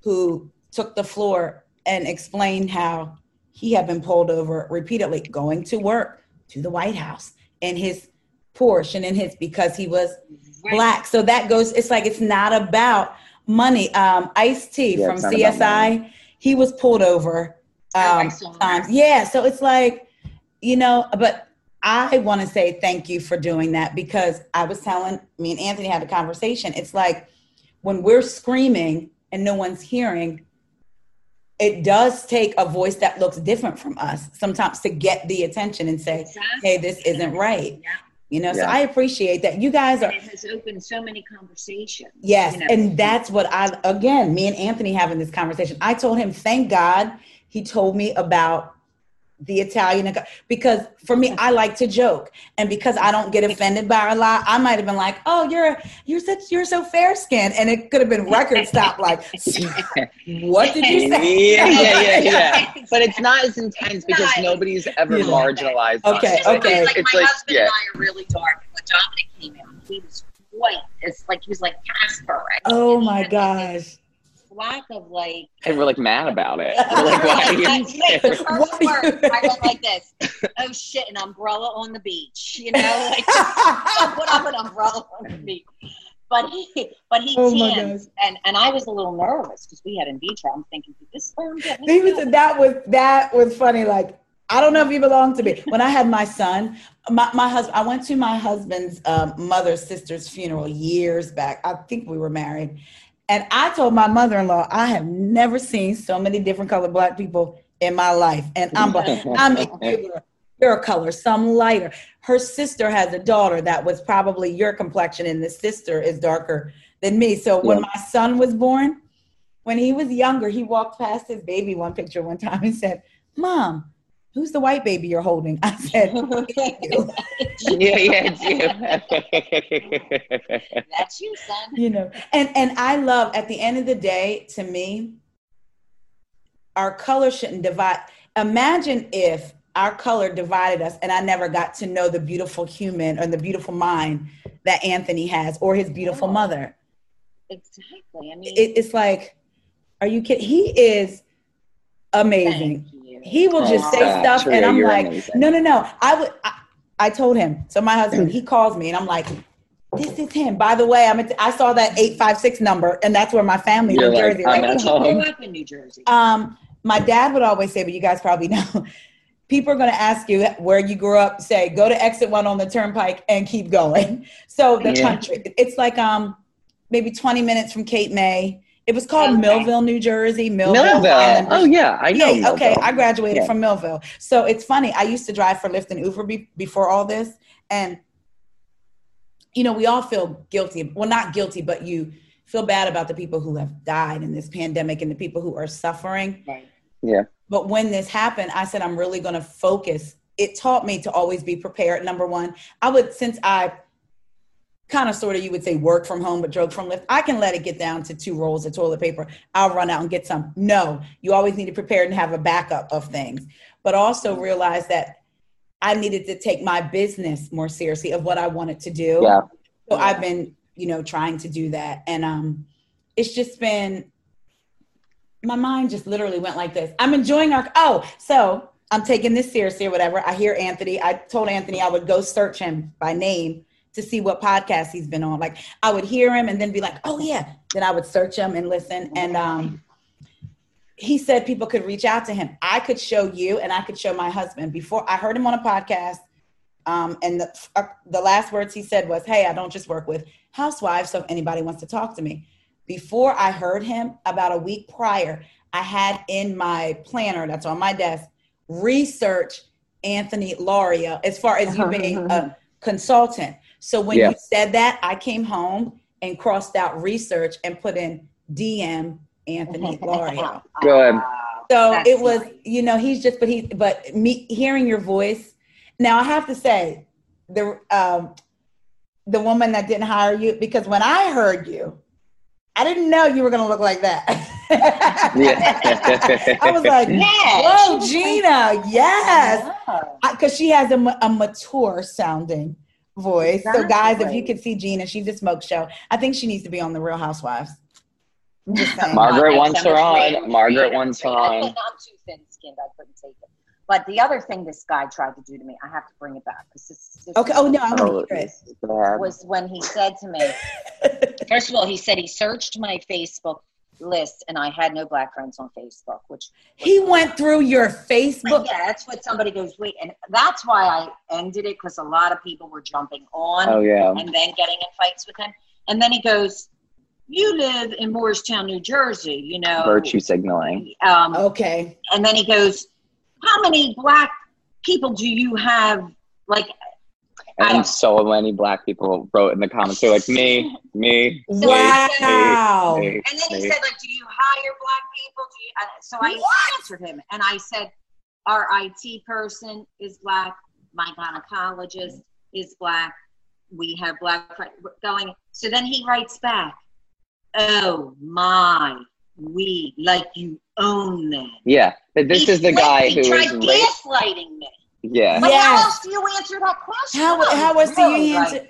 who took the floor and explained how he had been pulled over repeatedly going to work to the White House in his Porsche and in his because he was Right. black. So that goes. It's like it's not about money. Um, Ice T Yeah, from it's not about CSI, he was pulled over. Oh, Um, saw that. Yeah. So it's like, you know, but I want to say thank you for doing that because I was telling me and Anthony had a conversation. It's like when we're screaming and no one's hearing, it does take a voice that looks different from us sometimes to get the attention and say, Exactly. hey, this isn't right. Yeah. You know, so I appreciate that. You guys are And it has opened so many conversations. Yes, you know. and that's what I again, me and Anthony having this conversation. I told him, thank God he told me about the Italian because for me, I like to joke, and because I don't get offended by a lot, I might have been like, "Oh, you're you're such you're so fair skinned," and it could have been record stop. Like, what did you say? yeah, yeah, yeah, yeah. But it's not as intense because Not. nobody's ever Yeah. marginalized. us. Okay, It's okay. Like It's my like, husband yeah. and I are really dark. When Dominic came out, he was white. It's like he was like Casper. Right? Oh And my had, like, gosh! Lack of like. And we're like mad about it. We're like, why are you Like, first What are you- word, I went like this. Oh shit! An umbrella on the beach. You know, like I put up an umbrella on the beach. But he, but he Oh my tans, and and I was a little nervous because we had in vitro. I'm thinking, did this sperm get me? He was, that was that was funny. Like I don't know if you belong to me. When I had my son, my, my husband, I went to my husband's um, mother's sister's funeral years back. I think we were married, and I told my mother-in-law, I have never seen so many different colored black people in my life, and I'm black. I mean, you're- your color, some lighter. Her sister has a daughter that was probably your complexion, and the sister is darker than me. So when Yeah. my son was born, when he was younger, he walked past his baby one picture one time and said, Mom, who's the white baby you're holding? I said, you. yeah, yeah. That's you, son. you know, and and I love at the end of the day, to me, our color shouldn't divide. Imagine if our color divided us and I never got to know the beautiful human or the beautiful mind that Anthony has or his beautiful Oh. mother. Exactly. I mean, It, it's like, are you kidding? He is amazing. Thank you. He will just say Stop, stuff, and I'm you're like, amazing. no, no, no. I would. I, I told him. So my husband, he calls me, and I'm like, this is him. By the way, I'm. At, I saw that eight five six number, and that's where my family You're in like, Jersey. I'm right? at home. grow up in New Jersey? Um, my dad would always say, but you guys probably know. People are going to ask you where you grew up. Say, go to exit one on the turnpike and keep going. So the Yeah. country, it's like um, maybe 20 minutes from Cape May. It was called Okay. Millville, New Jersey. Millville. Millville. Oh yeah, I know. Yeah, okay. I graduated Yeah. from Millville. So it's funny. I used to drive for Lyft and Uber be- before all this. And, you know, we all feel guilty. Well, not guilty, but you feel bad about the people who have died in this pandemic and the people who are suffering. right. Yeah. But when this happened, I said, I'm really going to focus. It taught me to always be prepared. Number one, I would, since I kind of sort of, you would say work from home, but drove from Lyft I can let it get down to two rolls of toilet paper. I'll run out and get some. No, you always need to prepare and have a backup of things. But also realize that I needed to take my business more seriously of what I wanted to do. Yeah. So I've been, you know, trying to do that. And um it's just been my mind just literally went like this. I'm enjoying our oh, so I'm taking this seriously or whatever. I hear Anthony. I told Anthony I would go search him by name to see what podcast he's been on. Like I would hear him and then be like, oh yeah. Then I would search him and listen. And um he said people could reach out to him. I could show you and I could show my husband. Before I heard him on a podcast, um, and the, uh, the last words he said was, Hey, I don't just work with housewives. So if anybody wants to talk to me. Before I heard him, about a week prior, I had in my planner that's on my desk research Anthony Lauria as far as you being a consultant. So when Yeah. you said that, I came home and crossed out research and put in DM Anthony Lauria. Good. Wow. So That's it was, nice. you know, he's just, but he, but me hearing your voice. Now I have to say, the um, the woman that didn't hire you because when I heard you, I didn't know you were going to look like that. Yeah. I was like, Yeah, whoa, Gina, yes, Wow. because she has a, a mature sounding voice. So guys, if you could see Gina, she's a smoke show. I think she needs to be on the Real Housewives. I'm just saying. Margaret wants her on. Margaret wants her on. I'm too thin skinned. I couldn't take it. But the other thing this guy tried to do to me, I have to bring it back. 'cause This, this Okay. Oh no, I want Oh, to hear it. was when he said to me, first of all, he said he searched my Facebook list and I had no black friends on Facebook, which He went through your Facebook. yeah, that's what somebody goes, wait, and that's why I ended it because a lot of people were jumping on Oh yeah. and then getting in fights with him. And then he goes, You live in Morristown, New Jersey, you know. Virtue signaling. Um, Okay. and then he goes, How many black people do you have? Like, I And so many black people wrote in the comments. They're like, me, me, me, Wow. me, and then he me. said, like, do you hire black people? Do you? And so I answered him, and I said, our IT person is black. My gynecologist is black. We have black going. So then he writes back, "Oh my, we like you own them." Yeah, but this He is the guy he who tried was raped. gaslighting me. Yeah. But how else do you answer that question? How how was was the really you like, answer?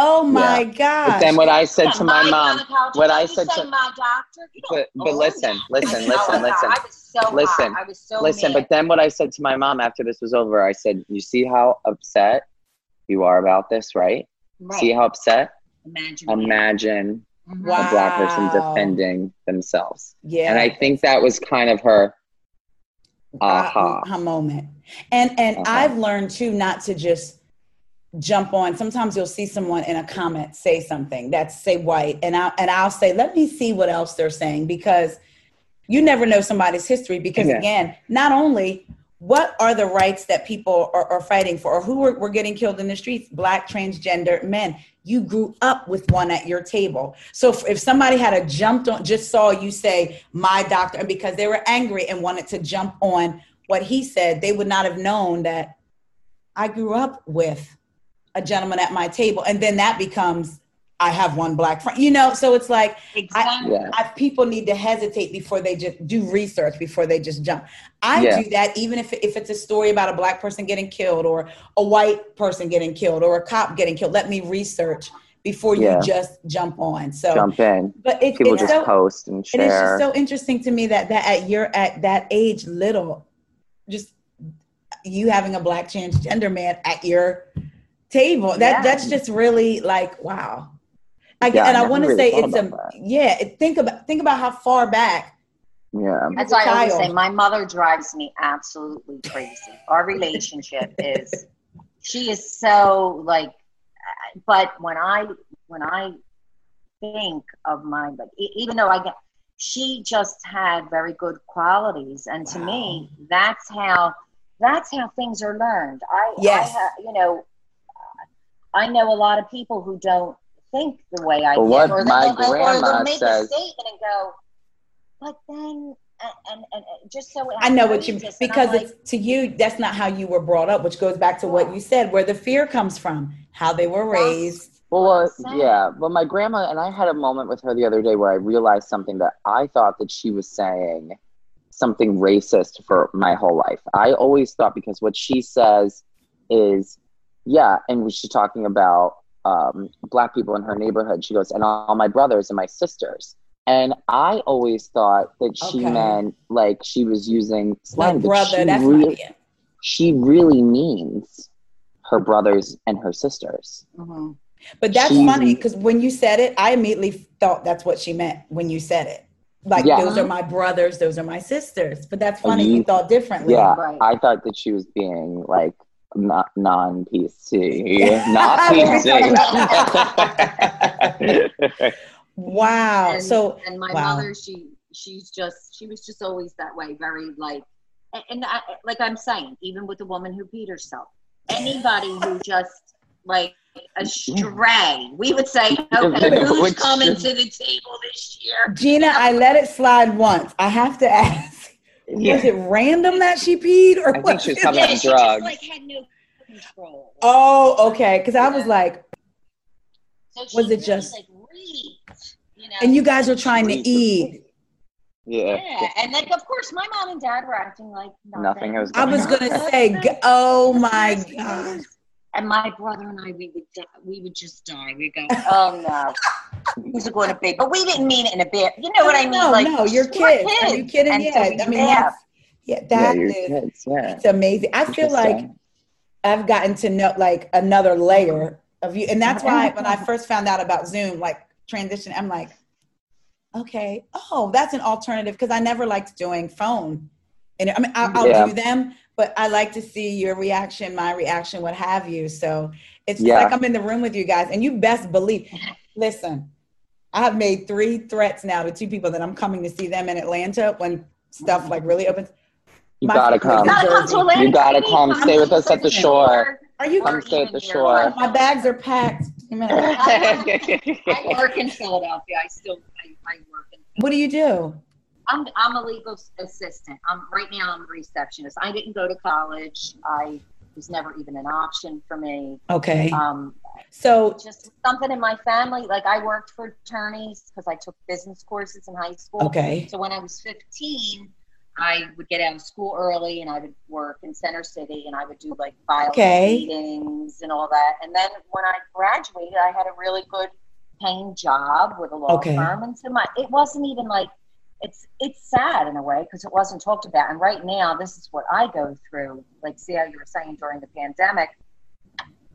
Oh my But gosh. then what I said Yeah, to my mom, what I said to- my doctor. But, but listen, that. listen, listen, listen. So Listen. I was so Listen, mad. but then what I said to my mom after this was over, I said, You see how upset you are about this, right? right. See how upset? Imagine. Imagine. Wow. a black person defending themselves. yeah. And I think that was kind of her aha. moment. And and. I've learned too not to just jump on. Sometimes you'll see someone in a comment say something that's say white, and I and I'll say, let me see what else they're saying because you never know somebody's history. Because Yeah. again, not only what are the rights that people are, are fighting for, or who were, getting killed in the streets? Black transgender men. You grew up with one at your table. So if, if somebody had a jumped on, just saw you say my doctor, and because they were angry and wanted to jump on what he said, they would not have known that I grew up with a gentleman at my table. And then that becomes, I have one black friend, you know? So it's like, Exactly. Yeah. I, people need to hesitate before they just do research before they just jump. I Yeah. do that even if, if it's a story about a black person getting killed or a white person getting killed or a cop getting killed. Let me research before you just jump on. So, Jump in. but it, People it's just so post and and it's just so interesting to me that that at your at that age, little, just you having a black transgender man at your table. That Yeah. that's just really like wow. I, Yeah, and I never want to really say it's a that. yeah. Think about think about how far back. yeah. That's as why I always child. say my mother drives me absolutely crazy. Our relationship is she is so like but when I when I think of my like e- even though I get she just had very good qualities and to me that's how that's how things are learned. I, Yes. I ha, you know I know a lot of people who don't think the way I But did, what or my they'll, or grandma they'll make says- a statement and go, but then and and, and just so I know what you mean outrageous. Because like, it's to you. That's not how you were brought up, which goes back to what you said, where the fear comes from, how they were raised. Well, what uh, yeah. Well, my grandma and I had a moment with her the other day where I realized something that I thought that she was saying something racist for my whole life. I always thought because what she says is, yeah, and she's talking about um, black people in her neighborhood. She goes, and all my brothers and my sisters. And I always thought that she Okay. meant like she was using slang. Like but brother, she that's really, my yeah. she really means her brothers and her sisters. mhm. But that's She- funny because when you said it, I immediately thought that's what she meant when you said it. Like Yeah. those are my brothers, those are my sisters. But that's funny you you- thought differently. Yeah, Right. I thought that she was being like not non PC, not PC. Wow. and, so and my wow. mother she she's just she was just always that way very like and, and I, like i'm saying even with the woman who beat herself anybody who just like a stray we would say okay who's coming to the table this year Gina, I let it slide once. I have to ask. Was it random that she peed or I think she was it- coming yeah, on she drugs. just like had no control Oh, okay. Because I was like, so was it really, just- like reeked, you know and you guys were trying to eat. yeah. yeah and like of course my mom and dad were acting like Nothing was I was going gonna say, oh my god. And my brother and I, we would die, we would just die. We go, oh no, who's it going to be? But we didn't mean it in a bit. You know what I mean? No, like, no, you're we're kids. Are you kidding? And yeah. so I mean, laugh. that's, yeah, Yeah, that your is kids, yeah. it's amazing. I feel like I've gotten to know like another layer of you. And that's why when I first found out about Zoom, like transition, I'm like, okay, oh, that's an alternative because I never liked doing phone. And I mean, I, I'll Yeah. do them, but I like to see your reaction, my reaction, what have you. So it's Yeah. like I'm in the room with you guys, and you best believe. Listen, I have made three threats now to two people that I'm coming to see them in Atlanta when stuff like really opens. You My gotta come. New Gotta come to Atlanta. You gotta come. Stay with us at the shore. Are you? Come stay at the Even shore. here. My bags are packed. Give me. I work in Philadelphia. I still, I, I work in. What do you do? I'm, I'm a legal assistant. I'm right now. I'm a receptionist. I didn't go to college. I was never even an option for me. Okay. Um, So just something in my family. Like I worked for attorneys because I took business courses in high school. okay. So when I was 15, I would get out of school early and I would work in Center City and I would do like filing Okay. meetings and all that. And then when I graduated, I had a really good paying job with a law Okay. firm. And so my, it wasn't even like, it's it's sad in a way because it wasn't talked about. And right now, this is what I go through. Like, see how you were saying during the pandemic,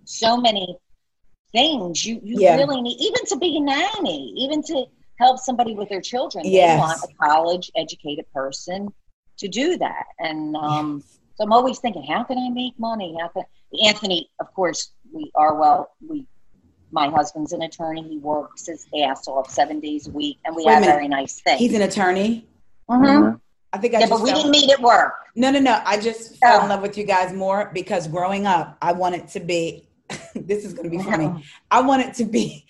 so many things you, you Yeah. really need, even to be a nanny, even to help somebody with their children. Yes. They want a college educated person to do that. And um, so I'm always thinking, how can I make money? How can Anthony? Of course, we are well. We, my husband's an attorney. He works his ass off seven days a week, and we Wait have very nice things. He's an attorney. Mhm. I think I Yeah, just but we didn't meet at work. No, no, no. I just fell in Oh. love with you guys more because growing up, I wanted to be. this is going to be funny. Uh-huh. I wanted to be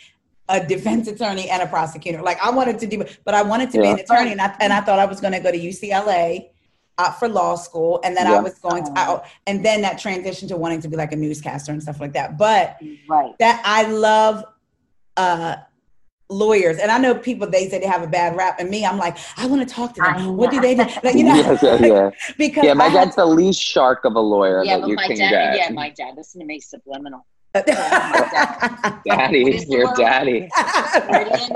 a defense attorney and a prosecutor. Like I wanted to do, but I wanted to be an attorney, and I, and I thought I was going to go to UCLA out for law school, and then I was going to, I, and then that transition to wanting to be like a newscaster and stuff like that. But Right. that I love uh lawyers and I know people they say they have a bad rap and me I'm like I want to talk to them what do they do like, you know yeah, yeah, yeah. because Yeah, my I have- dad's the least shark of a lawyer Yeah, but you my can dad. get. Yeah, my dad. Listen to me, subliminal. What daddy, your daddy, Freudian,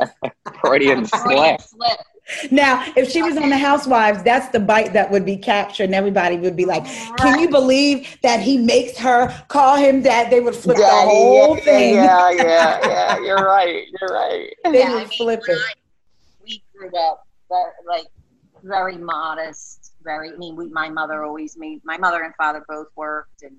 Freudian Freudian slip. slip. now if she was on the housewives that's the bite that would be captured and everybody would be like can you believe that he makes her call him dad they would flip the whole yeah, thing Yeah, yeah, yeah. You're right. You're right. they Yeah, I mean, flip it I- we grew up very, like very modest. Very. I mean, we, my mother always made. My mother and father both worked, and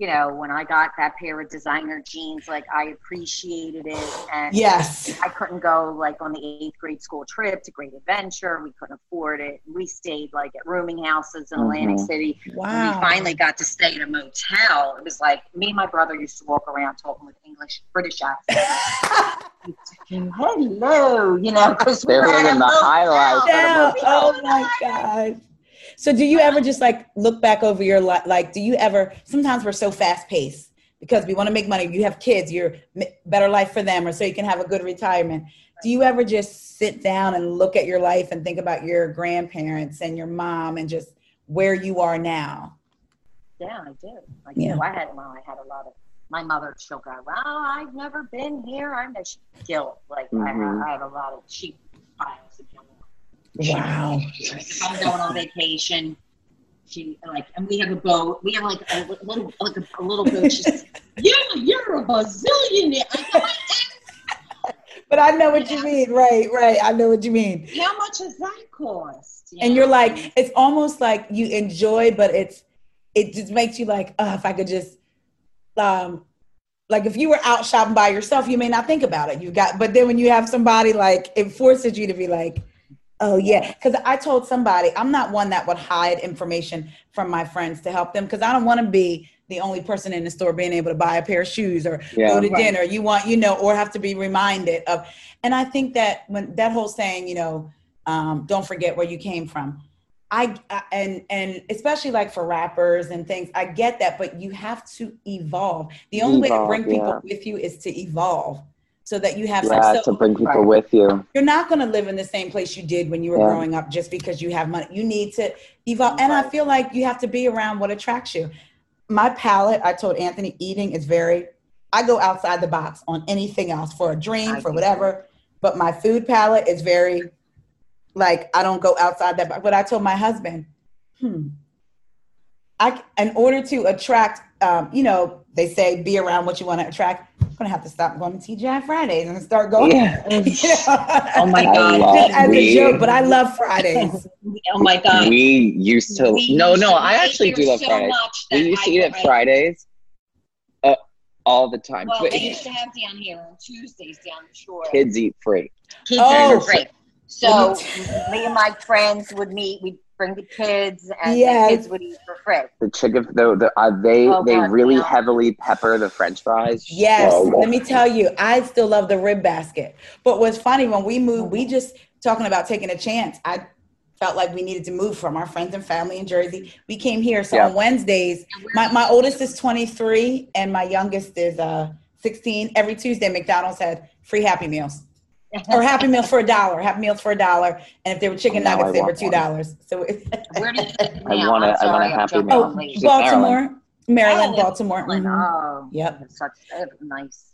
you know, when I got that pair of designer jeans, like I appreciated it, and yes I couldn't go like on the eighth grade school trip to Great Adventure. We couldn't afford it. We stayed like at rooming houses in Atlantic Mhm. City. When wow we finally got to stay at a motel, it was like me and my brother used to walk around talking with English, British accents. Hello, you know, because we They're were at a living the motel. high life. Yeah. Oh my god. So do you ever just like look back over your life? Like, do you ever? Sometimes we're so fast paced because we want to make money. You have kids. You're better life for them, or so you can have a good retirement. Do you ever just sit down and look at your life and think about your grandparents and your mom and just where you are now? Yeah, I do. I Yeah. do. I had well, I had a lot of my mother. She'll go, "Well, I've never been here." I'm she guilt. Like I, Mhm. had, I had a lot of cheap piles of guilt. Wow. I'm going on vacation, she like, and we have a boat. We have like a little, like a, a little boat. She says, "Yeah, you're a bazillionaire." I go, "I But I know what you mean. Right, right. I know what you mean. How much does that cost? You and know? you're like it's almost like you enjoy but it's it just makes you like oh if i could just um like if you were out shopping by yourself you may not think about it you got but then when you have somebody like it forces you to be like oh yeah because i told somebody i'm not one that would hide information from my friends to help them because i don't want to be the only person in the store being able to buy a pair of shoes or Yeah. go to Right. dinner you want you know or have to be reminded of and i think that when that whole saying you know um, don't forget where you came from I, I and and especially like for rappers and things i get that but you have to evolve the only way to bring people yeah. with you is to evolve so that you have Yeah, some to bring people Right. with you. you're not going to live in the same place you did when you were Yeah. growing up just because you have money you need to evolve and i feel like you have to be around what attracts you my palate i told anthony eating is very i go outside the box on anything else for a dream I for do whatever but my food palate is very like i don't go outside that box but i told my husband hmm i in order to attract um, you know they say be around what you want to attract i'm gonna have to stop going to tgi fridays and start going Yeah. you know? Oh my I God. love just as a joke, but I love Fridays. oh my god. We used to. We no, no, I actually do love so Fridays. We used to I- eat at I- Fridays uh, all the time. Well, But they used to have down here on Tuesdays down the shore. kids eat free. Kids Oh. are free. So me and my friends would meet. We'd bring the kids, and Yes. the kids would eat for free. The chicken, the, the uh, they Oh, they God, really yeah. heavily pepper the French fries. Yes, So let me tell you, I still love the rib basket. But what's funny when we moved, we just talking about taking a chance. I felt like we needed to move from our friends and family in Jersey. We came here, so Yeah. on Wednesdays, my my oldest is 23 and my youngest is uh 16. Every Tuesday, McDonald's had free Happy Meals. Or Happy Meals for a dollar. Happy Meals for a dollar, and if they were chicken Now nuggets, they were two dollars. So, Where do you live I want a- I'm I want a sorry, I'm Happy Meal. oh, on late. Just Baltimore, Maryland, Baltimore. Maryland. mhm. Oh, Yep. Such a nice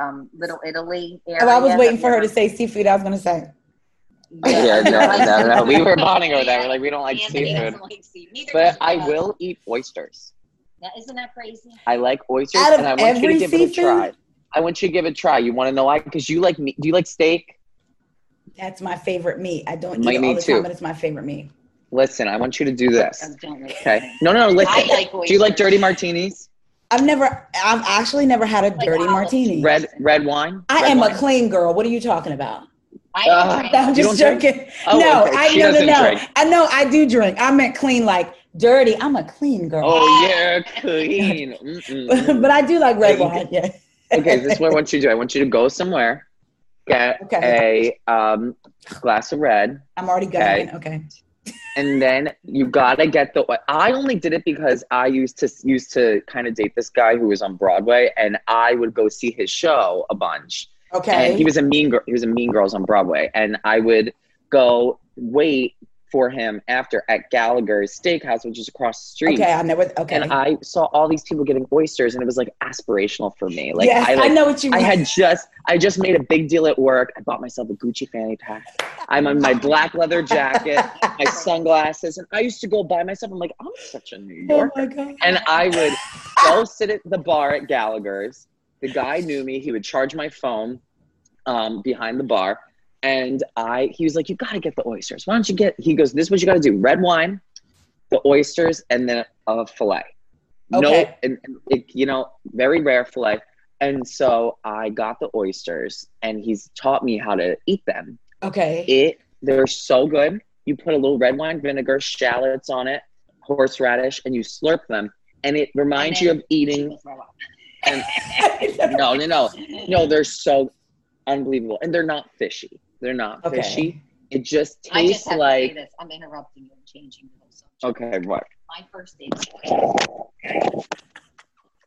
um, little Italy area. Oh, I was waiting for her to say seafood. I was going to say. you Yeah, no, no, no. We were bonding over that. We're like, we don't like Anthony seafood. like seafood. Neither But I Rob. will eat oysters. Now, isn't that crazy? I like oysters, Out of and I want you to every give it a try. I want you to give it a try. You want to know why? Because you like meat. Do you like steak? That's my favorite meat. I don't My eat it all the too. time, but it's my favorite meat. Listen, I want you to do this. Don't Okay. No, no, no. Listen. Like do you like dirty martinis? I've never, I've actually never had a Like dirty olive. martini. Red red wine? I Red am wine? a clean girl. What are you talking about? I Uh, drink. I'm just joking. Oh, no, okay. I She no no no. drink. I know I do drink. I meant clean, like dirty. I'm a clean girl. Oh, you're clean. Mm-mm. but I do like red wine. Yeah. Okay, this is what I want you to do. I want you to go somewhere, get Okay. a um, glass of red, I'm already going. Okay. and then you gotta get the. I only did it because I used to used to kind of date this guy who was on Broadway, and I would go see his show a bunch. Okay. And he was a mean girl. He was a Mean Girls on Broadway, and I would go wait for him after at Gallagher's Steakhouse, which is across the street. okay, I know what. Okay. And I saw all these people getting oysters, and it was like aspirational for me. Like yes, I, like, know what you Mean. I had just I just made a big deal at work. I bought myself a Gucci fanny pack. I'm in my black leather jacket, my sunglasses, and I used to go by myself. I'm like, I'm such a New Yorker, oh my god. And I would go sit at the bar at Gallagher's. The guy knew me. He would charge my phone um, behind the bar. And I, he was like, "You got to get the oysters. Why don't you get?" He goes, "This is what you got to do: red wine, the oysters, and then a fillet. No, Okay. and, and it, you know, very rare fillet. And so I got the oysters, and he's taught me how to eat them. Okay. It they're so good. You put a little red wine vinegar, shallots on it, horseradish, and you slurp them, and it reminds you of eating. And no, no, no, no. They're so unbelievable, and they're not fishy. They're not Okay. fishy. It just I just tastes have to like say this. I'm interrupting you and changing the whole subject. okay. What? My first date to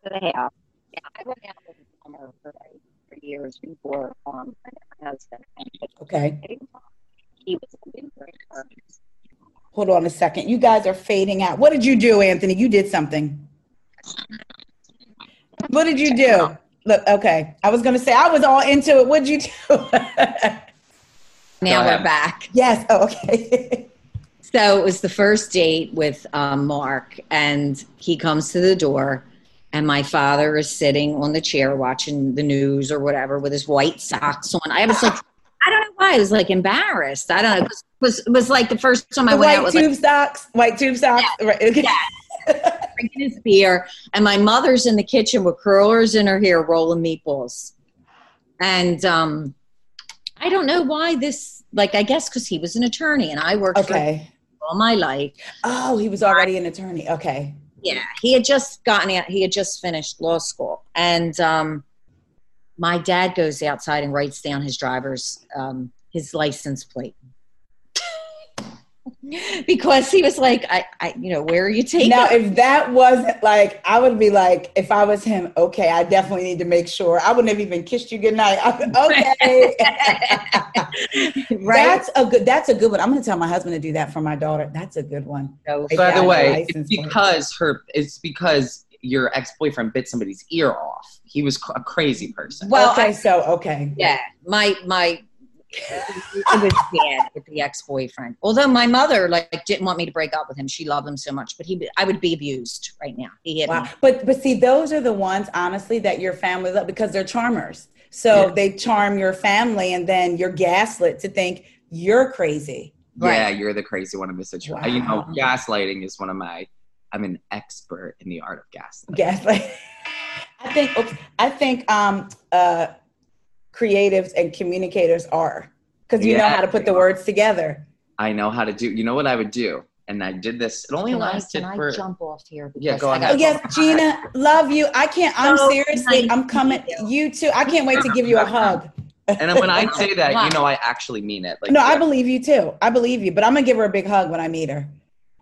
the house. Yeah, I went out with a plumber for, for years before um, my husband. Okay. He was a new breaker. Hold on a second. You guys are fading out. What did you do, Anthony? You did something. What did you do? Look, okay. I was going to say I was all into it. What did you do? Now we're back. yes. Oh, okay. So it was the first date with um, Mark, and he comes to the door, and my father is sitting on the chair watching the news or whatever with his white socks on. I was like, I don't know why. I was like embarrassed. I don't know. It was, was, it was like the first time I The went out white with tube socks. White tube socks. Right. Okay. like, drinking his beer, and my mother's in the kitchen with curlers in her hair, rolling meatballs. And um, I don't know why this. Like, I guess because he was an attorney, and I worked for Okay. all my life. Oh, he was already an attorney. Okay. Yeah, he had just gotten out. He had just finished law school, and um, my dad goes outside and writes down his driver's um, his license plate because he was like, I, I, you know, where are you taking? Now, if that wasn't like, I would be like, if I was him, okay, I definitely need to make sure. I wouldn't have even kissed you goodnight. I- okay. right? That's a good. That's a good one. I'm going to tell my husband to do that for my daughter. That's a good one. So, Like, By the the way, it's plate. because her. It's because your ex boyfriend bit somebody's ear off. He was a crazy person. well, okay, I- so okay. yeah, my my. It was bad with the ex-boyfriend. Although my mother like didn't want me to break up with him, she loved him so much. But he, I would be abused right now. He hit Wow. me. But but see, those are the ones honestly that your family love because they're charmers. So Yeah. they charm your family, and then you're gaslit to think you're crazy. Yeah, you're the crazy one in this situation. You know, gaslighting is one of my. I'm an expert in the art of gaslighting. Gaslight. I think oops, I think um uh creatives and communicators are because you know how to put the words together. I know how to do. You know what I would do, and I did this. It only Can I, lasted can I jump off here? Yeah, go I ahead. Oh yes, Gina, love you. I can't. I'm So seriously. nice I'm coming. meet You too. I can't wait to give you a hug. And when I say that, you know, I actually mean it. Like, no, I believe you too. I believe you, but I'm gonna give her a big hug when I meet her.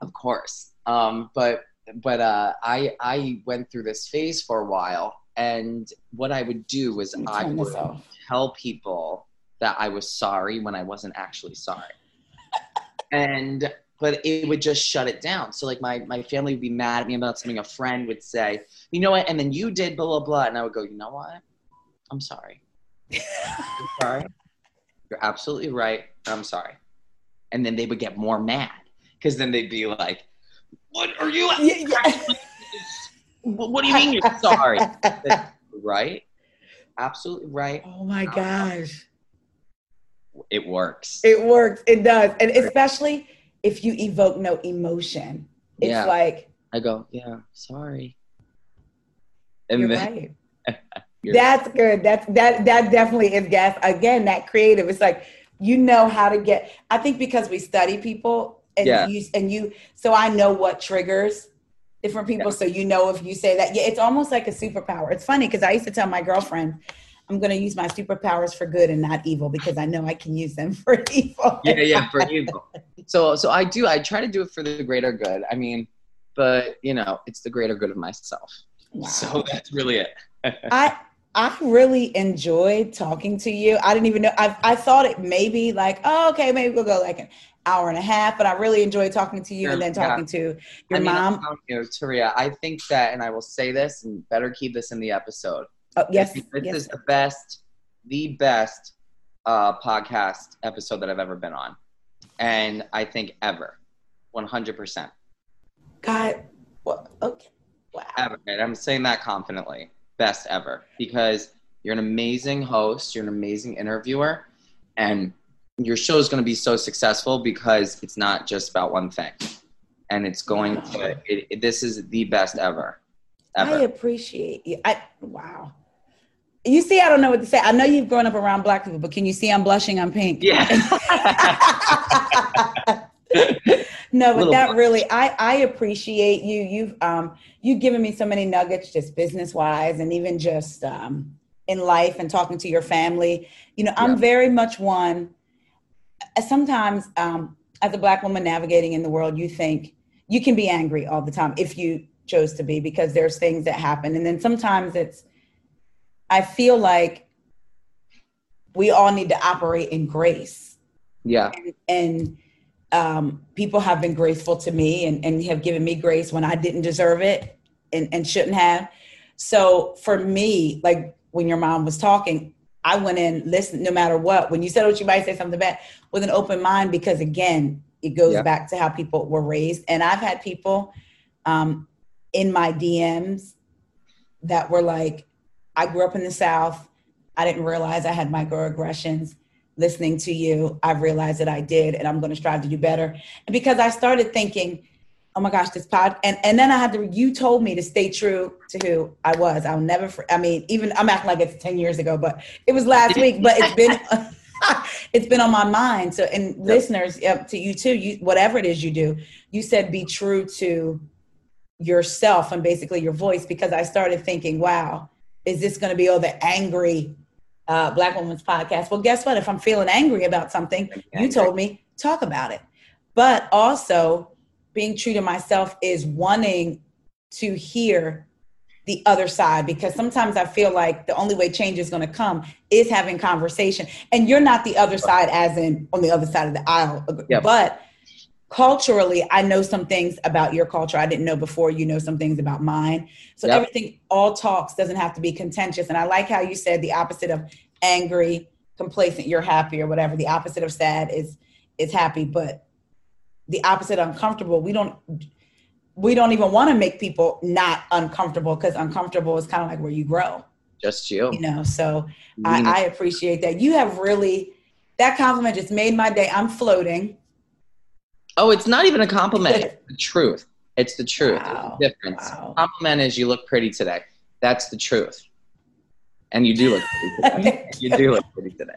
of course. Um, but but uh, I I went through this phase for a while, and what I would do was I would this off. Tell people that I was sorry when I wasn't actually sorry. and but it would just shut it down. So like my my family would be mad at me about something a friend would say, you know what, and then you did blah blah blah, and I would go, you know what, I'm sorry. I'm sorry. You're absolutely right. I'm sorry. And then they would get more mad because then they'd be like, what are you? Yeah, yeah. What do you mean you're sorry? right? Absolutely right. Oh my um, gosh. It works. It works. It does. And especially if you evoke no emotion. It's Yeah. like I go, yeah, sorry. And you're then right. you're- That's good. That's that that definitely is gas. Again, that creative. It's like you know how to get I think because we study people and Yeah. you and you so I know what triggers different people. So you know if you say that. Yeah, it's almost like a superpower. It's funny because I used to tell my girlfriend, I'm going to use my superpowers for good and not evil because I know I can use them for evil. Yeah, yeah, for evil. So, so I do. I try to do it for the greater good. I mean, but you know, it's the greater good of myself. Wow. So that's really it. I I really enjoyed talking to you. I didn't even know. I I thought it maybe like, oh, okay, maybe we'll go like an hour and a half. But I really enjoyed talking to you and then talking to your I mean, mom. I'm you, Taria, I think that, and I will say this, and better keep this in the episode. Oh, yes, this yes. is the best, the best uh, podcast episode that I've ever been on, and I think ever, one hundred percent, God, well, okay, wow. ever. And I'm saying that confidently, best ever, because you're an amazing host, you're an amazing interviewer, and your show is going to be so successful because it's not just about one thing, and it's going to. It, it- this is the best ever, ever. I appreciate you. I wow. You see, I don't know what to say. I know you've grown up around black people, but can you see I'm blushing? I'm pink. yeah. no, but that blush. really, I I appreciate you. You've um you've given me so many nuggets, just business wise, and even just um in life and talking to your family. You know, I'm very much one. Sometimes, um, as a black woman navigating in the world, you think you can be angry all the time if you chose to be, because there's things that happen, and then sometimes it's. I feel like we all need to operate in grace yeah. and um, people have been graceful to me and, and have given me grace when I didn't deserve it and, and shouldn't have. So for me, like when your mom was talking, I went in, listen, no matter what. When you said, what you might say something bad, with an open mind, because again, it goes Yeah. back to how people were raised. And I've had people um, in my DMs that were like, I grew up in the South. I didn't realize I had microaggressions listening to you, I've realized that I did, and I'm going to strive to do better. And because I started thinking, oh my gosh, this pod, and and then I had to. You told me to stay true to who I was. I'll never. fr- I mean, even I'm acting like it's ten years ago, but it was last week. But it's been. it's been on my mind. So, and listeners, yeah, to you too. You whatever it is you do, you said be true to yourself and basically your voice. Because I started thinking, wow, is this going to be all the angry uh, Black Woman's podcast. Well, guess what? If I'm feeling angry about something, you told me talk about it. But also, being true to myself is wanting to hear the other side because sometimes I feel like the only way change is going to come is having conversation. And you're not the other side, as in on the other side of the aisle. Yep. But culturally, I know some things about your culture I didn't know before. You know some things about mine. So Yep. everything, all talks doesn't have to be contentious. And I like how you said the opposite of angry, complacent, you're happy or whatever. The opposite of sad is is happy, but the opposite uncomfortable. We don't we don't even want to make people not uncomfortable because uncomfortable is kind of like where you grow, Just you. you know. So I. I appreciate that. You have really that compliment just made my day. I'm floating. oh, it's not even a compliment. It's the truth. It's the truth. Wow. There's a difference. Wow. Compliment is you look pretty today. That's the truth. And you do look pretty today. you do look pretty today.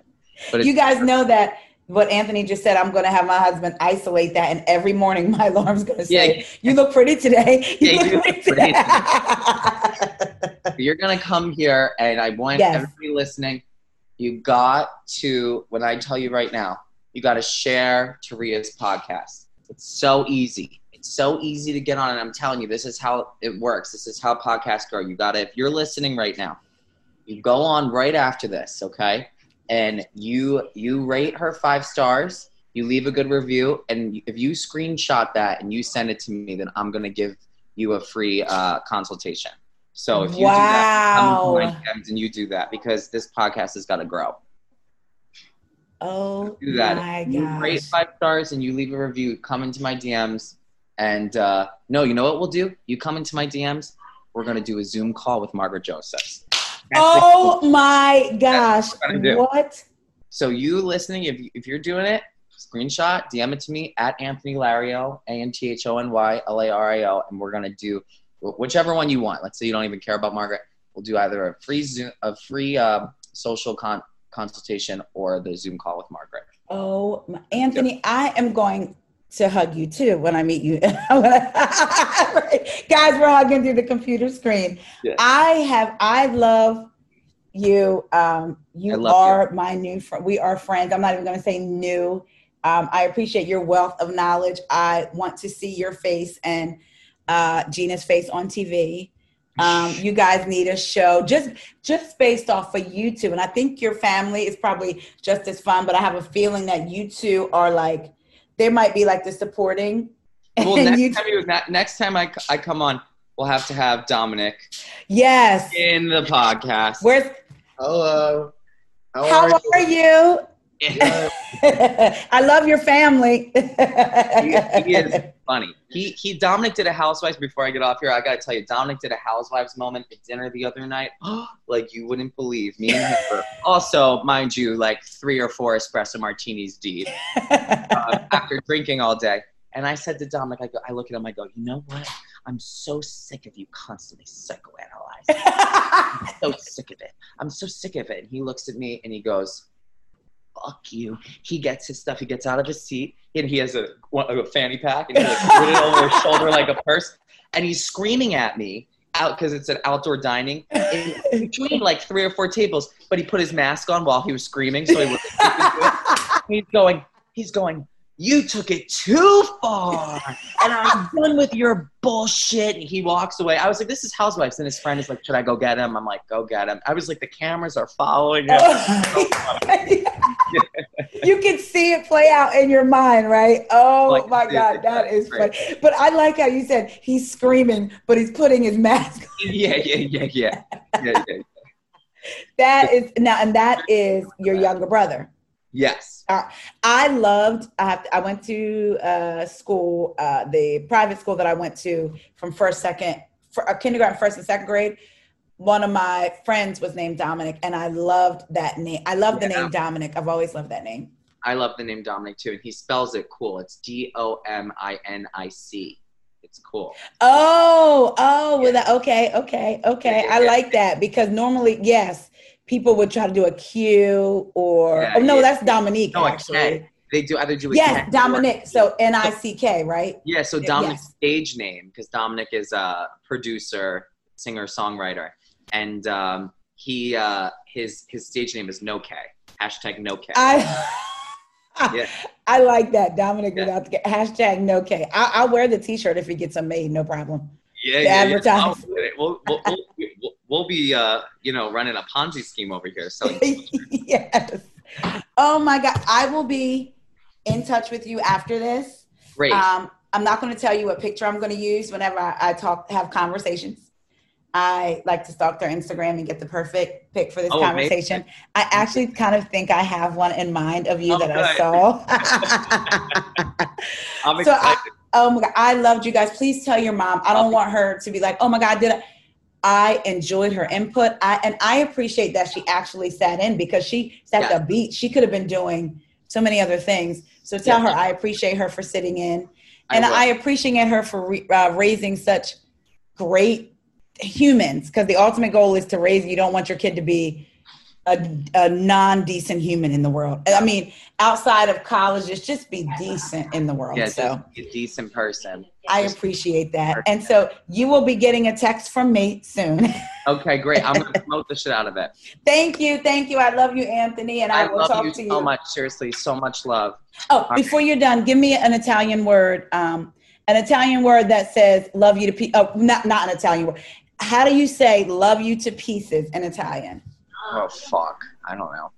But you guys know that what Anthony just said, I'm going to have my husband isolate that, and every morning my alarm's going to say, Yeah. "You look pretty today." You Yeah, look you look pretty pretty today. you're gonna come here and I want Yes. everybody listening, you got to when I tell you right now, you gotta share Taria's podcast. It's so easy. It's so easy to get on, and I'm telling you, this is how it works. This is how podcasts grow. You gotta, if you're listening right now, you go on right after this, okay? And you you rate her five stars, you leave a good review, and if you screenshot that and you send it to me, then I'm gonna give you a free uh, consultation. So if you do that, come my DMs and you do that because this podcast has got to grow. oh Do that. my you rate five stars and you leave a review. Come into my DMs and uh, no, you know what we'll do? You come into my DMs. We're gonna do a Zoom call with Margaret Joseph. That's the- Oh my gosh! what we're gonna do. What? So you listening, if, if you're doing it, screenshot, DM it to me at Anthony Lario, A-N-T-H-O-N-Y-L-A-R-I-O, and we're gonna do whichever one you want. Let's say you don't even care about Margaret. We'll do either a free Zoom, a free uh, social con- consultation or the Zoom call with Margaret. Oh, my, Anthony, I am going to hug you too when I meet you. Guys, we're hugging through the computer screen. Yeah. I have, I love you. Um, you are my new friend. We are friends. I'm not even going to say new. Um, I appreciate your wealth of knowledge. I want to see your face and uh, Gina's face on TV. Um, you guys need a show just just based off of you two, and I think your family is probably just as fun. But I have a feeling that you two are like there might be like the supporting. Well, next you time, you, next time I, I come on, we'll have to have Dominic yes. in the podcast. Where's Hello. How, how are, are you? you? I love your family. he, he is funny. He he Dominic did a housewives before I get off here. I gotta tell you, Dominic did a housewives moment at dinner the other night. like you wouldn't believe. Me and him were also, mind you, like three or four espresso martinis deep uh, after drinking all day. And I said to Dominic, I, go, I look at him, I go, you know what? I'm so sick of you constantly psychoanalyzing. I'm so sick of it. I'm so sick of it. And he looks at me and he goes, fuck you. He gets his stuff. He gets out of his seat and he has a, a fanny pack and he like put it over his shoulder like a purse. And he's screaming at me out because it's an outdoor dining in between like three or four tables. But he put his mask on while he was screaming. So he was he's going, he's going, you took it too far and I'm done with your bullshit. And he walks away. I was like, this is Housewives. And his friend is like, should I go get him? I'm like, go get him. I was like, the cameras are following him. you can see it play out in your mind, right? Oh Like, my God, that that's is great. funny. But I like how you said he's screaming, but he's putting his mask. on. yeah, yeah, yeah, yeah. yeah, yeah. That is now, and that is your younger brother. Yes. I loved. I have. I went to uh, school, uh, the private school that I went to from first, second, for, uh, kindergarten, first and second grade. One of my friends was named Dominic, and I loved that name. I love the Yeah. name Dominic. I've always loved that name. I love the name Dominic too. And he spells it cool. It's D O M I N I C. It's cool. Oh, oh, well, that, okay, okay, okay. I like that because normally, yes, people would try to do a Q or Yeah, oh no, yeah. that's Dominique No, actually. They do either do a Yes, Dominic. So N I C K, right? Yeah, so Yes. Dominic's stage name, because Dominic is a producer, singer, songwriter, and um, he uh, his his stage name is No K. Hashtag No K. I Yeah. I like that Dominic Yeah. without the hashtag no K. I, I'll wear the T-shirt if it gets them made, no problem. yeah, yeah, yeah. advertise. We'll, we'll, we'll, we'll, we'll be uh, you know running a Ponzi scheme over here. So yes. Oh my God, I will be in touch with you after this. great. Um, I'm not going to tell you what picture I'm going to use whenever I, I talk, have conversations. I like to stalk their Instagram and get the perfect pick for this Oh, conversation. I actually kind of think I have one in mind of you Oh, that I saw. I'm so I- oh my God, I loved you guys. Please tell your mom. I don't want her to be like, oh my God, did I? I enjoyed her input. I and I appreciate that she actually sat in because she sat Yeah. the beat. She could have been doing so many other things. So tell Yeah. her I appreciate her for sitting in and will. I, appreciate her for re, uh, raising such great humans because the ultimate goal is to raise. You don't want your kid to be a, a non-decent human in the world. I mean, outside of colleges, just be decent in the world. yeah, so a decent person. I appreciate that. And so you will be getting a text from me soon. Okay, great. I'm gonna promote the shit out of it. thank you, thank you. I love you, Anthony, and I, I will love talk you to you. so much. Seriously, so much love. Oh, before you're done, give me an Italian word. Um, an Italian word that says "love you to pieces." Oh, not not an Italian word. How do you say "love you to pieces" in Italian? Oh fuck, I don't know.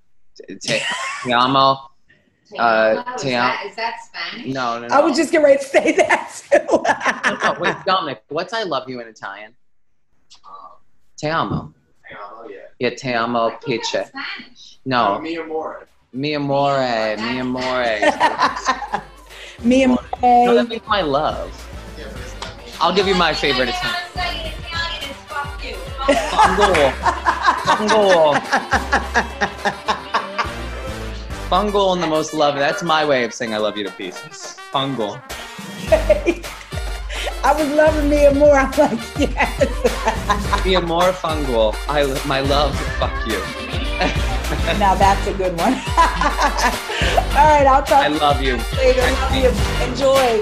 Te, te amo. Uh, is, te that, am- is that Spanish? No, no, no. I was just getting ready to say that No, too. no, wait, Dominic. What's I love you in Italian? Te amo. Oh, yeah. Yeah, te amo, I thought that was pice. Spanish. No, Me amore. mi amore, mi amore. Me and No, that means my love. Yeah, but it's not me. I'll give you my favorite Italian. Fungal. Fungal. Fungal in the most love. That's my way of saying I love you to pieces. Fungal. I was loving me and more. I'm like, yes. Be a more fungal. I my love. Fuck you. now that's a good one. All right, I'll talk I love you. later. Love you. Enjoy.